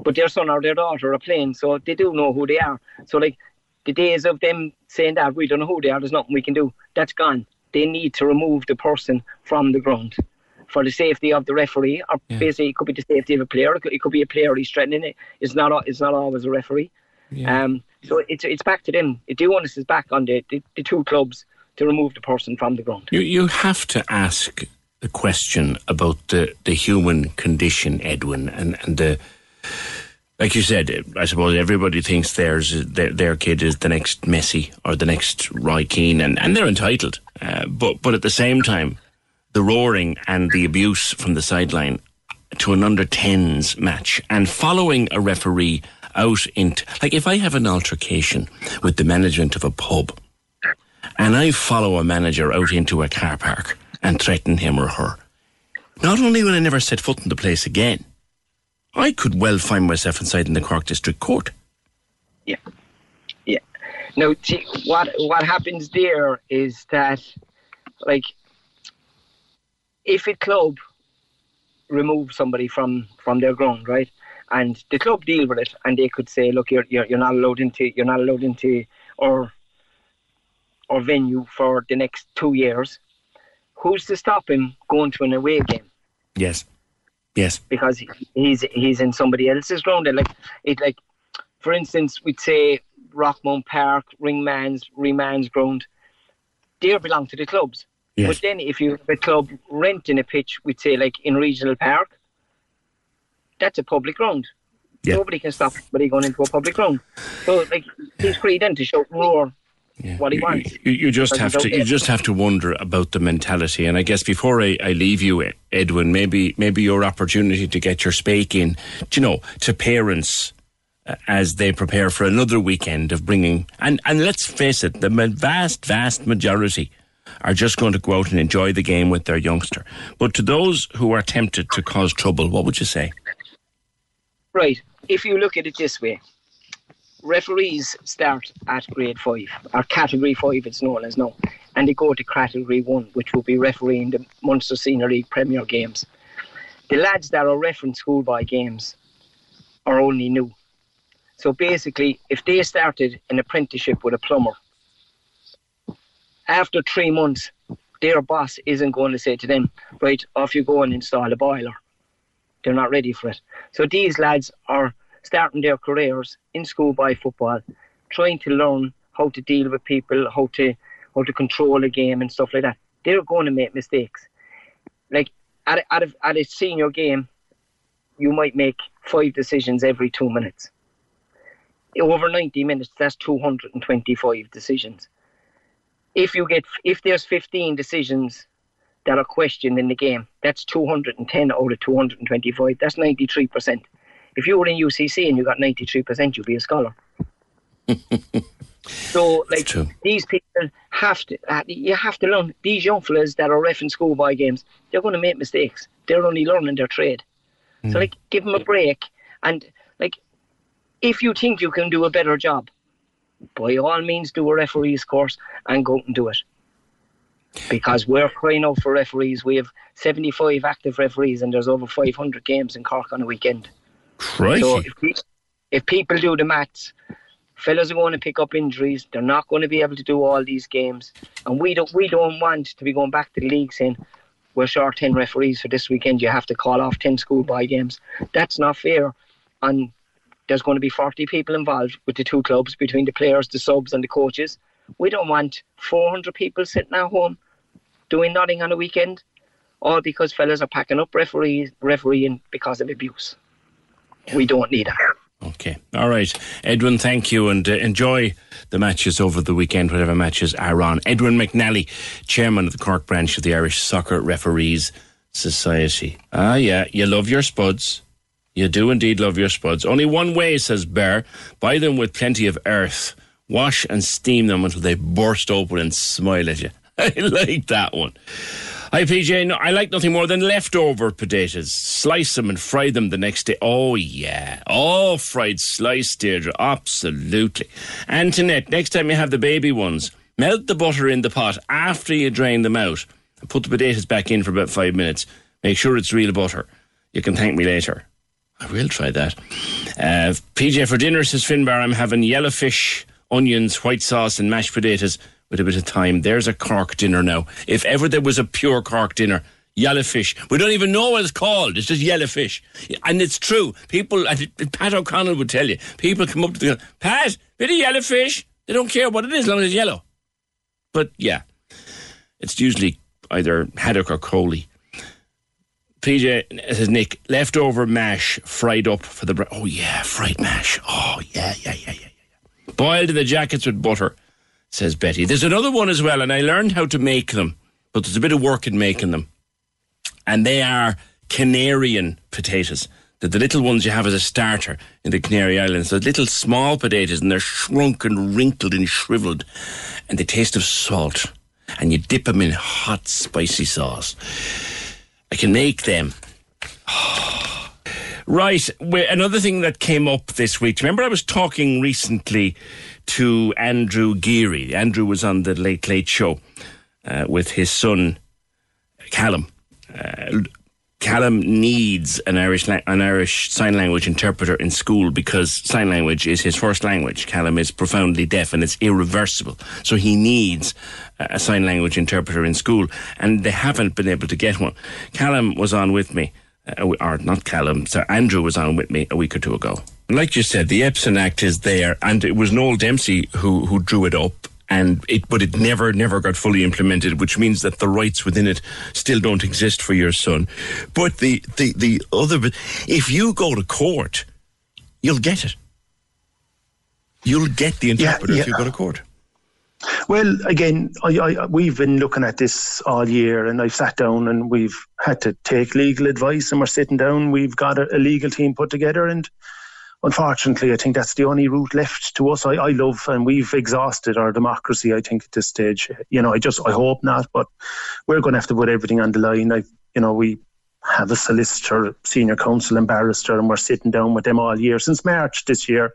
Speaker 25: But their son or their daughter are playing, so they do know who they are. So, like, the days of them saying that we don't know who they are, there's nothing we can do, that's gone. They need to remove the person from the ground for the safety of the referee, or basically, it could be the safety of a player, it could, it could be a player he's threatening it. It's not, it's not always a referee. Um, so it's it's back to them. The onus is back on the, the, the two clubs to remove the person from the ground.
Speaker 7: You you have to ask the question about the, the human condition, Edwin, and, and the like you said. I suppose everybody thinks theirs their, their kid is the next Messi or the next Roy Keane, and, and they're entitled. Uh, but but at the same time, the roaring and the abuse from the sideline to an under 10s match and following a referee out into like if I have an altercation with the management of a pub, and I follow a manager out into a car park and threaten him or her, not only will I never set foot in the place again, I could well find myself inside in the Cork District Court.
Speaker 25: Yeah, yeah. Now, see, what what happens there is that, like, if a club remove somebody from from their ground, right, and the club deal with it, and they could say, look, you're you're, you're not allowed into you're not allowed into or or venue for the next two years. Who's to stop him going to an away game?
Speaker 7: Yes, yes.
Speaker 25: because he's he's in somebody else's ground. And like it, like for instance, we'd say Rockmount Park, Ringmahon's, Ringmahon's ground. They belong to the clubs.
Speaker 7: Yes.
Speaker 25: But then, if you have a club renting a pitch, we'd say like in Regional Park, that's a public ground.
Speaker 7: Yeah.
Speaker 25: Nobody can stop somebody going into a public ground. So, like, he's free then to shout and roar what he wants.
Speaker 7: You, you just have to you just have to wonder about the mentality. And I guess before I, I leave you, Edwin, maybe maybe your opportunity to get your spake in, you know, to parents uh, as they prepare for another weekend of bringing and and let's face it, the vast vast majority are just going to go out and enjoy the game with their youngster. But to those who are tempted to cause trouble, what would you say?
Speaker 25: Right. If you look at it this way, referees start at grade five, or category five, it's known as now, and they go to category one, which will be refereeing the Munster Senior League Premier games. The lads that are refereeing schoolboy games are only new. So basically, if they started an apprenticeship with a plumber, after three months, their boss isn't going to say to them, right, off you go and install a boiler. They're not ready for it. So these lads are starting their careers in school by football, trying to learn how to deal with people, how to how to control a game and stuff like that. They're going to make mistakes. Like at a, at a, at a senior game, you might make five decisions every two minutes. Over 90 minutes, that's 225 decisions. If you get if there's 15 decisions that are questioned in the game, that's 210 out of 225. That's 93%. If you were in UCC and you got 93%, you'd be a scholar. so, like, these people have to, uh, you have to learn. These young fellas that are ref in schoolboy games, they're going to make mistakes. They're only learning their trade. So, like, give them a break. And, like, if you think you can do a better job, by all means, do a referee's course and go and do it because we're crying out for referees. We have 75 active referees, and there's over 500 games in Cork on a weekend.
Speaker 7: Crikey.
Speaker 25: So if, pe- if people do the maths, fellas are going to pick up injuries. They're not going to be able to do all these games, and we don't we don't want to be going back to the league saying we're short 10 referees for this weekend. You have to call off 10 schoolboy games. That's not fair. And there's going to be 40 people involved with the two clubs between the players, the subs, and the coaches. We don't want 400 people sitting at home doing nothing on a weekend, all because fellas are packing up referees, refereeing because of abuse. We don't need that.
Speaker 7: Okay. All right. Edwin, thank you and uh, enjoy the matches over the weekend, whatever matches are on. Edwin McNally, chairman of the Cork branch of the Irish Soccer Referees Society. Ah, yeah, you love your spuds. You do indeed love your spuds. Only one way, says Bear. Buy them with plenty of earth. Wash and steam them until they burst open and smile at you. I like that one. Hi, PJ. No, I like nothing more than leftover potatoes. Slice them and fry them the next day. Oh, yeah. Oh, fried slice, Deirdre. Absolutely. Antoinette, next time you have the baby ones, melt the butter in the pot after you drain them out and put the potatoes back in for about five minutes. Make sure it's real butter. You can thank me later. I will try that. Uh, PJ, for dinner, says Finbar, I'm having yellowfish, onions, white sauce, and mashed potatoes with a bit of time. There's a Cork dinner now. If ever there was a pure Cork dinner, yellowfish. We don't even know what it's called. It's just yellowfish. And it's true. People, Pat O'Connell would tell you, people come up to the Pat, bit of yellowfish. They don't care what it is, as long as it's yellow. But yeah, it's usually either haddock or coley. PJ says Nick leftover mash fried up for the bre- oh yeah fried mash oh yeah yeah yeah yeah yeah boiled in the jackets with butter says Betty. There's another one as well, and I learned how to make them, but there's a bit of work in making them, and they are Canarian potatoes. The, the little ones you have as a starter in the Canary Islands, the little small potatoes, and they're shrunk and wrinkled and shriveled, and they taste of salt. And you dip them in hot, spicy sauce. I can make them. Right. Another thing that came up this week. Remember, I was talking recently to Andrew Geary. Andrew was on the Late Late Show uh, with his son, Callum. Uh, Callum needs an Irish la- an Irish sign language interpreter in school because sign language is his first language. Callum is profoundly deaf and it's irreversible, so he needs a sign language interpreter in school, and they haven't been able to get one. Callum was on with me, Uh, or not Callum, so Andrew was on with me a week or two ago. Like you said, the EPSEN Act is there, and it was Noel Dempsey who who drew it up and it but it never never got fully implemented which means that the rights within it still don't exist for your son. But the the the other if you go to court you'll get it. You'll get the interpreter if you go to court
Speaker 26: Well, again, I, I, we've been looking at this all year, and I've sat down and we've had to take legal advice, and we're sitting down. We've got a, a legal team put together, and unfortunately, I think that's the only route left to us. I, I love, and we've exhausted our democracy. I think at this stage, you know, I just I hope not, but we're going to have to put everything on the line. I, you know, we have a solicitor, senior counsel, and barrister, and we're sitting down with them all year since March this year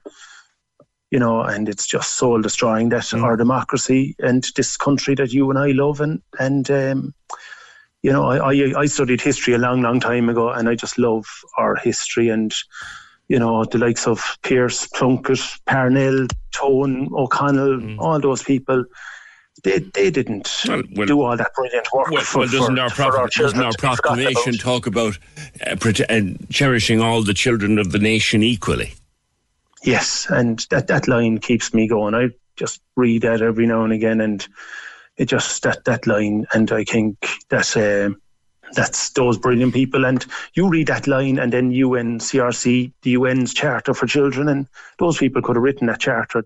Speaker 26: you know, and it's just soul destroying that our democracy and this country that you and I love and and um, you know, I, I I studied history a long, long time ago, and I just love our history and you know the likes of Pearse, Plunkett, Parnell, Tone, O'Connell, all those people. They, they didn't do all that brilliant work.
Speaker 7: well,
Speaker 26: for,
Speaker 7: well doesn't, our,
Speaker 26: for our
Speaker 7: doesn't our
Speaker 26: to be forgotten
Speaker 7: proclamation
Speaker 26: about.
Speaker 7: talk about uh, prote- uh, cherishing all the children of the nation equally
Speaker 26: Yes, and that, that line keeps me going. I just read that every now and again, and it just that that line, and I think that's um, that's those brilliant people. And you read that line, and then UNCRC, the UN's Charter for Children, and those people could have written that charter.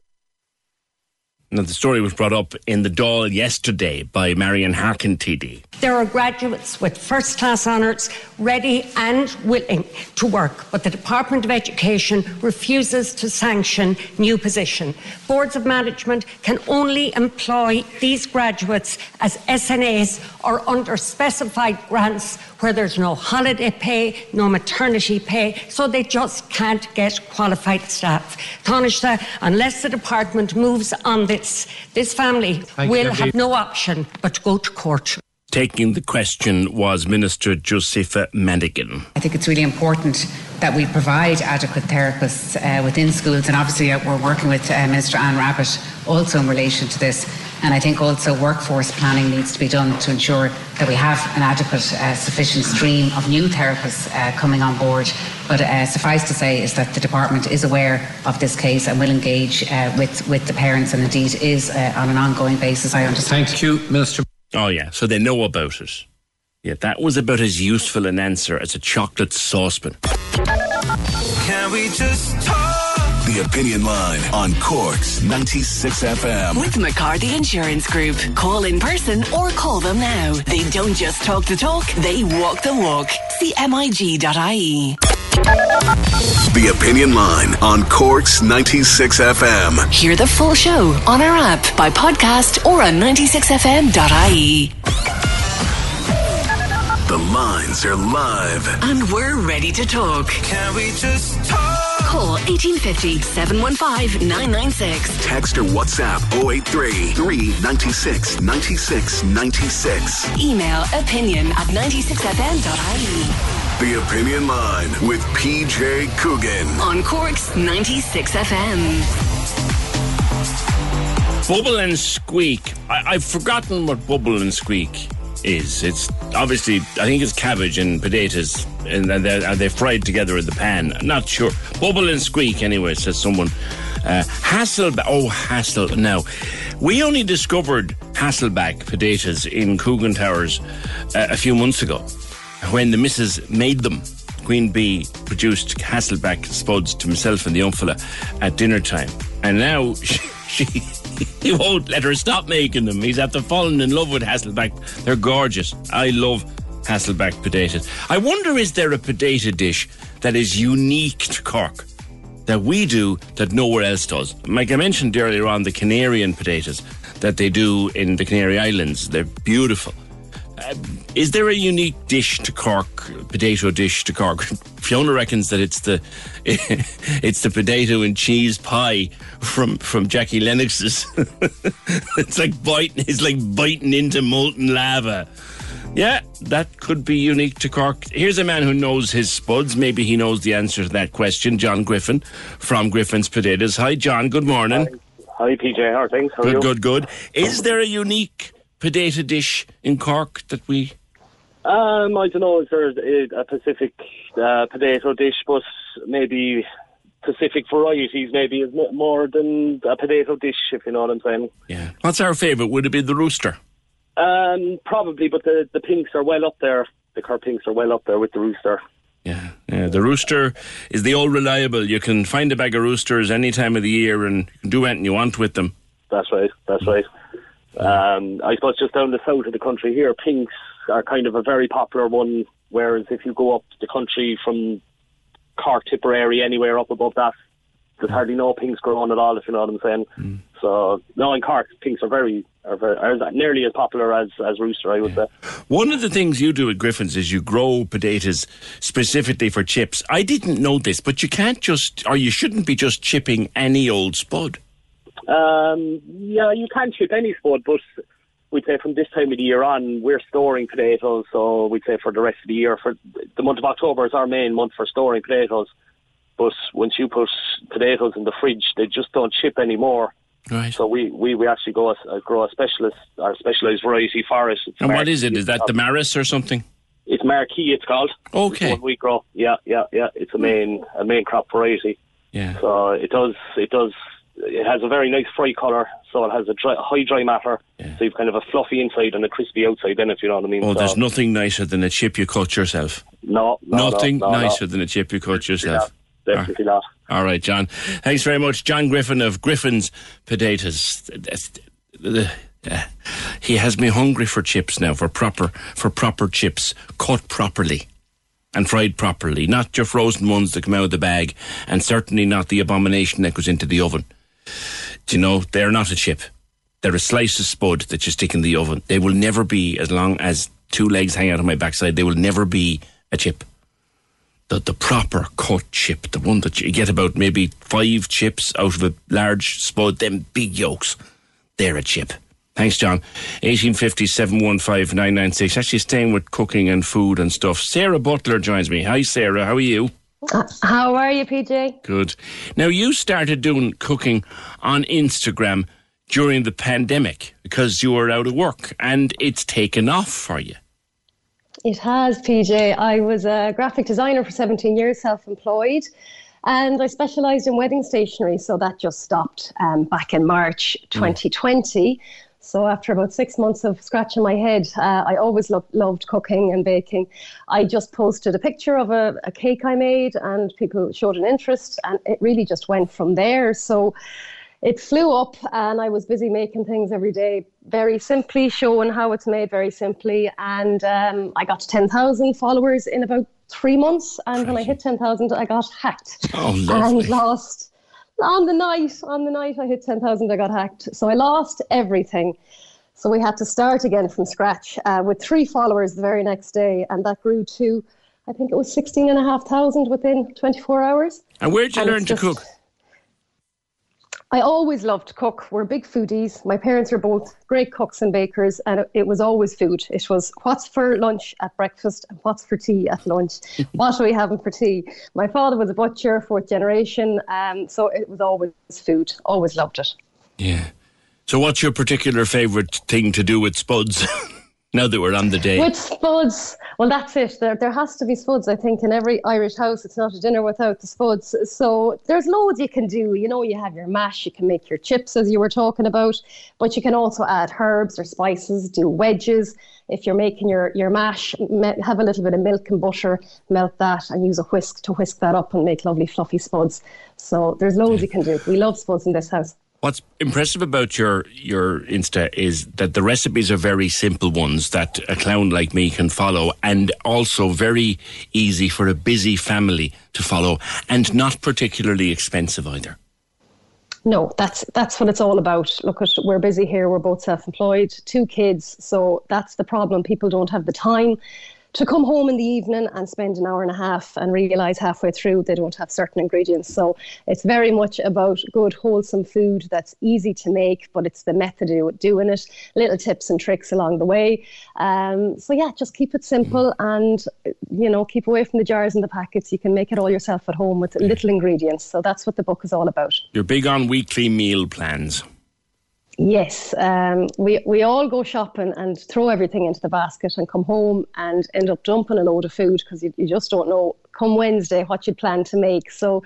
Speaker 7: Now the story was brought up in the Dáil yesterday by Marian Harkin TD
Speaker 11: There are graduates with first class honours ready and willing to work, but the Department of Education refuses to sanction new position. Boards of management can only employ these graduates as SNAs or under specified grants where there's no holiday pay, no maternity pay, so they just can't get qualified staff. Taoiseach, unless the department moves on this, this family
Speaker 7: Thank
Speaker 11: will
Speaker 7: Debbie.
Speaker 11: have no option but to go to court.
Speaker 7: Taking the question was Minister Josepha Madigan.
Speaker 27: I think it's really important that we provide adequate therapists uh, within schools, and obviously uh, we're working with uh, Minister Anne Rabbitte also in relation to this. And I think also workforce planning needs to be done to ensure that we have an adequate, uh, sufficient stream of new therapists uh, coming on board. But uh, suffice to say is that the department is aware of this case and will engage uh, with with the parents, and indeed is uh, on an ongoing basis. I understand.
Speaker 7: Thank you, Minister. Oh, yeah, so they know about it. Yeah, that was about as useful an answer as a chocolate saucepan.
Speaker 6: Can we just talk?
Speaker 2: The Opinion Line on Cork's 96 FM.
Speaker 3: With McCarthy Insurance Group. Call in person or call them now. They don't just talk the talk, they walk the walk. CMIG.ie.
Speaker 2: The Opinion Line on Cork's 96 FM.
Speaker 3: Hear the full show on our app, by podcast, or on 96fm.ie.
Speaker 2: The lines are live.
Speaker 3: And we're ready to talk.
Speaker 6: Can we just talk?
Speaker 3: Call 1850 715 996.
Speaker 2: Text or WhatsApp 083 396 96 96.
Speaker 3: Email opinion at 96fm.ie.
Speaker 2: The Opinion Line with PJ Coogan.
Speaker 3: On Cork's 96FM.
Speaker 7: Bubble and squeak. I, I've forgotten what bubble and squeak is. It's obviously, I think it's cabbage and potatoes, and they're, are they fried together in the pan? I'm not sure. Bubble and squeak, anyway, says someone. Uh, Hasselback. Oh, Hassel. Now, we only discovered Hasselback potatoes in Coogan Towers uh, a few months ago when the missus made them. Queen Bee produced Hasselback spuds to himself and the young at dinner time. And now she, she he won't let her stop making them. He's after falling in love with Hasselback. They're gorgeous. I love Hasselback potatoes. I wonder is there a potato dish that is unique to Cork that we do that nowhere else does? Like I mentioned earlier on, the Canarian potatoes that they do in the Canary Islands. They're beautiful. Uh, is there a unique dish to Cork, potato dish to Cork? Fiona reckons that it's the it's the potato and cheese pie from from Jackie Lennox's. it's like biting it's like biting into molten lava. Yeah, that could be unique to Cork. Here's a man who knows his spuds. Maybe he knows the answer to that question. John Griffin from Griffin's Potatoes. Hi, John. Good morning.
Speaker 28: Hi, PJ. How are things? How are
Speaker 7: Good,
Speaker 28: you?
Speaker 7: good, good. Is there a unique potato dish in Cork that we?
Speaker 28: Um, I don't know. Is there a, Pacific uh, potato dish, but maybe Pacific varieties maybe is more than a potato dish, if you know what I'm saying.
Speaker 7: Yeah. What's our favourite? Would it be the rooster?
Speaker 28: Um, probably, but the the pinks are well up there. The car pinks are well up there with the rooster.
Speaker 7: Yeah, the rooster is the old reliable. You can find a bag of roosters any time of the year and do anything you want with them.
Speaker 28: That's right. That's right. Um, I suppose just down the south of the country here, pinks are kind of a very popular one. Whereas if you go up the country from Cork, Tipperary, anywhere up above that, there's hardly no pinks growing at all. If you know what I'm saying. So no, in Cork, pinks are very are, very, are nearly as popular as as rooster. I would say.
Speaker 7: One of the things you do at Griffin's is you grow potatoes specifically for chips. I didn't know this, but you can't just, or you shouldn't be just chipping any old spud.
Speaker 28: Um, yeah, you can chip any spud, but we'd say from this time of the year on, we're storing potatoes. So we'd say for the rest of the year, for the month of October is our main month for storing potatoes. But once you put potatoes in the fridge, they just don't chip anymore.
Speaker 7: Right.
Speaker 28: So we, we, we actually go a, uh, grow a specialist, our specialised variety for it. It's
Speaker 7: And what is it? Is that the Maris or something?
Speaker 28: It's Markies, it's called.
Speaker 7: Okay.
Speaker 28: It's we grow. Yeah, yeah, yeah. It's a main a main crop variety.
Speaker 7: Yeah.
Speaker 28: So it does it does it has a very nice fry colour, so it has a dry, high dry matter. So you've kind of a fluffy inside and a crispy outside. Then, if you know what I mean.
Speaker 7: Oh,
Speaker 28: So-
Speaker 7: there's nothing nicer than a chip you cut yourself.
Speaker 28: no, no,
Speaker 7: nothing
Speaker 28: no, no,
Speaker 7: nicer than a chip you cut yourself.
Speaker 28: Definitely not.
Speaker 7: All right, John. Thanks very much. John Griffin of Griffin's Potatoes. Uh, He has me hungry for chips now, for proper for proper chips, cut properly and fried properly, not your frozen ones that come out of the bag, and certainly not the abomination that goes into the oven. Do you know, they're not a chip. They're a slice of spud that you stick in the oven. They will never be, as long as two legs hang out of my backside, they will never be a chip the, the proper cut chip, the one that you get about maybe five chips out of a large spud, them big yolks, they're a chip. Thanks, John. 1850 715 996. Actually, staying with cooking and food and stuff. Sarah Butler joins me. Hi, Sarah. How are you?
Speaker 29: Uh, How are you, PJ?
Speaker 7: Good. Now, you started doing cooking on Instagram during the pandemic because you were out of work and it's taken off for you.
Speaker 29: It has, PJ. I was a graphic designer for 17 years, self employed, and I specialised in wedding stationery. So that just stopped um, back in March 2020. So after about six months of scratching my head, uh, I always lo- loved cooking and baking. I just posted a picture of a, a cake I made, and people showed an interest, and it really just went from there. So it flew up and I was busy making things every day, very simply, showing how it's made very simply. And um, I got to 10,000 followers in about three months. And when I hit 10,000, I got hacked
Speaker 7: Oh,
Speaker 29: and lost. On the night, on the night I hit 10,000, I got hacked. So I lost everything. So we had to start again from scratch uh, with three followers the very next day. And that grew to, I think it was 16,500 within 24 hours.
Speaker 7: And where'd you
Speaker 29: And
Speaker 7: learn to
Speaker 29: just-
Speaker 7: cook?
Speaker 29: I always loved to cook. We're big foodies. My parents were both great cooks and bakers, and it, it was always food. It was what's for lunch at breakfast and what's for tea at lunch. what are we having for tea? My father was a butcher, fourth generation, um, so it was always food. Always loved it.
Speaker 7: Yeah. So, what's your particular favourite thing to do with spuds now that we're on the day?
Speaker 29: With spuds, well, that's it. There, there has to be spuds. I think in every Irish house, it's not a dinner without the spuds. So there's loads you can do. You know, you have your mash, you can make your chips, as you were talking about, but you can also add herbs or spices, do wedges. If you're making your your mash, have a little bit of milk and butter, melt that, and use a whisk to whisk that up and make lovely fluffy spuds. So there's loads you can do. We love spuds in this house.
Speaker 7: What's impressive about your your Insta is that the recipes are very simple ones that a clown like me can follow, and also very easy for a busy family to follow, and not particularly expensive either.
Speaker 29: No, that's that's what it's all about. Look, at we're busy here. We're both self-employed, two kids, so that's the problem. People don't have the time to come home in the evening and spend an hour and a half and realize halfway through they don't have certain ingredients. So it's very much about good, wholesome food that's easy to make, but it's the method of doing it, little tips and tricks along the way. Um, so yeah, just keep it simple and you know keep away from the jars and the packets. You can make it all yourself at home with little ingredients. So that's what the book is all about.
Speaker 7: You're big on weekly meal plans.
Speaker 29: Yes, um, we we all go shopping and throw everything into the basket and come home and end up dumping a load of food because you, you just don't know come Wednesday what you plan to make. So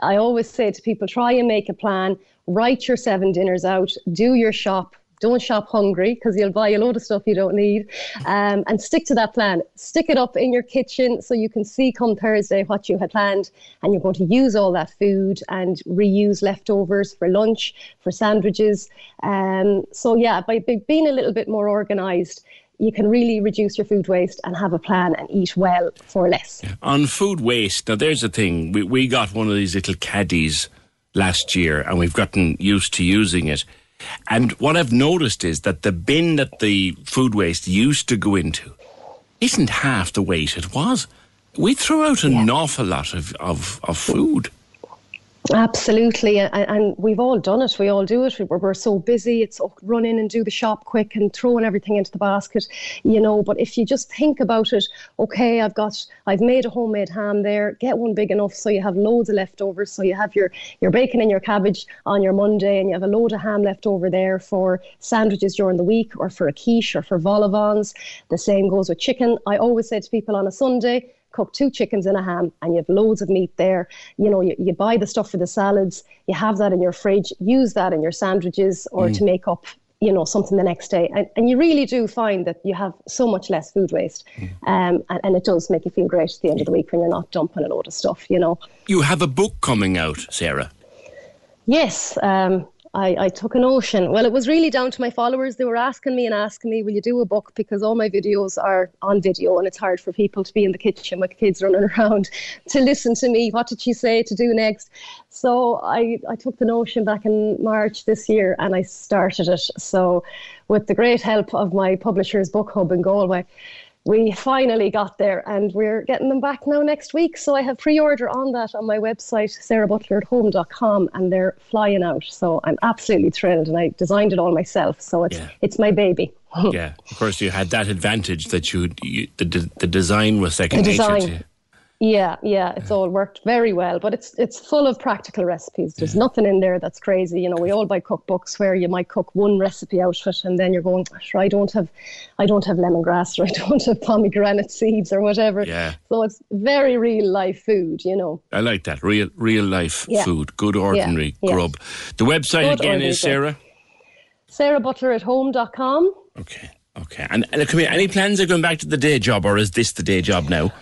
Speaker 29: I always say to people, try and make a plan, write your seven dinners out, do your shop, don't shop hungry because you'll buy a load of stuff you don't need. Um, and stick to that plan. Stick it up in your kitchen so you can see come Thursday what you had planned. And you're going to use all that food and reuse leftovers for lunch, for sandwiches. Um, so, yeah, by, being a little bit more organized, you can really reduce your food waste and have a plan and eat well for less.
Speaker 7: On food waste, now there's a thing. We, we got one of these little caddies last year and we've gotten used to using it. And what I've noticed is that the bin that the food waste used to go into isn't half the weight it was. We throw out an awful lot of, of, of food.
Speaker 29: Absolutely, and, we've all done it. We all do it. We're, so busy. It's run in and do the shop quick and throwing everything into the basket, you know. But if you just think about it, okay, I've got, I've made a homemade ham there. Get one big enough so you have loads of leftovers. So you have your your bacon and your cabbage on your Monday, and you have a load of ham left over there for sandwiches during the week, or for a quiche, or for vol au vents. The same goes with chicken. I always say to people on a Sunday cook two chickens and a ham and you have loads of meat there. You know, you, you buy the stuff for the salads, you have that in your fridge, use that in your sandwiches or
Speaker 7: Mm.
Speaker 29: to make up, you know, something the next day. And, and you really do find that you have so much less food waste. Um, and, and it does make you feel great at the end of the week when you're not dumping a load of stuff, you know.
Speaker 7: You have a book coming out, Sarah.
Speaker 29: Yes, um, I, I took an ocean. Well, it was really down to my followers. They were asking me and asking me, "Will you do a book?" Because all my videos are on video, and it's hard for people to be in the kitchen with kids running around to listen to me. What did she say to do next? So I, I took the notion back in March this year, and I started it. So, with the great help of my publisher's Book Hub in Galway we finally got there and we're getting them back now next week. So I have pre-order on that on my website, sarahbutleratHome.com, and they're flying out. So I'm absolutely thrilled and I designed it all myself. So it's it's my baby.
Speaker 7: yeah, of course, you had that advantage that you, you the, the design was second
Speaker 29: The
Speaker 7: nature to you.
Speaker 29: Yeah, yeah, it's all worked very well, but it's it's full of practical recipes. There's nothing in there that's crazy. You know, we all buy cookbooks where you might cook one recipe out of it, and then you're going, I don't have, I don't have lemongrass, or I don't have pomegranate seeds, or whatever.
Speaker 7: Yeah.
Speaker 29: So it's very real life food. You know.
Speaker 7: I like that real real life
Speaker 29: Yeah.
Speaker 7: food, good ordinary
Speaker 29: yeah.
Speaker 7: grub. The website
Speaker 29: Good
Speaker 7: again is. Sarah.
Speaker 29: sarahbutleratHome.com.
Speaker 7: Okay, Okay. and, and come here. Any plans of going back to the day job, or is this the day job now?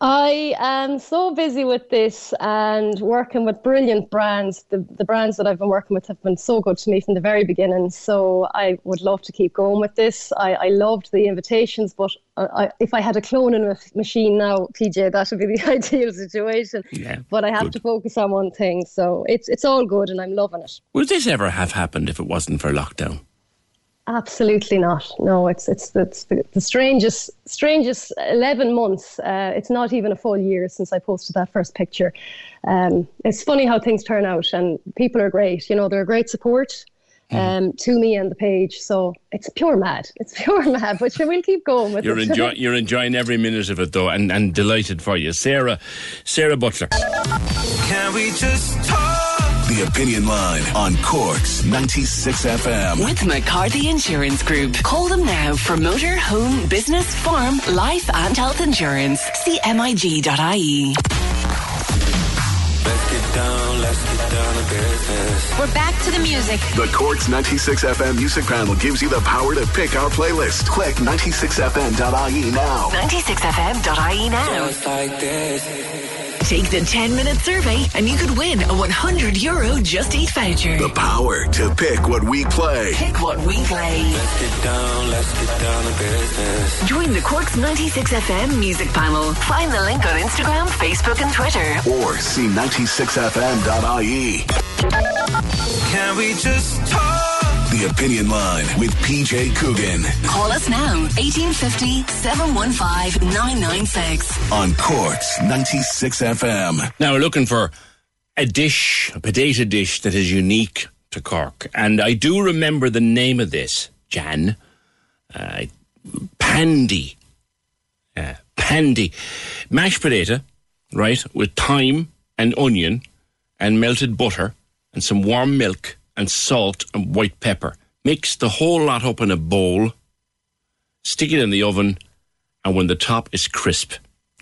Speaker 29: I am so busy with this and working with brilliant brands. The, the brands that I've been working with have been so good to me from the very beginning. So I would love to keep going with this. I, I loved the invitations, but I, if I had a cloning ma- machine now, PJ, that would be the ideal situation.
Speaker 7: Yeah,
Speaker 29: But I have
Speaker 7: good.
Speaker 29: to focus on one thing. So it's it's all good and I'm loving it.
Speaker 7: Would this ever have happened if it wasn't for lockdown?
Speaker 29: Absolutely not. No, it's it's it's the, the strangest strangest eleven months. Uh, it's not even a full year since I posted that first picture. Um, it's funny how things turn out, and people are great. You know, they're a great support um, to me and the page. So it's pure mad. It's pure mad. But we'll keep going with
Speaker 7: You're
Speaker 29: it.
Speaker 7: enjoy, you're enjoying every minute of it though, and, and delighted for you, Sarah. Sarah Butler.
Speaker 6: Can we just talk?
Speaker 2: The Opinion Line on Corks 96 FM.
Speaker 3: With McCarthy Insurance Group. Call them now for motor, home, business, farm, life and health insurance. CMIG.ie.
Speaker 6: Let's get down, let's get down to business.
Speaker 2: We're back to the music. The Corks 96 FM Music Panel gives you the power to pick our playlist. Click 96fm.ie now.
Speaker 3: 96fm.ie now.
Speaker 6: Just like this.
Speaker 3: Take the 10 minute survey and you could win a 100 euro Just Eat voucher.
Speaker 2: The power to pick what we play.
Speaker 3: Pick what we play.
Speaker 6: Let's get down, let's get down to business.
Speaker 3: Join the Corks 96 FM music panel. Find the link on Instagram, Facebook, and Twitter.
Speaker 2: Or see 96fm.ie.
Speaker 6: Can we just talk?
Speaker 2: The Opinion Line with PJ Coogan
Speaker 3: Call us now, 1850 715 996.
Speaker 2: on Corks 96 FM.
Speaker 7: Now we're looking for a dish, a potato dish that is unique to Cork. And I do remember the name of this, Jan. Uh, pandy. Uh, pandy. Mashed potato, right, with thyme and onion and melted butter and some warm milk and salt and white pepper. Mix the whole lot up in a bowl, stick it in the oven, and when the top is crisp.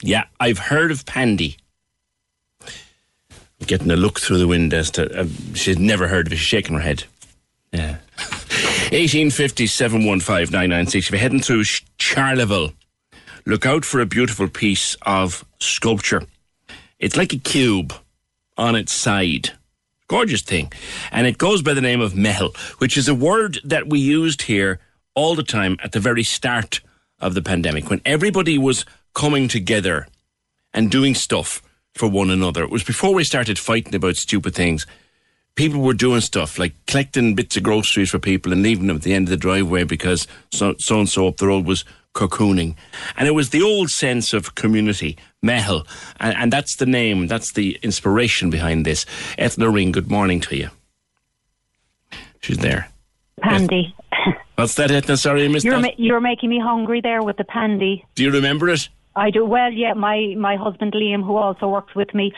Speaker 7: Yeah, I've heard of pandy. Getting a look through the window as to, uh, she's never heard of it. She's shaking her head. Yeah. 1850 715 996. If you're heading through Charleville, look out for a beautiful piece of sculpture. It's like a cube on its side. Gorgeous thing. And it goes by the name of Meitheal, which is a word that we used here all the time at the very start of the pandemic when everybody was coming together and doing stuff for one another. It was before we started fighting about stupid things. People were doing stuff like collecting bits of groceries for people and leaving them at the end of the driveway because so and so up the road was cocooning. And it was the old sense of community, Meitheal. And, and that's the name, that's the inspiration behind this. Ethna Ring, good morning to you. She's there.
Speaker 30: Pandy.
Speaker 7: What's that, Ethna? Sorry, I missed
Speaker 30: You're ma- you're making me hungry there with the pandy.
Speaker 7: Do you remember it?
Speaker 30: I do well. Yeah, my my husband Liam, who also works with me,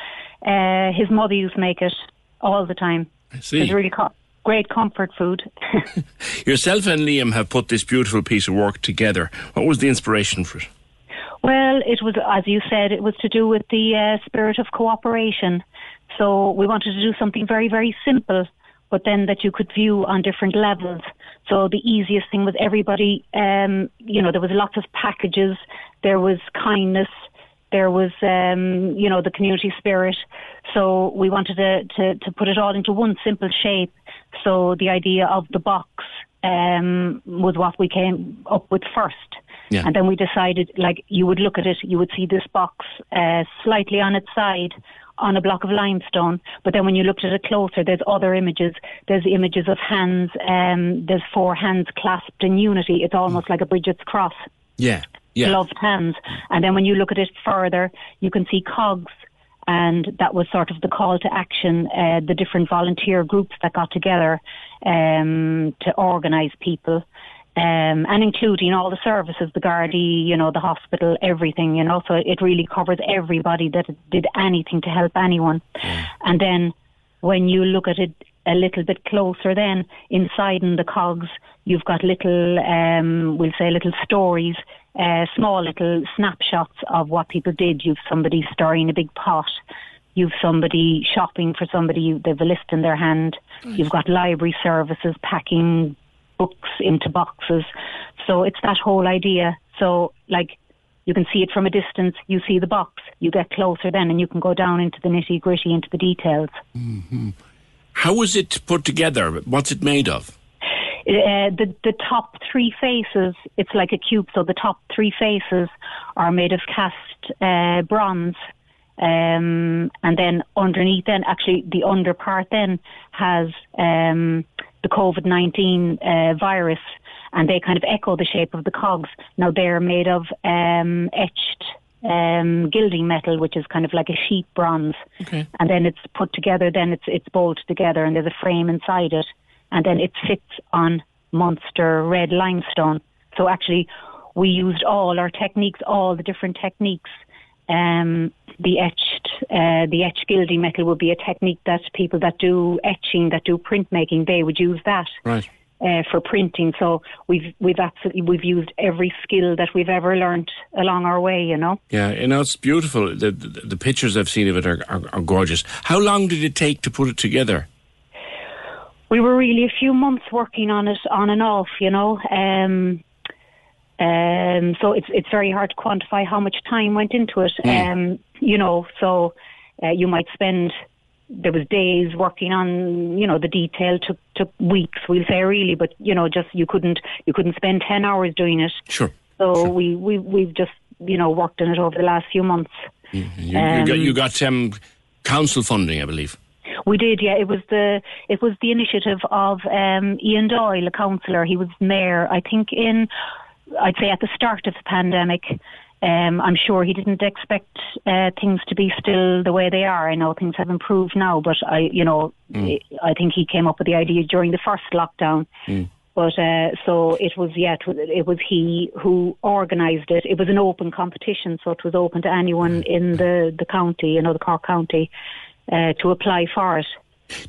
Speaker 30: uh, his mother used to make it all the time.
Speaker 7: I see.
Speaker 30: It's really co- great comfort food.
Speaker 7: Yourself and Liam have put this beautiful piece of work together. What was the inspiration for it?
Speaker 30: Well, it was, as you said, it was to do with the uh, spirit of cooperation. So we wanted to do something very, very simple, but then that you could view on different levels. So the easiest thing was everybody, um, you know, there was lots of packages, there was kindness, there was, um, you know, the community spirit. So we wanted to, to, to put it all into one simple shape. So the idea of the box um, was what we came up with first.
Speaker 31: Yeah.
Speaker 30: And then we decided, like, you would look at it, you would see this box uh, slightly on its side on a block of limestone. But then when you looked at it closer, there's other images. There's images of hands. Um, there's four hands clasped in unity. It's almost like a Bridget's cross,
Speaker 7: Yeah. Yeah.
Speaker 30: gloved hands. And then when you look at it further, you can see cogs. And that was sort of the call to action, uh, the different volunteer groups that got together um, to organise people. Um, and including all the services, the Gardaí, you know, the hospital, everything, you know, so it really covers everybody that did anything to help anyone. And then when you look at it a little bit closer, then inside in the cogs, you've got little, um, we'll say little stories, uh, small little snapshots of what people did. You've somebody stirring a big pot. You've somebody shopping for somebody, they've a list in their hand. You've got library services packing books into boxes. So it's that whole idea. So, like, you can see it from a distance, you see the box, you get closer then, and you can go down into the nitty gritty, into the details.
Speaker 7: hmm How was it put together? What's it made of?
Speaker 30: Uh, the the top three faces, it's like a cube. So the top three faces are made of cast uh, bronze, um, and then underneath, then actually the under part then has um, the COVID nineteen uh, virus, and they kind of echo the shape of the cogs. Now they're made of um, etched um, gilding metal, which is kind of like a sheet bronze
Speaker 7: Okay.
Speaker 30: and then it's put together. Then it's it's bolted together, and there's a frame inside it, and then it sits on Munster red limestone. So actually, we used all our techniques, all the different techniques. Um, the etched, uh, the etched gilding metal would be a technique that people that do etching, that do printmaking, they would use that
Speaker 7: Right.
Speaker 30: uh, for printing. So we've we've absolutely we've used every skill that we've ever learnt along our way. You know.
Speaker 7: Yeah, you know, it's beautiful. The, the, the pictures I've seen of it are, are, are gorgeous. How long did it take to put it together?
Speaker 30: We were really a few months working on it on and off, you know. Um, Um, so it's it's very hard to quantify how much time went into it. Um, you know, so uh, you might spend there was days working on you know the detail took took weeks we'll say really but you know just you couldn't you couldn't spend 10 hours doing it
Speaker 7: Sure.
Speaker 30: so we we we've just you know worked on it over the last few months
Speaker 7: You, you got,
Speaker 30: Um,
Speaker 7: you got um, council funding, I believe.
Speaker 30: We did yeah it was the it was the initiative of um Ian Doyle a councillor he was mayor I think in I'd say at the start of the pandemic um, I'm sure he didn't expect uh, things to be still the way they are. I know things have improved now, but I, you know,
Speaker 7: Mm.
Speaker 30: I think he came up with the idea during the first lockdown. But uh, so it was, yeah, it was he who organised it. It was an open competition, so it was open to anyone in the, the county, you know, the Cork County, uh, to apply for it.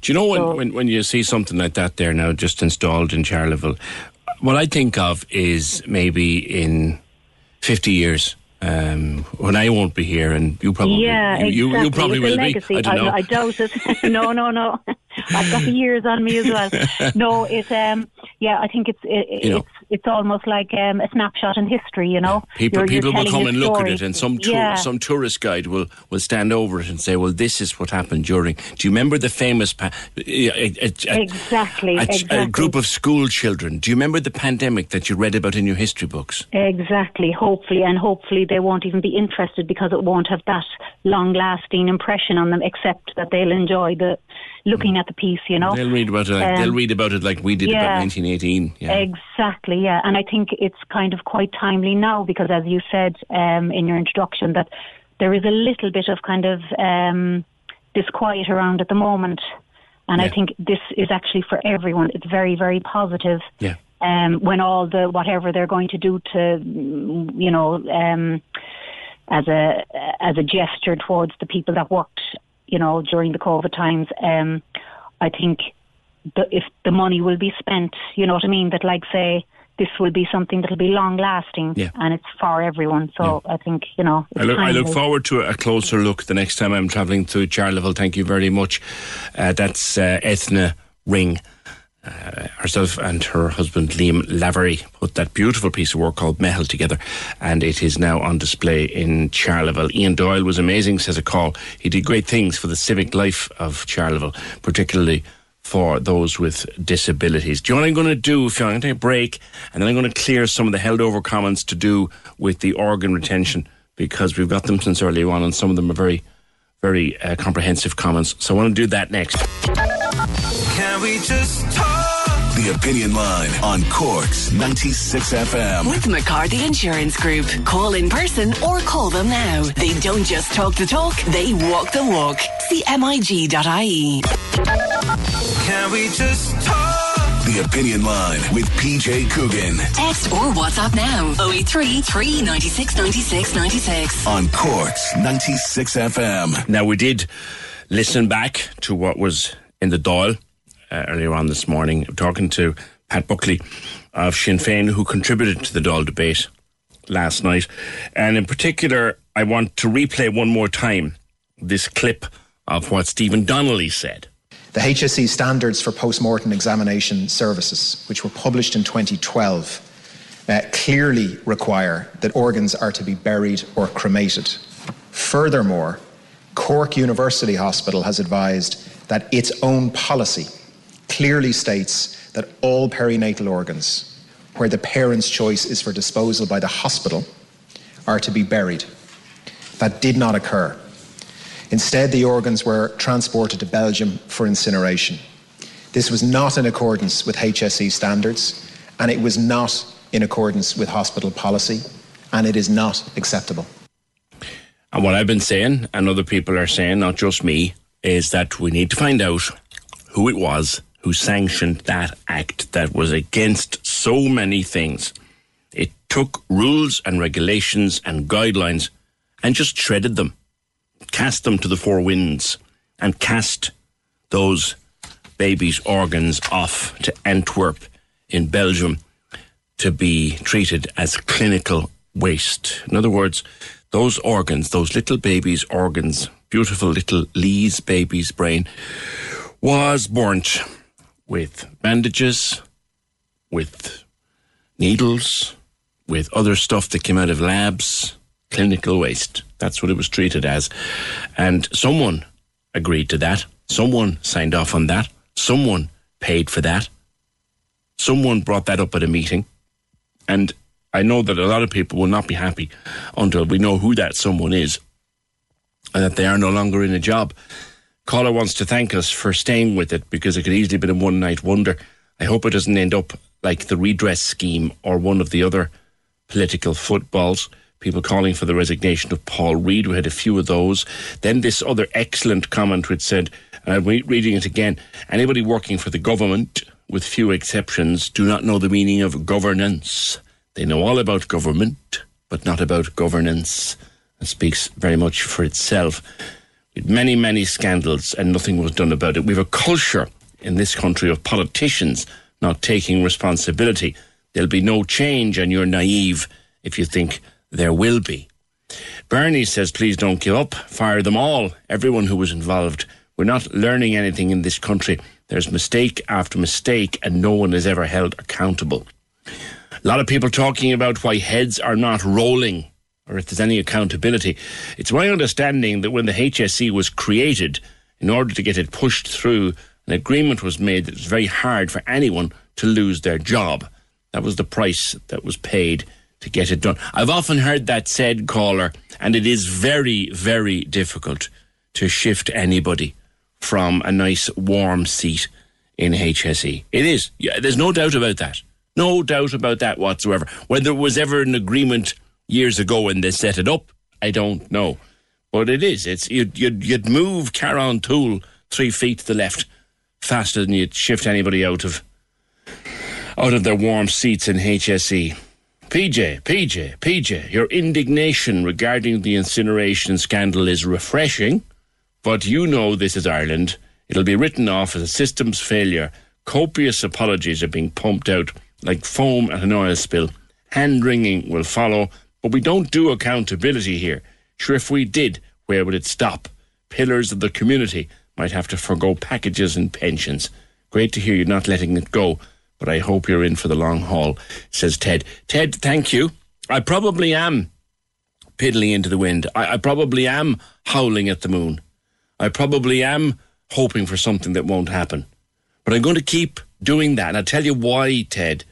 Speaker 7: Do you know when, when, when you see something like that there now just installed in Charleville, what I think of is maybe in 50 years. Um, when I won't be here, and you probably,
Speaker 30: yeah,
Speaker 7: you, you,
Speaker 30: exactly.
Speaker 7: you probably
Speaker 30: It's a
Speaker 7: will
Speaker 30: legacy.
Speaker 7: be. I don't know.
Speaker 30: I, doubt it. no, no, no. I've got the years on me as well. No, it's um, yeah. I think it's it,
Speaker 7: You know.
Speaker 30: it's it's almost like um, a snapshot in history. You know,
Speaker 7: People,
Speaker 30: You're- you're
Speaker 7: will come and look at it, and some tour,
Speaker 30: yeah.
Speaker 7: some tourist guide will, will stand over it and say, "Well, this is what happened during." Do you remember the famous pa- a, a- a-
Speaker 30: exactly,
Speaker 7: a,
Speaker 30: exactly.
Speaker 7: a group of school children? Do you remember the pandemic that you read about in your history books?
Speaker 30: Exactly, hopefully, and hopefully they won't even be interested because it won't have that long-lasting impression on them, except that they'll enjoy the looking at the piece. You know,
Speaker 7: They'll read about it. Like,
Speaker 30: Um,
Speaker 7: they'll read about it like we did about 1918. Yeah.
Speaker 30: Exactly, yeah. And I think it's kind of quite timely now because, as you said um, in your introduction, that there is a little bit of kind of um, disquiet around at the moment. And I think this is actually for everyone. It's very, very positive.
Speaker 7: Yeah.
Speaker 30: Um, when all the whatever they're going to do to, you know, um, as a as a gesture towards the people that worked, you know, during the COVID times, um, I think the, if the money will be spent, you know what I mean, that like say this will be something that'll be long lasting
Speaker 7: Yeah.
Speaker 30: and it's for everyone. So I think you know.
Speaker 7: I look, I look forward to a closer look the next time I'm travelling through Charleville. Thank you very much. Uh, that's uh, Ethna Ring. Uh, herself and her husband Liam Lavery put that beautiful piece of work called Meitheal together, and it is now on display in Charleville. Ian Doyle was amazing, says a call. He did great things for the civic life of Charleville, particularly for those with disabilities. Do you know what I'm going to do? If I'm going to take a break, and then I'm going to clear some of the held over comments to do with the organ retention because we've got them since early on, and some of them are very, very uh, comprehensive comments. So I want to do that next.
Speaker 6: Can we just talk?
Speaker 2: The Opinion Line on Cork's 96 FM.
Speaker 3: With McCarthy Insurance Group. Call in person or call them now. They don't just talk the talk, they walk the walk. CMIG.ie.
Speaker 6: Can we just talk?
Speaker 2: The Opinion Line with PJ Coogan
Speaker 3: Text or WhatsApp now. 083 396 96 96.
Speaker 2: on Cork's 96 FM.
Speaker 7: Now, we did listen back to what was in the Dáil uh, earlier on this morning, talking to Pat Buckley of Sinn Féin, who contributed to the Dáil debate last night. And in particular, I want to replay one more time this clip of what Stephen Donnelly said.
Speaker 32: The HSE standards for post-mortem examination services, which were published in 2012, uh, clearly require that organs are to be buried or cremated. Furthermore, Cork University Hospital has advised that its own policy clearly states that all perinatal organs, where the parent's choice is for disposal by the hospital, are to be buried. That did not occur. Instead, the organs were transported to Belgium for incineration. This was not in accordance with HSE standards, and it was not in accordance with hospital policy, and it is not acceptable.
Speaker 7: And what I've been saying, and other people are saying, not just me, is that we need to find out who it was who sanctioned that act that was against so many things. It took rules and regulations and guidelines and just shredded them, cast them to the four winds, and cast those babies' organs off to Antwerp in Belgium to be treated as clinical waste. In other words, those organs, those little babies' organs, beautiful little Lee's baby's brain, was burnt with bandages, with needles, with other stuff that came out of labs, clinical waste. That's what it was treated as. And someone agreed to that. Someone signed off on that. Someone paid for that. Someone brought that up at a meeting. And I know that a lot of people will not be happy until we know who that someone is and that they are no longer in a job. Caller wants to thank us for staying with it because it could easily have been a one night wonder. I hope it doesn't end up like the redress scheme or one of the other political footballs. People calling for the resignation of Paul Reid. We had a few of those. Then this other excellent comment which said, and I'm reading it again anybody working for the government, with few exceptions, do not know the meaning of governance. They know all about government, but not about governance. It speaks very much for itself. Many, many scandals, and nothing was done about it. We have a culture in this country of politicians not taking responsibility. There'll be no change, and you're naive if you think there will be. Bernie says, please don't give up. Fire them all, everyone who was involved. We're not learning anything in this country. There's mistake after mistake, and no one is ever held accountable. A lot of people talking about why heads are not rolling or if there's any accountability. It's my understanding that when the HSE was created, in order to get it pushed through, an agreement was made that it was very hard for anyone to lose their job. That was the price that was paid to get it done. I've often heard that said, caller, and it is very, very difficult to shift anybody from a nice warm seat in HSE. It is. Yeah, there's no doubt about that. No doubt about that whatsoever. Whether there was ever an agreement years ago when they set it up, I don't know. But it is. It's you'd you'd, you'd move Carrauntoohil three feet to the left faster than you'd shift anybody out of out of their warm seats in HSE. PJ, PJ, PJ, your indignation regarding the incineration scandal is refreshing, but you know this is Ireland. It'll be written off as a systems failure. Copious apologies are being pumped out like foam at an oil spill. Hand wringing will follow, but we don't do accountability here. Sure, if we did, where would it stop? Pillars of the community might have to forego packages and pensions. Great to hear you're not letting it go, but I hope you're in for the long haul, says Ted. Ted, thank you. I probably am piddling into the wind. I, I probably am howling at the moon. I probably am hoping for something that won't happen. But I'm going to keep doing that. And I'll tell you why, Ted.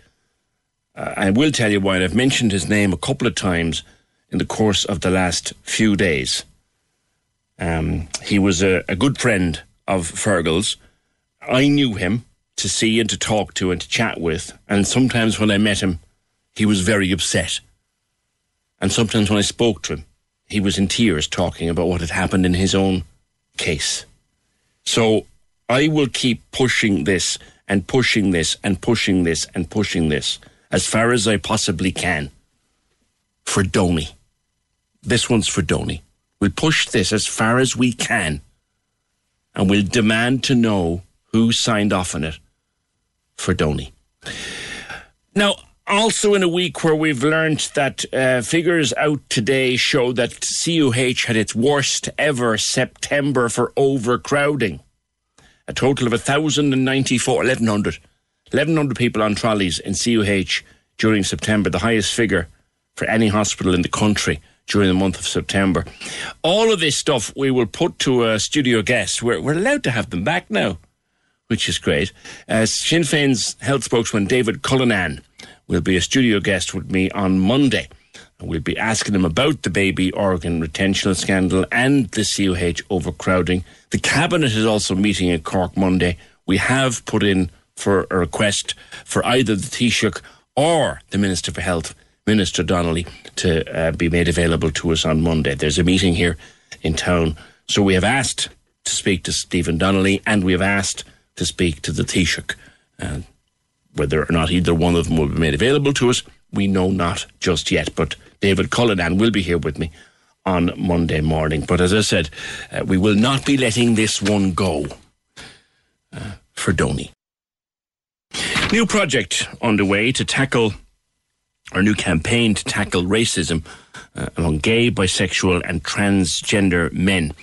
Speaker 7: Uh, I will tell you why. And I've mentioned his name a couple of times in the course of the last few days. Um, he was a, a good friend of Fergal's. I knew him to see and to talk to and to chat with. And sometimes when I met him, he was very upset. And sometimes when I spoke to him, he was in tears talking about what had happened in his own case. So I will keep pushing this and pushing this and pushing this and pushing this as far as I possibly can for Donny. This one's for Donny. We'll push this as far as we can and we'll demand to know who signed off on it for Donny. Now, also in a week where we've learned that uh, figures out today show that CUH had its worst ever September for overcrowding. A total of 1,094, 1,100, 1,100 people on trolleys in CUH during September, the highest figure for any hospital in the country during the month of September. All of this stuff we will put to a studio guest. We're, we're allowed to have them back now, which is great. Uh, Sinn Féin's health spokesman David Cullinane will be a studio guest with me on Monday. We'll be asking him about the baby organ retention scandal and the CUH overcrowding. The Cabinet is also meeting in Cork Monday. We have put in for a request for either the Taoiseach or the Minister for Health Minister Donnelly to uh, be made available to us on Monday. There's a meeting here in town. So we have asked to speak to Stephen Donnelly and we have asked to speak to the Taoiseach. Uh, whether or not either one of them will be made available to us, we know not just yet. But David Cullinane will be here with me on Monday morning. But as I said, uh, we will not be letting this one go uh, for Donny. New project underway to tackle our new campaign to tackle racism uh, among gay, bisexual, and transgender men.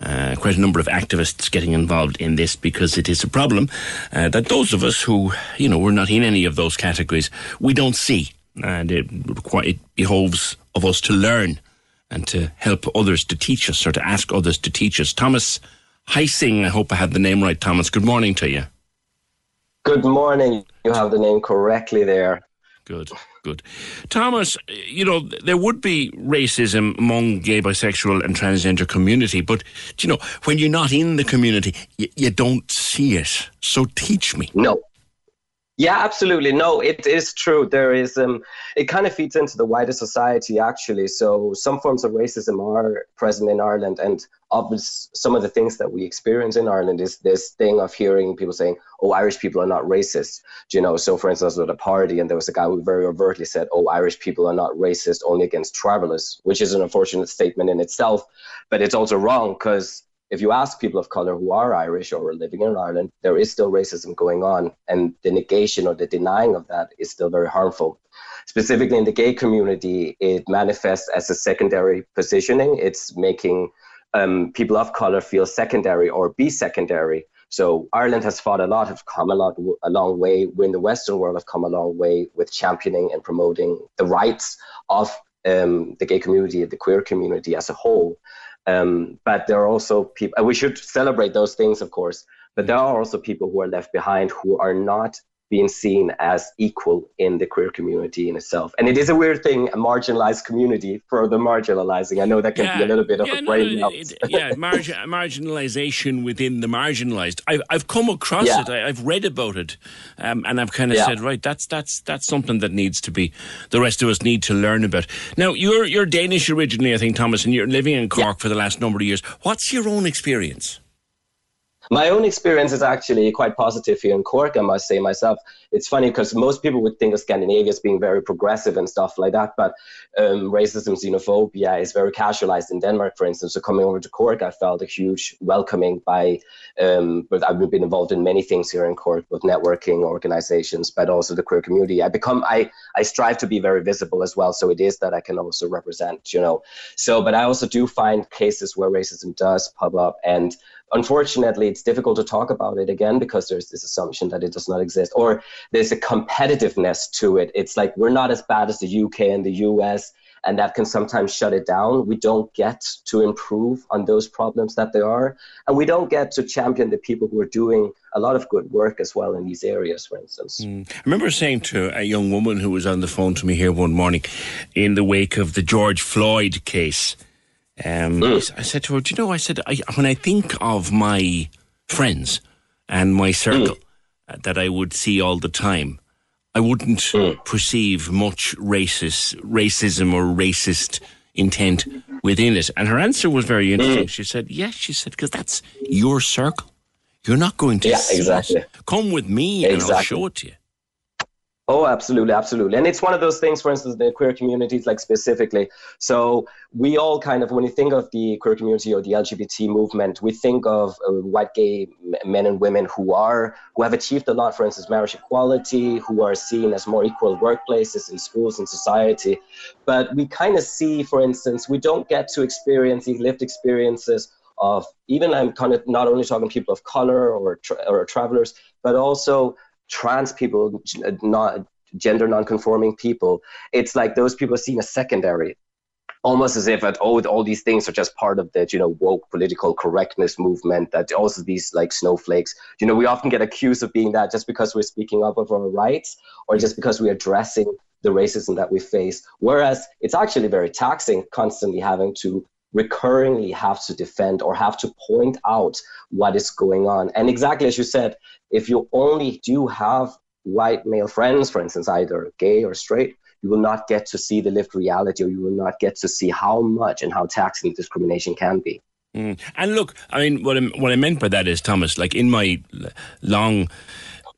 Speaker 7: Uh, quite a number of activists getting involved in this because it is a problem uh, that those of us who, you know, we're not in any of those categories, we don't see. and it, it behoves of us to learn and to help others to teach us or to ask others to teach us. Thomas Heising, I hope I had the name right, Thomas. Good morning to you.
Speaker 31: Good morning. You have the name correctly there.
Speaker 7: Good, good. Thomas, you know, there would be racism among gay, bisexual, and transgender community, but, you know, when you're not in the community, you, you don't see it. So teach me.
Speaker 31: No. Yeah, absolutely. No, it is true. There is, um, it kind of feeds into the wider society, actually. So some forms of racism are present in Ireland, and obvious, some of the things that we experience in Ireland is this thing of hearing people saying, "Oh, Irish people are not racist." Do you know? So, for instance, at a party, and there was a guy who very overtly said, "Oh, Irish people are not racist, only against travelers," which is an unfortunate statement in itself, but it's also wrong because if you ask people of color who are Irish or are living in Ireland, there is still racism going on, and the negation or the denying of that is still very harmful. Specifically in the gay community, it manifests as a secondary positioning. It's making um, people of color feel secondary or be secondary. So Ireland has fought a lot, have come a lot, a long way. We in the Western world have come a long way with championing and promoting the rights of um, the gay community, the queer community as a whole. Um, but there are also people, we should celebrate those things, of course. But there are also people who are left behind who are not being seen as equal in the queer community in itself. And it is a weird thing, a marginalized community for the marginalizing. I know that can
Speaker 7: Yeah,
Speaker 31: be a little bit of
Speaker 7: yeah,
Speaker 31: a brain
Speaker 7: no, it- yeah, margin, marginalisation within the marginalised. I've I've come across
Speaker 31: Yeah.
Speaker 7: it. I, I've read about it, um, and I've kind of said, right, that's that's that's something that needs to be. The rest of us need to learn about. Now, you're you're Danish originally, I think, Thomas, and you're living in Cork for the last number of years. What's your own experience?
Speaker 31: My own experience is actually quite positive here in Cork, I must say myself. It's funny because most people would think of Scandinavia as being very progressive and stuff like that, but um, racism, xenophobia is very casualized in Denmark, for instance. So coming over to Cork, I felt a huge welcoming by, um, but I've been involved in many things here in Cork, with networking organizations, but also the queer community. I become, I, I strive to be very visible as well. So it is that I can also represent, you know. So, but I also do find cases where racism does pop up and unfortunately it's difficult to talk about it again because there's this assumption that it does not exist or there's a competitiveness to it. It's like we're not as bad as the uk and the us and that can sometimes shut it down. We don't get to improve on those problems that there are and we don't get to champion the people who are doing a lot of good work as well in these areas for instance. Mm.
Speaker 7: I remember saying to a young woman who was on the phone to me here one morning in the wake of the George Floyd case. Um, I s- I said to her, Do you know, I said, I, when I think of my friends and my circle uh, that I would see all the time, I wouldn't perceive much racist, racism or racist intent within it. And her answer was very interesting. She said, Yes, she said, because that's your circle. You're not going to
Speaker 31: Yeah,
Speaker 7: it.
Speaker 31: exactly.
Speaker 7: Come with me and I'll show it to you.
Speaker 31: Oh, absolutely, absolutely. And it's one of those things, for instance, the queer communities, like specifically. So we all kind of, when you think of the queer community or the LGBT movement, we think of uh, white gay men and women who are, who have achieved a lot, for instance, marriage equality, who are seen as more equal workplaces in schools and society. But we kind of see, for instance, we don't get to experience these lived experiences of even I'm kind of not only talking people of color or tra- or travelers, but also trans people, not gender non-conforming people. It's like those people are seen as secondary, almost as if that oh, all these things are just part of the you know woke political correctness movement. That also these like snowflakes. You know, we often get accused of being that just because we're speaking up of our rights or just because we're addressing the racism that we face. Whereas it's actually very taxing constantly having to recurringly have to defend or have to point out what is going on. And exactly as you said, if you only do have white male friends, for instance, either gay or straight, you will not get to see the lived reality or you will not get to see how much and how taxing discrimination can be.
Speaker 7: Mm. And look, I mean, what I, what I meant by that is, Thomas, like in my long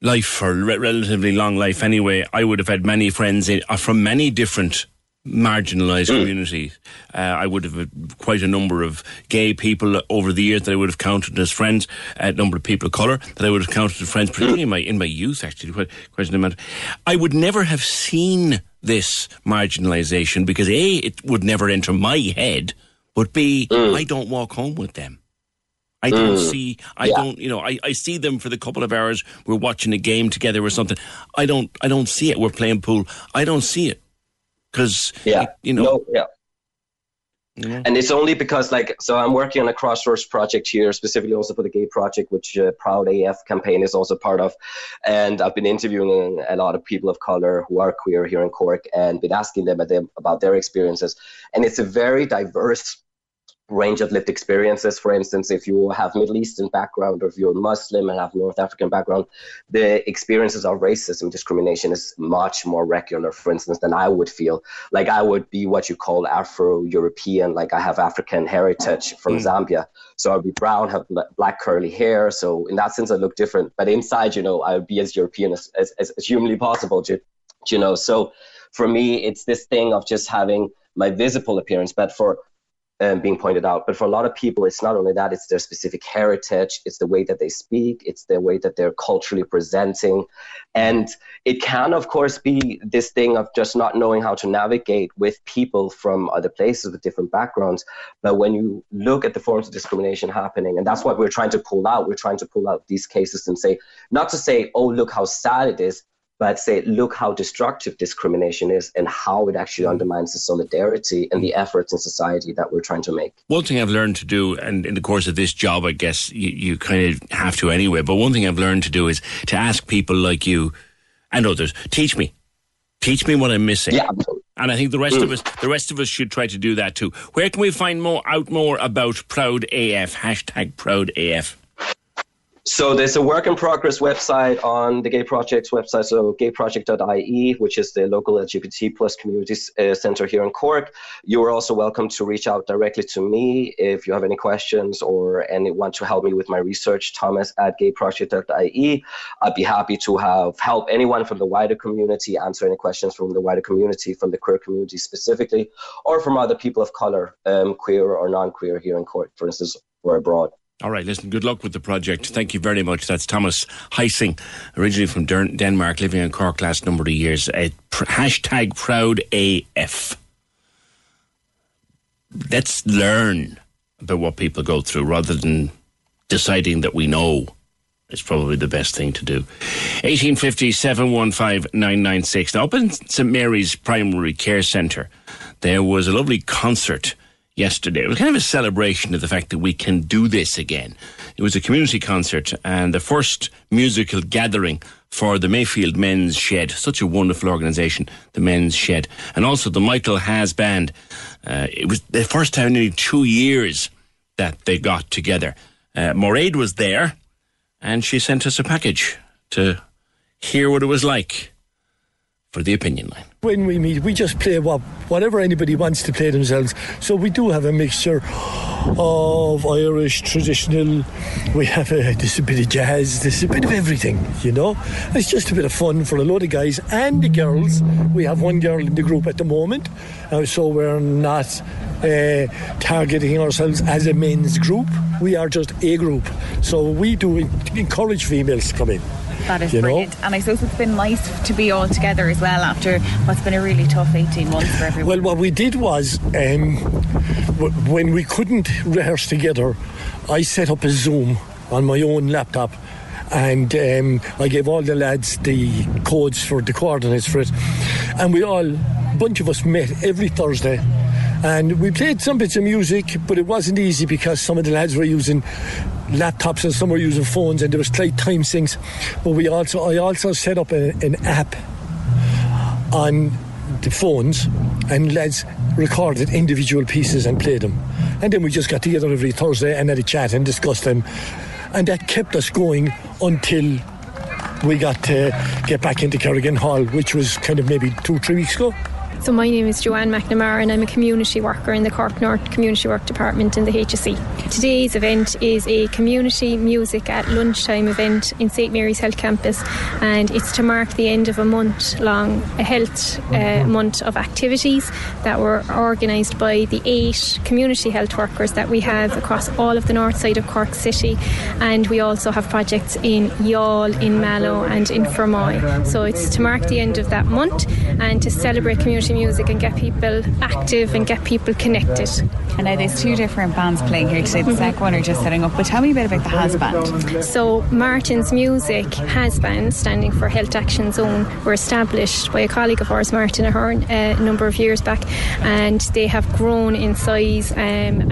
Speaker 7: life, or re- relatively long life anyway, I would have had many friends in, uh, from many different marginalised communities. Uh, I would have had quite a number of gay people over the years that I would have counted as friends, a number of people of colour that I would have counted as friends, particularly in my, in my youth, actually, quite, quite an amount. I would never have seen this marginalisation because A, it would never enter my head, but B, I don't walk home with them. I don't
Speaker 31: Mm.
Speaker 7: see, I
Speaker 31: Yeah.
Speaker 7: don't, you know, I, I see them for the couple of hours we're watching a game together or something. I don't, I don't see it. We're playing pool. I don't see it. Because
Speaker 31: yeah,
Speaker 7: you know,
Speaker 31: no, yeah. And it's only because, like, so I'm working on a crossroads project here, specifically also for the gay project, which uh, Proud AF campaign is also part of. And I've been interviewing a lot of people of color who are queer here in Cork and been asking them about their experiences. And it's a very diverse range of lived experiences. For instance, if you have Middle Eastern background or if you're Muslim and have North African background, the experiences of racism, discrimination is much more regular, for instance, than I would feel. Like I would be what you call Afro-European, like I have African heritage from mm. Zambia. So I'll be brown, have black curly hair. So in that sense, I look different. But inside, you know, I would be as European as, as, as humanly possible, you know. So for me, it's this thing of just having my visible appearance. But for um, being pointed out. But for a lot of people, it's not only that, it's their specific heritage, it's the way that they speak, it's the way that they're culturally presenting. And it can, of course, be this thing of just not knowing how to navigate with people from other places with different backgrounds. But when you look at the forms of discrimination happening, and that's what we're trying to pull out, we're trying to pull out these cases and say, not to say, oh, look how sad it is, but say, look how destructive discrimination is and how it actually undermines the solidarity and the efforts in society that we're trying to make.
Speaker 7: One thing I've learned to do, and in the course of this job, I guess you, you kind of have to anyway, but one thing I've learned to do is to ask people like you and others, teach me. Teach me what I'm missing.
Speaker 31: Yeah.
Speaker 7: And I think the rest mm. of us, the rest of us should try to do that too. Where can we find more out more about Proud AF? Hashtag Proud AF.
Speaker 31: So there's a work in progress website on the Gay Project's website, so gayproject.ie, which is the local LGBT plus community uh, center here in Cork. You are also welcome to reach out directly to me if you have any questions or any want to help me with my research, thomas at gayproject.ie. I'd be happy to have help anyone from the wider community answer any questions from the wider community, from the queer community specifically, or from other people of color, um, queer or non-queer here in Cork, for instance, or abroad.
Speaker 7: All right, listen, good luck with the project. Thank you very much. That's Thomas Heising, originally from Denmark, living in Cork last number of years. Uh, pr- hashtag proud AF. Let's learn about what people go through rather than deciding that we know. is probably the best thing to do. 1850 715 996. Now, up in St Mary's Primary Care Centre, there was a lovely concert yesterday. It was kind of a celebration of the fact that we can do this again. It was a community concert and the first musical gathering for the Mayfield Men's Shed. Such a wonderful organisation, the Men's Shed. And also the Michael Has Band. Uh, it was the first time in nearly two years that they got together. Uh, Moraid was there and she sent us a package to hear what it was like for the opinion line.
Speaker 33: When we meet, we just play what, whatever anybody wants to play themselves. So we do have a mixture of Irish traditional. We have a, a bit of jazz. There's a bit of everything, you know. It's just a bit of fun for a lot of guys and the girls. We have one girl in the group at the moment, uh, so we're not uh, targeting ourselves as a men's group. We are just a group. So we do encourage females to come in.
Speaker 34: That is
Speaker 33: you
Speaker 34: brilliant.
Speaker 33: Know?
Speaker 34: And I suppose it's been nice to be all together as well after what's been a really tough 18 months for everyone.
Speaker 33: Well, what we did was um, when we couldn't rehearse together, I set up a Zoom on my own laptop and um, I gave all the lads the codes for the coordinates for it. And we all, a bunch of us met every Thursday and we played some bits of music, but it wasn't easy because some of the lads were using laptops and some were using phones, and there was slight time sinks. But we also, I also set up a, an app on the phones, and lads recorded individual pieces and played them. And then we just got together every Thursday and had a chat and discussed them, and that kept us going until we got to get back into Kerrigan Hall, which was kind of maybe two, three weeks ago.
Speaker 35: So my name is Joanne McNamara and I'm a community worker in the Cork North Community Work Department in the HSE. Today's event is a community music at lunchtime event in St Mary's Health Campus and it's to mark the end of a month long a health uh, month of activities that were organised by the eight community health workers that we have across all of the north side of Cork City and we also have projects in Youghal, in Mallow and in Fermoy. So it's to mark the end of that month and to celebrate community music and get people active and get people connected.
Speaker 34: And now there's two different bands playing here today. The second one are just setting up. But tell me a bit about the Has Band.
Speaker 35: So, Martin's Music Has Band, standing for Health Action Zone, were established by a colleague of ours, Martin Ahern, uh, a number of years back, and they have grown in size. Um,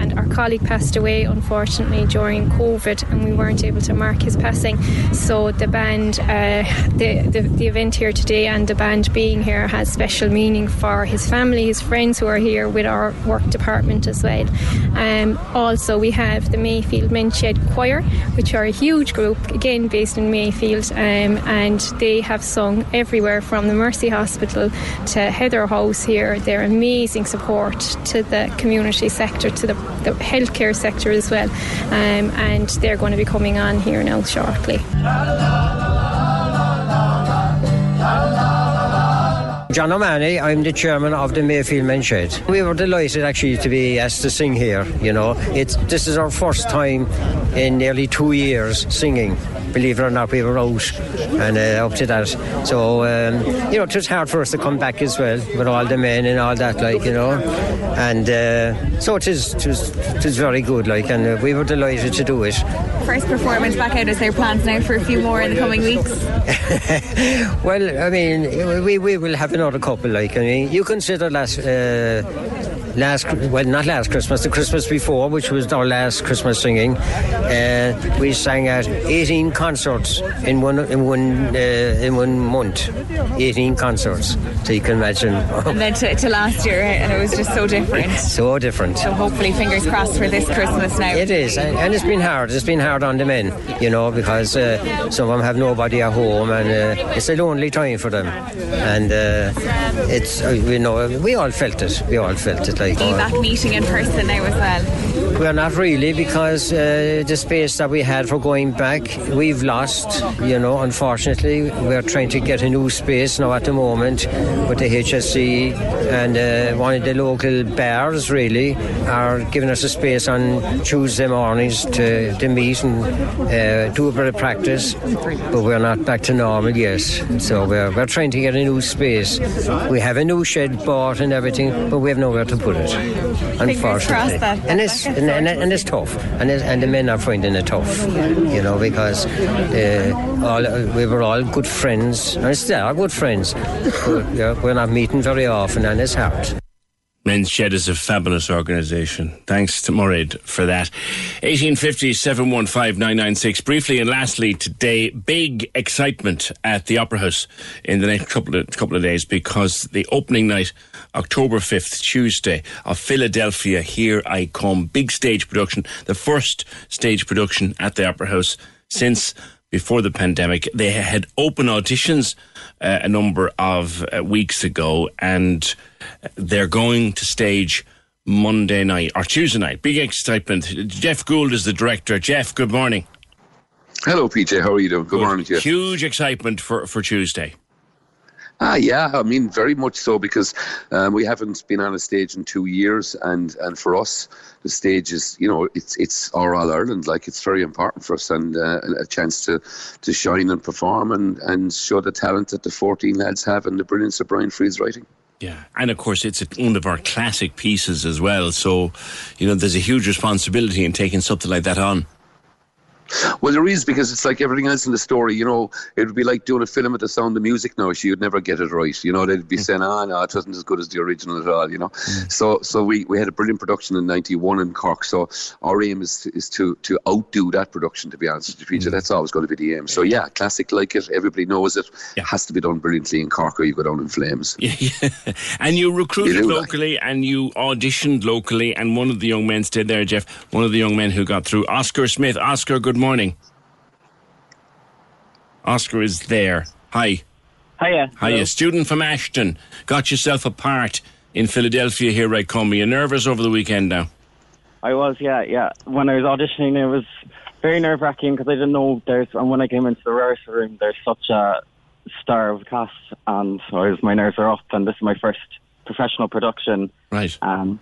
Speaker 35: and our colleague passed away, unfortunately, during COVID, and we weren't able to mark his passing. So, the band, uh, the, the, the event here today, and the band being here has special meaning for his family, his friends who are here with our work department as well. Um, also, we have the Mayfield Men's Shed Choir, which are a huge group, again based in Mayfield, um, and they have sung everywhere from the Mercy Hospital to Heather House here. They're amazing support to the community sector, to the, the healthcare sector as well, um, and they're going to be coming on here now shortly.
Speaker 36: John O'Mahony, I'm the chairman of the Mayfield Men's Shed. We were delighted actually to be asked to sing here. You know, it's this is our first time in nearly two years singing. Believe it or not, we were out and uh, up to that. So um, you know, it was hard for us to come back as well with all the men and all that, like you know. And uh, so it is, it is, it is very good, like, and uh, we were delighted to do it.
Speaker 34: First performance back out. Is there plans now for a few more in the coming weeks?
Speaker 36: Well, I mean, we, we will have another couple. Like, I mean, you consider last, uh, last, well, not last Christmas, the Christmas before, which was our last Christmas singing. Uh, we sang at 18 concerts in one in one uh, in one month. 18 concerts, so you can imagine.
Speaker 34: and then to, to last year, and it was just so different.
Speaker 36: so different.
Speaker 34: So hopefully, fingers crossed for this Christmas now.
Speaker 36: It is, and, and it's been hard. It's been hard on the men, you know, because uh, some of them have nobody at home, and uh, it's a lonely time for them. And uh, it's, uh, you know, we all felt it. We all felt it.
Speaker 34: You back meeting in person now as well?
Speaker 36: We're not really because uh, the space that we had for going back, we've lost. You know, unfortunately, we're trying to get a new space now at the moment with the HSE and uh, one of the local bars. Really, are giving us a space on Tuesday mornings to, to meet and uh, do a bit of practice. But we're not back to normal yet, so we're we're trying to get a new space. We have a new shed bought and everything, but we have nowhere to put it. Unfortunately, and it's and, and, and it's tough, and it's, and the men are finding it tough, you know, because all we were all good friends, and still are good friends. Yeah, we're not meeting very often, and it's hard.
Speaker 7: Men's Shed is a fabulous organisation. Thanks to Murray for that. 1850 715 996. Briefly and lastly, today, big excitement at the Opera House in the next couple of, couple of days because the opening night, October 5th, Tuesday, of Philadelphia, Here I Come. Big stage production. The first stage production at the Opera House since before the pandemic. They had open auditions uh, a number of uh, weeks ago, and they're going to stage Monday night or Tuesday night. Big excitement. Jeff Gould is the director. Jeff, good morning.
Speaker 37: Hello, PJ. How are you doing? Good, morning to you.
Speaker 7: Huge excitement for, for Tuesday.
Speaker 37: Ah, yeah. I mean, very much so because um, we haven't been on a stage in two years, and, and for us, the stage is, you know, it's it's our All Ireland. Like it's very important for us, and uh, a chance to to shine and perform and and show the talent that the 14 lads have and the brilliance of Brian Friel's writing.
Speaker 7: Yeah, and of course it's one of our classic pieces as well. So, you know, there's a huge responsibility in taking something like that on.
Speaker 37: Well, there is because it's like everything else in the story. You know, it would be like doing a film with the sound of music now. So you'd never get it right. You know, they'd be mm. saying, "Ah, no, it wasn't as good as the original at all." You know, mm. so so we, we had a brilliant production in '91 in Cork. So our aim is to, is to to outdo that production. To be honest with you, Peter, mm. that's always going to be the aim. So yeah, classic like it. Everybody knows it. Has to be done brilliantly in Cork, or you go down in flames.
Speaker 7: And you recruited
Speaker 37: You do, like.
Speaker 7: locally and you auditioned locally, and one of the young men stayed there, Jeff. One of the young men who got through, Oscar Smith. Oscar, good morning. Oscar is there. Hi.
Speaker 38: Hiya.
Speaker 7: Hiya. Student from Ashton. Got yourself a part in Philadelphia here, right? Come. Are you nervous over the weekend now?
Speaker 38: I was, yeah, yeah. When I was auditioning, it was very nerve wracking because I didn't know there's. And when I came into the rehearsal room, there's such a star of cast, and I was my nerves are up. And this is my first professional production,
Speaker 7: Right.
Speaker 38: um,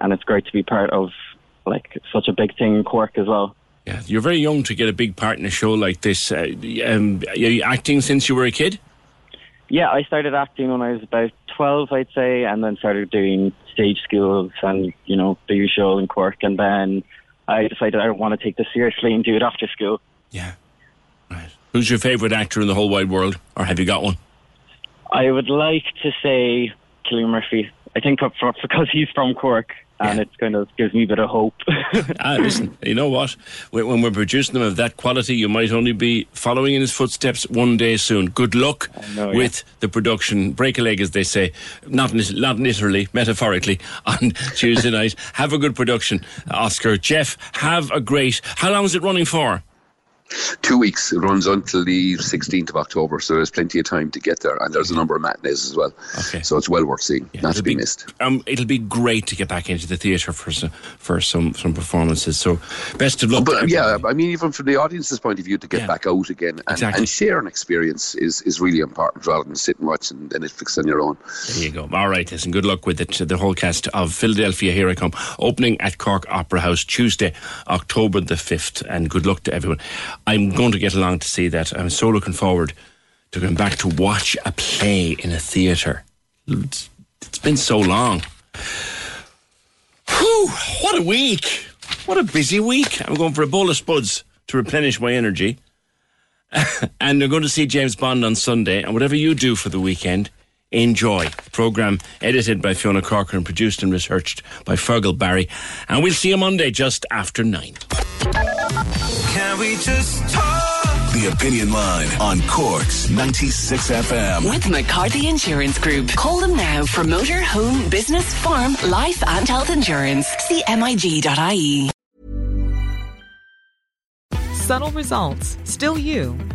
Speaker 38: and it's great to be part of like such a big thing in Cork as well.
Speaker 7: Yeah. You're very young to get a big part in a show like this. Uh, um, are you acting since you were a kid?
Speaker 38: Yeah, I started acting when I was about 12, I'd say, and then started doing stage schools and you know the usual in Cork, and then I decided I want to take this seriously and do it after school. Yeah. Right.
Speaker 7: Who's your favourite actor in the whole wide world, or have you got one?
Speaker 38: I would like to say Cillian Murphy. I think because he's from Cork, and it kind of gives me a bit of hope.
Speaker 7: ah, listen, you know what? When, we're producing them of that quality, you might only be following in his footsteps one day soon. Good luck
Speaker 38: know, yeah.
Speaker 7: with the production. Break a leg, as they say, not not literally, metaphorically, on Tuesday night. Have a good production, Oscar. Jeff, have a great. How long is it running for?
Speaker 37: Two weeks. It runs until the 16th of October, so there's plenty of time to get there. And there's a number of matinees as well.
Speaker 7: Okay.
Speaker 37: So it's well worth seeing, not to be missed.
Speaker 7: Um, it'll be great to get back into the theatre for some, for some some performances. So, best of luck.
Speaker 37: But yeah, I mean, even from the audience's point of view, to get
Speaker 7: Yeah.
Speaker 37: back out again and,
Speaker 7: Exactly.
Speaker 37: and share an experience is, is really important rather than sit and watch and Netflix on your own.
Speaker 7: There you go. All right, listen, good luck with it. The whole cast of Philadelphia, Here I Come, opening at Cork Opera House Tuesday, October the 5th. And good luck to everyone. I'm going to get along to see that. I'm so looking forward to going back to watch a play in a theatre. It's, it's been so long. Whew, what a week. What a busy week. I'm going for a bowl of spuds to replenish my energy. and I'm going to see James Bond on Sunday. And whatever you do for the weekend, enjoy. Program edited by Fiona Corker and produced and researched by Fergal Barry. And we'll see you Monday just after nine.
Speaker 6: Can we just talk?
Speaker 2: The Opinion Line on Cork's 96 FM.
Speaker 3: With McCarthy Insurance Group. Call them now for motor, home, business, farm, life, and health insurance. CMIG.ie.
Speaker 39: Subtle results, still you,